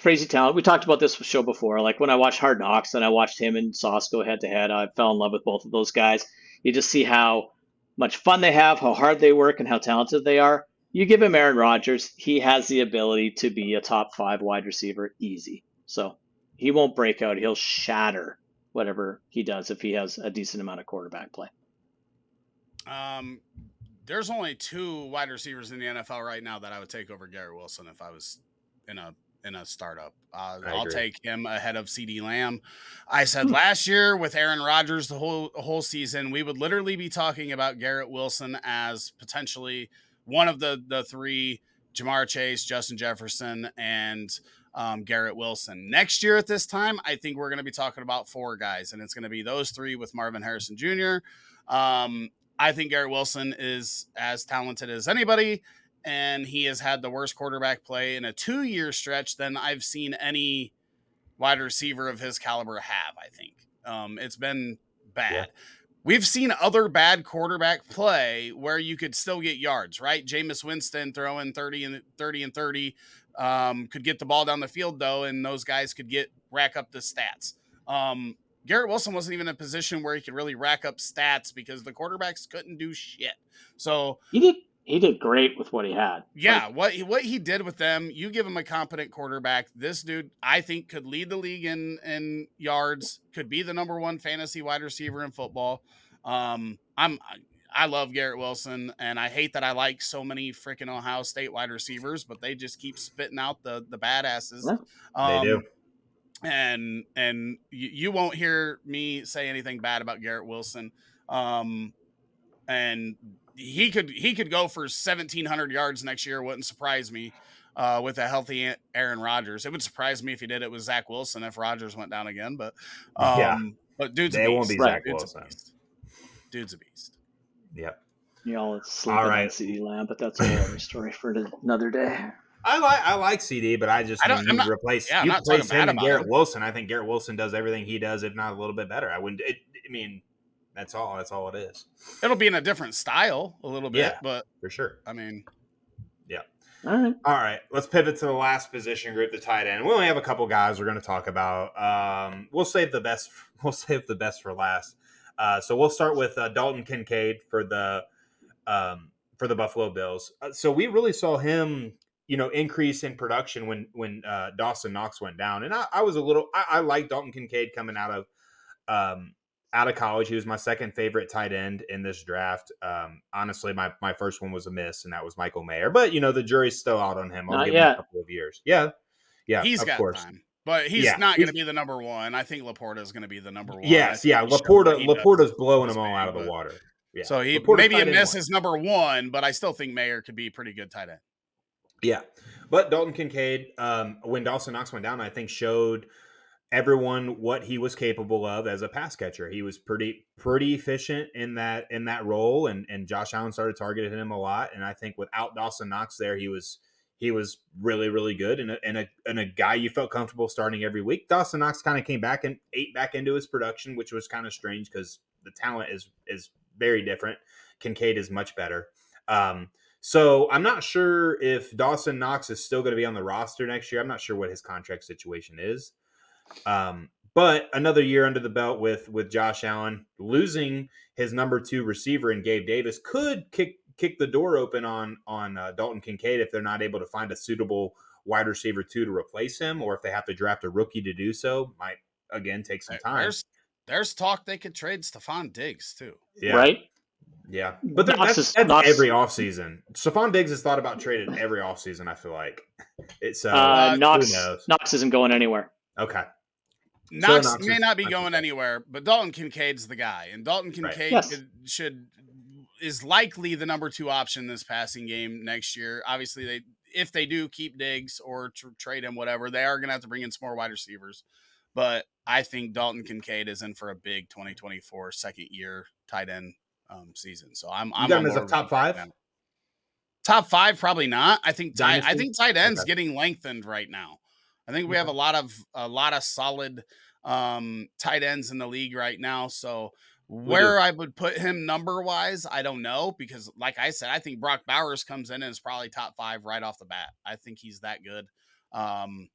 A: crazy talent. We talked about this show before. Like when I watched Hard Knocks and I watched him and Sauce go head to head, I fell in love with both of those guys. You just see how much fun they have, how hard they work, and how talented they are. You give him Aaron Rodgers, he has the ability to be a top five wide receiver easy. So he won't break out. He'll shatter whatever he does if he has a decent amount of quarterback play.
B: Um, there's only two wide receivers in the NFL right now that I would take over Garrett Wilson if I was in a in a startup. Uh, I'll
C: agree.
B: take him ahead of CD Lamb. I said
A: Hmm.
B: last year with Aaron Rodgers the whole whole season, we would literally be talking about Garrett Wilson as potentially one of the the three: Ja'Marr Chase, Justin Jefferson, and um, Garrett Wilson. Next year at this time, I think we're going to be talking about four guys, and it's going to be those three with Marvin Harrison Jr. Um, I think Garrett Wilson is as talented as anybody, and he has had the worst quarterback play in a two year stretch than I've seen any wide receiver of his caliber have. I think um, it's been bad.
C: Yeah.
B: We've seen other bad quarterback play where you could still get yards, right? Jameis Winston throwing 30 and 30 and 30 um, could get the ball down the field though, and those guys could get rack up the stats. Um, Garrett Wilson wasn't even in a position where he could really rack up stats because the quarterbacks couldn't do shit. So
A: He did he did great with what he had.
B: yeah,
A: Like,
B: what he, what he did with them, you give him a competent quarterback. This dude, I think, could lead the league in in yards. Could be the number one fantasy wide receiver in football. Um, I'm I love Garrett Wilson, and I hate that I like so many freaking Ohio State wide receivers, but they just keep spitting out the the badasses.
A: Yeah,
B: Um,
C: they do.
B: and and you, you won't hear me say anything bad about Garrett Wilson. Um, and he could he could go for seventeen hundred yards next year. Wouldn't surprise me. Uh, with a healthy Aaron Rodgers, it would surprise me if he did it with Zach Wilson if Rodgers went down again. But um,
C: Yeah.
B: but dude's a
C: They won't
B: beast.
C: be Zach
B: Dude's
C: Wilson.
B: A beast. Dude's a beast.
C: Yep.
A: You all sleeping
C: right.
A: on CD Lamb, but that's another story for another day.
C: I like I like CD, but I just
B: I don't- I'm
C: you
B: not-
C: replace
B: yeah, I'm
C: you
B: not
C: replace him and Garrett
B: him.
C: Wilson. I think Garrett Wilson does everything he does, if not a little bit better. I wouldn't. It, I mean, that's all. That's all it is
B: It'll be in a different style a little bit,
C: Yeah.
B: but
C: for sure.
B: I mean, yeah.
A: All right.
C: All right, let's pivot to the last position group, the tight end. We only have a couple guys we're going to talk about. Um, we'll save the best. We'll save the best for last. Uh, so we'll start with uh, Dalton Kincaid for the um, for the Buffalo Bills. Uh, so we really saw him, you know, increase in production when when uh, Dawson Knox went down, and I, I was a little. I, I like Dalton Kincaid coming out of um, out of college. He was my second favorite tight end in this draft. Um, honestly, my, my first one was a miss, and that was Michael Mayer. But you know, the jury's still out on him. I'll
A: Not
C: give him a couple of years. Yeah, yeah,
B: he's
C: of
B: got
C: course.
B: time. But he's
C: Yeah,
B: not going to be the number one. I think Laporta is going to be the number one.
C: Yes, yeah.
B: he
C: Laporta,
B: what.
C: Laporta's blowing
B: is
C: them all out of the
B: but-
C: water. Yeah.
B: So he
C: Laporta's
B: maybe
C: tight
B: a miss is number one, but I still think Mayer could be a pretty good tight end.
C: Yeah, but Dalton Kincaid, um, when Dawson Knox went down, I think showed everyone what he was capable of as a pass catcher. He was pretty pretty efficient in that in that role, and and Josh Allen started targeting him a lot. And I think without Dawson Knox there, he was he was really really good and a, and a and a guy you felt comfortable starting every week. Dawson Knox kind of came back and ate back into his production, which was kind of strange because the talent is is very different. Kincaid is much better. Um, so I'm not sure if Dawson Knox is still going to be on the roster next year. I'm not sure what his contract situation is. Um, but another year under the belt with with Josh Allen losing his number two receiver in Gabe Davis could kick kick the door open on on uh, Dalton Kincaid if they're not able to find a suitable wide receiver two to replace him, or if they have to draft a rookie to do so. Might again take some time.
B: There's there's talk they could trade Stefon Diggs too.
C: yeah,
A: Right?
C: yeah. But that- that's,
A: is-
C: that's
A: Knox-
C: every offseason. Stefon Diggs has thought about trading every offseason. I feel like it's uh,
A: Uh,
B: who
A: Knox,
C: knows?
A: Knox isn't going anywhere.
C: okay.
B: Knox,
C: Knox
B: may
C: is-
B: not be
C: Knox
B: going anywhere, but Dalton Kincaid's the guy, and Dalton
C: Right.
B: Kincaid
A: Yes.
B: could, should is likely the number two option this passing game next year. Obviously, they if they do keep Diggs or tr- trade him, whatever, they are going to have to bring in some more wide receivers. But I think Dalton Kincaid is in for a big 2024 second year tight end um, season. So I'm
C: You
B: I'm
C: got
B: on
C: him as a top five?
B: Yeah. Top five, probably not. I think tight, I think tight ends
C: Okay.
B: getting lengthened right now. I think we have a lot of a lot of solid um tight ends in the league right now. So where I would put him number wise, I don't know because like I said, I think Brock Bowers comes in and is probably top five right off the bat. I think he's that good. Um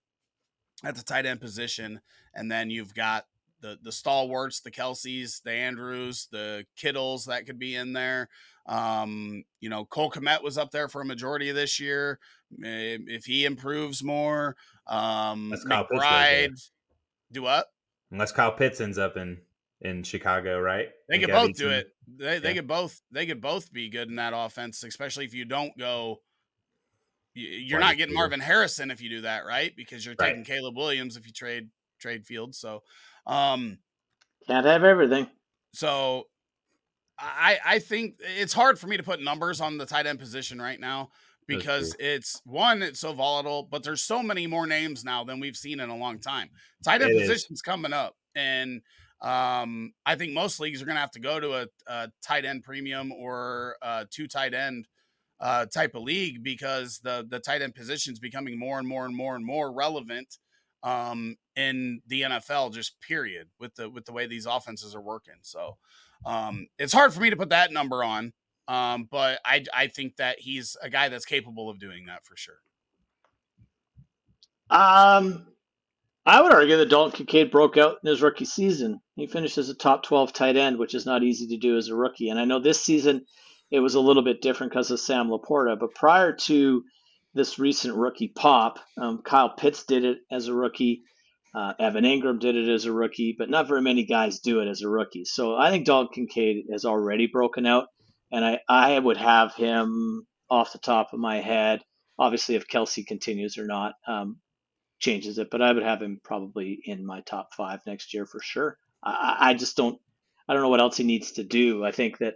B: at the tight end position. And then you've got the the stalwarts, the Kelces, the Andrews, the Kittles that could be in there. Um, you know, Cole Kmet was up there for a majority of this year. If he improves more, um,
C: That's Kyle Pitts.
B: McBride, do what?
C: Unless Kyle Pitts ends up in in Chicago, right?
B: They
C: And
B: could both do
C: Gettleton.
B: it. They they
C: Yeah.
B: could both they could both be good in that offense, especially if you don't go. You're
C: Wide
B: not getting. Marvin Harrison if you do that, right? Because you're
C: Right.
B: taking Caleb Williams if you trade trade Fields. So, um,
A: Can't have everything.
B: so I I think it's hard for me to put numbers on the tight end position right now because it's one it's so volatile, but there's so many more names now than we've seen in a long time. Tight end
C: It is.
B: position's coming up, and um, I think most leagues are going to have to go to a, a tight end premium or uh, two tight end uh, type of league because the the tight end position is becoming more and more and more and more relevant um, in the NFL. Just period with the with the way these offenses are working. So um, it's hard for me to put that number on, um, but I I think that he's a guy that's capable of doing that for sure.
A: Um, I would argue that Dalton Kincaid broke out in his rookie season. He finished as a top 12 tight end, which is not easy to do as a rookie. And I know this season it was a little bit different because of Sam Laporta, but prior to this recent rookie pop, um, Kyle Pitts did it as a rookie. Uh, Evan Engram did it as a rookie, but not very many guys do it as a rookie. So I think Dalton Kincaid has already broken out, and I, I would have him off the top of my head. Obviously, if Kelce continues or not, um, changes it, but I would have him probably in my top five next year for sure. I, I just don't, I don't know what else he needs to do. I think that,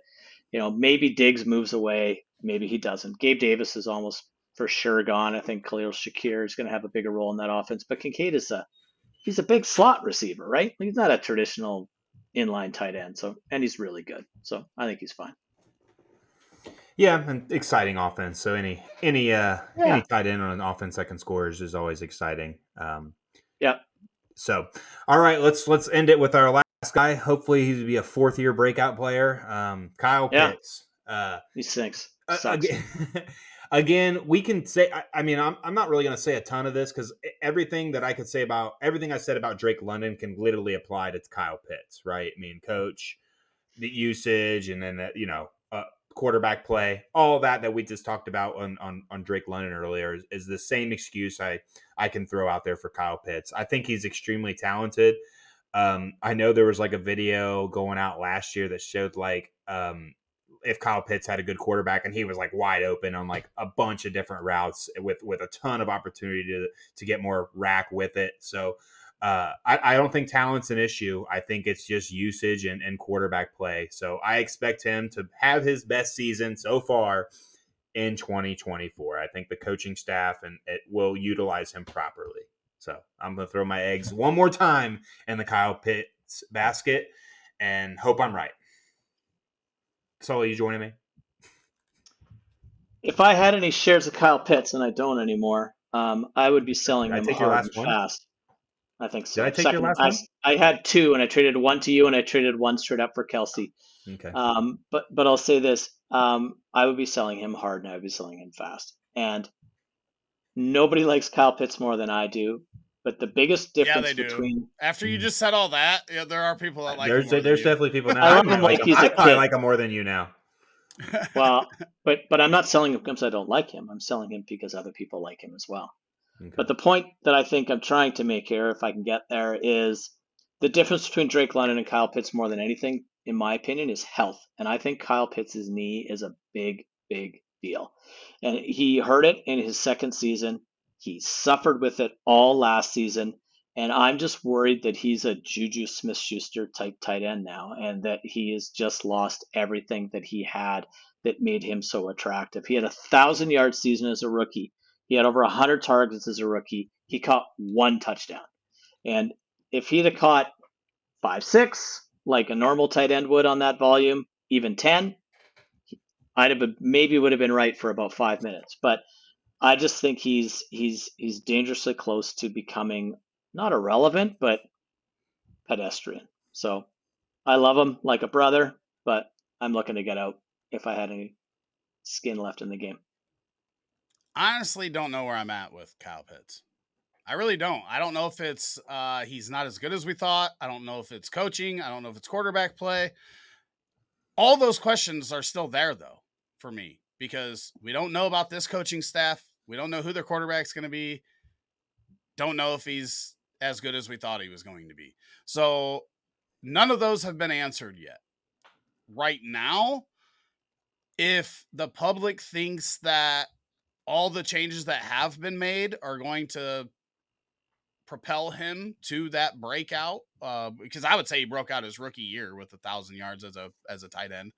A: you know, maybe Diggs moves away, maybe he doesn't. Gabe Davis is almost for sure gone. I think Khalil Shakir is going to have a bigger role in that offense, but Kincaid is a, he's a big slot receiver, right? He's not a traditional inline tight end, so and he's really good, so I think he's fine.
C: Yeah, and exciting offense. So any any uh
A: Yeah.
C: any tight end on an offense that can score is, is always exciting. Um,
A: Yep.
C: So, all right, let's let's end it with our last guy. Hopefully, he's be a fourth year breakout player. Um, Kyle
A: Yeah.
C: Pitts. Uh,
A: He stinks.
C: uh, again, again, we can say. I, I mean, I'm, I'm not really going to say a ton of this because everything that I could say about everything I said about Drake London can literally apply to Kyle Pitts, right? I mean, coach, the usage, and then that you know, uh, quarterback play, all that that we just talked about on on, on Drake London earlier is, is the same excuse I I can throw out there for Kyle Pitts. I think he's extremely talented. Um, I know there was like a video going out last year that showed like um, if Kyle Pitts had a good quarterback and he was like wide open on like a bunch of different routes with with a ton of opportunity to to get more rack with it. So uh, I, I don't think talent's an issue. I think it's just usage and, and quarterback play. So I expect him to have his best season so far in 2024. I think the coaching staff and it will utilize him properly. So I'm going to throw my eggs one more time in the Kyle Pitts basket and hope I'm right. Sully, you joining me?
A: If I had any shares of Kyle Pitts, and I don't anymore, um, I would be selling
C: Did I
A: them
C: take your
A: hard
C: last
A: and
C: one?
A: fast. I think so.
C: Did I take your last
A: I,
C: one?
A: I had two, and I traded one to you, and I traded one straight up for Kelce.
C: Okay.
A: Um, but but I'll say this: um, I would be selling him hard, and I would be selling him fast. And nobody likes Kyle Pitts more than I do. But the biggest
B: Yeah,
A: difference
B: they do.
A: between
B: After you just said all that, yeah, there are people that like.
C: there's
B: him more than
C: there's
B: you.
C: definitely people now.
A: I
C: I,
A: love
C: might like
A: like
C: him.
A: he's a
C: I probably like him more than you now.
A: well, but but I'm not selling him because I don't like him. I'm selling him because other people like him as well.
C: Okay.
A: But the point that I think I'm trying to make here, if I can get there, is the difference between Drake London and Kyle Pitts more than anything, in my opinion, is health. And I think Kyle Pitts' knee is a big, big deal. And he hurt it in his second season. He suffered with it all last season. And I'm just worried that he's a Juju Smith Schuster type tight end now, and that he has just lost everything that he had that made him so attractive. He had a thousand yard season as a rookie. He had over 100 targets as a rookie. He caught one touchdown. And if he'd have caught five, six, like a normal tight end would on that volume, even 10, I'd have been, maybe would have been right for about five minutes. But I just think he's he's he's dangerously close to becoming not irrelevant, but pedestrian. So I love him like a brother, but I'm looking to get out if I had any skin left in the game.
B: Honestly don't know where I'm at with Kyle Pitts. I really don't. I don't know if it's uh, he's not as good as we thought. I don't know if it's coaching. I don't know if it's quarterback play. All those questions are still there though for me because we don't know about this coaching staff. We don't know who their quarterback's going to be. Don't know if he's as good as we thought he was going to be. So none of those have been answered yet. Right now, if the public thinks that all the changes that have been made are going to propel him to that breakout uh, because I would say he broke out his rookie year with a thousand yards as a as a tight end.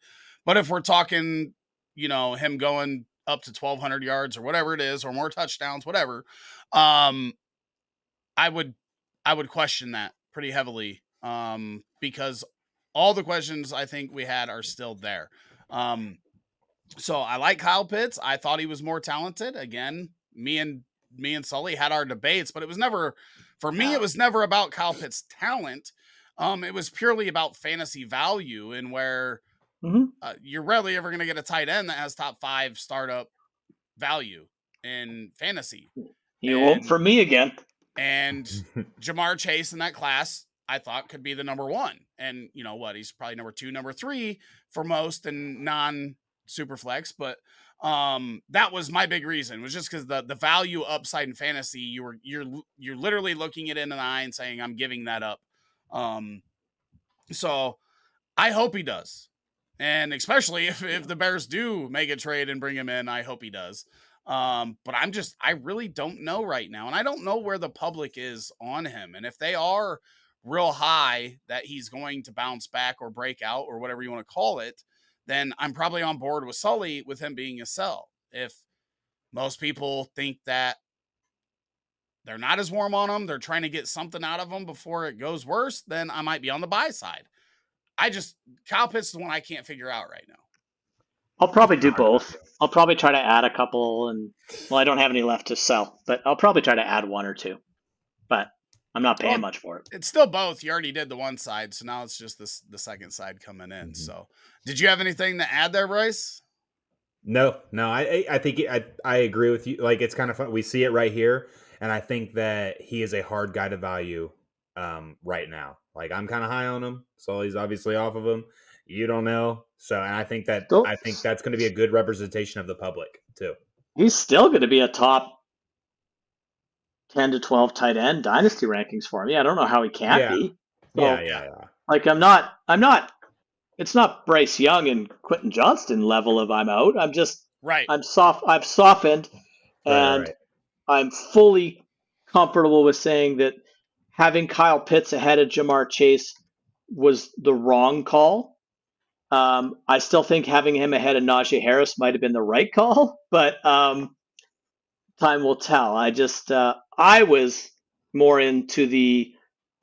B: But if we're talking, you know, him going up to twelve hundred yards or whatever it is, or more touchdowns, whatever, um, I would I would question that pretty heavily um, because all the questions I think we had are still there. Um, so I like Kyle Pitts. I thought he was more talented. Again, me and me and Sully had our debates, but it was never for me. It was never about Kyle Pitts' talent. Um, it was purely about fantasy value and where
A: Mhm.
B: uh, you're rarely ever going to get a tight end that has top five startup value in fantasy.
A: You won't for me again.
B: And Ja'Marr Chase in that class, I thought could be the number one. And you know what? He's probably number two, number three for most and non super flex. But um that was my big reason was just because the the value upside in fantasy, you were you're you're literally looking it in an eye and saying, I'm giving that up. Um so I hope he does. And especially if, if the Bears do make a trade and bring him in, I hope he does. Um, but I'm just, I really don't know right now. And I don't know where the public is on him. And if they are real high that he's going to bounce back or break out or whatever you want to call it, then I'm probably on board with Sully with him being a sell. If most people think that they're not as warm on him, they're trying to get something out of him before it goes worse, then I might be on the buy side. I just, Kyle Pitts is the one I can't figure out right now.
A: I'll probably do both. I'll probably try to add a couple, and well, I don't have any left to sell, but I'll probably try to add one or two. But I'm not paying
B: Well,
A: much for it.
B: It's still both. You already did the one side, so now it's just this the second side coming in.
C: Mhm.
B: So, did you have anything to add there, Bryce?
C: No, no, I I- I think I I agree with you. Like it's kind of fun. We see it right here, and I think that he is a hard guy to value um, right now. Like I'm kind of high on him, so he's obviously off of him. You don't know, so and I think that
A: Don't-
C: I think that's going to be a good representation of the public too.
A: He's still going to be a top ten to twelve tight end dynasty rankings for me. I don't know how he can't
C: Yeah.
A: be. So,
C: Yeah, yeah, yeah.
A: Like I'm not. I'm not. It's not Bryce Young and Quentin Johnston level of I'm out. I'm just.
B: Right.
A: I'm soft. I've softened,
C: Right, right,
A: and
C: right.
A: I'm fully comfortable with saying that having Kyle Pitts ahead of Ja'Marr Chase was the wrong call. Um, I still think having him ahead of Najee Harris might have been the right call, but um, time will tell. I just uh, I was more into the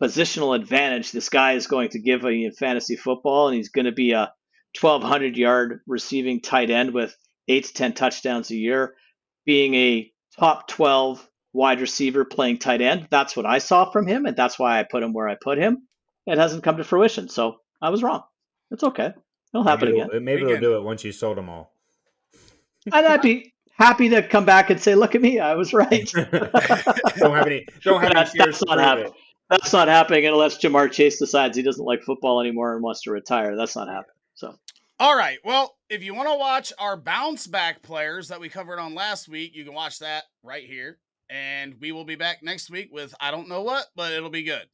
A: positional advantage this guy is going to give me in fantasy football, and he's going to be a 1,200 yard receiving tight end with eight to 10 touchdowns a year, being a top 12 wide receiver playing tight end. That's what I saw from him, and that's why I put him where I put him. It hasn't come to fruition, so I was wrong. It's okay. It'll happen
C: maybe
A: again.
C: They'll, maybe they'll do it once you sold them all.
A: And I'd be happy to come back and say, "Look at me, I was right."
C: don't have any. Don't have any
A: That's-
C: shares
A: that's not happening.
C: it.
A: That's not happening unless Ja'Marr Chase decides he doesn't like football anymore and wants to retire. That's not happening. So
B: All right. Well, if you want to watch our bounce back players that we covered on last week, you can watch that right here. And we will be back next week with I don't know what, but it'll be good.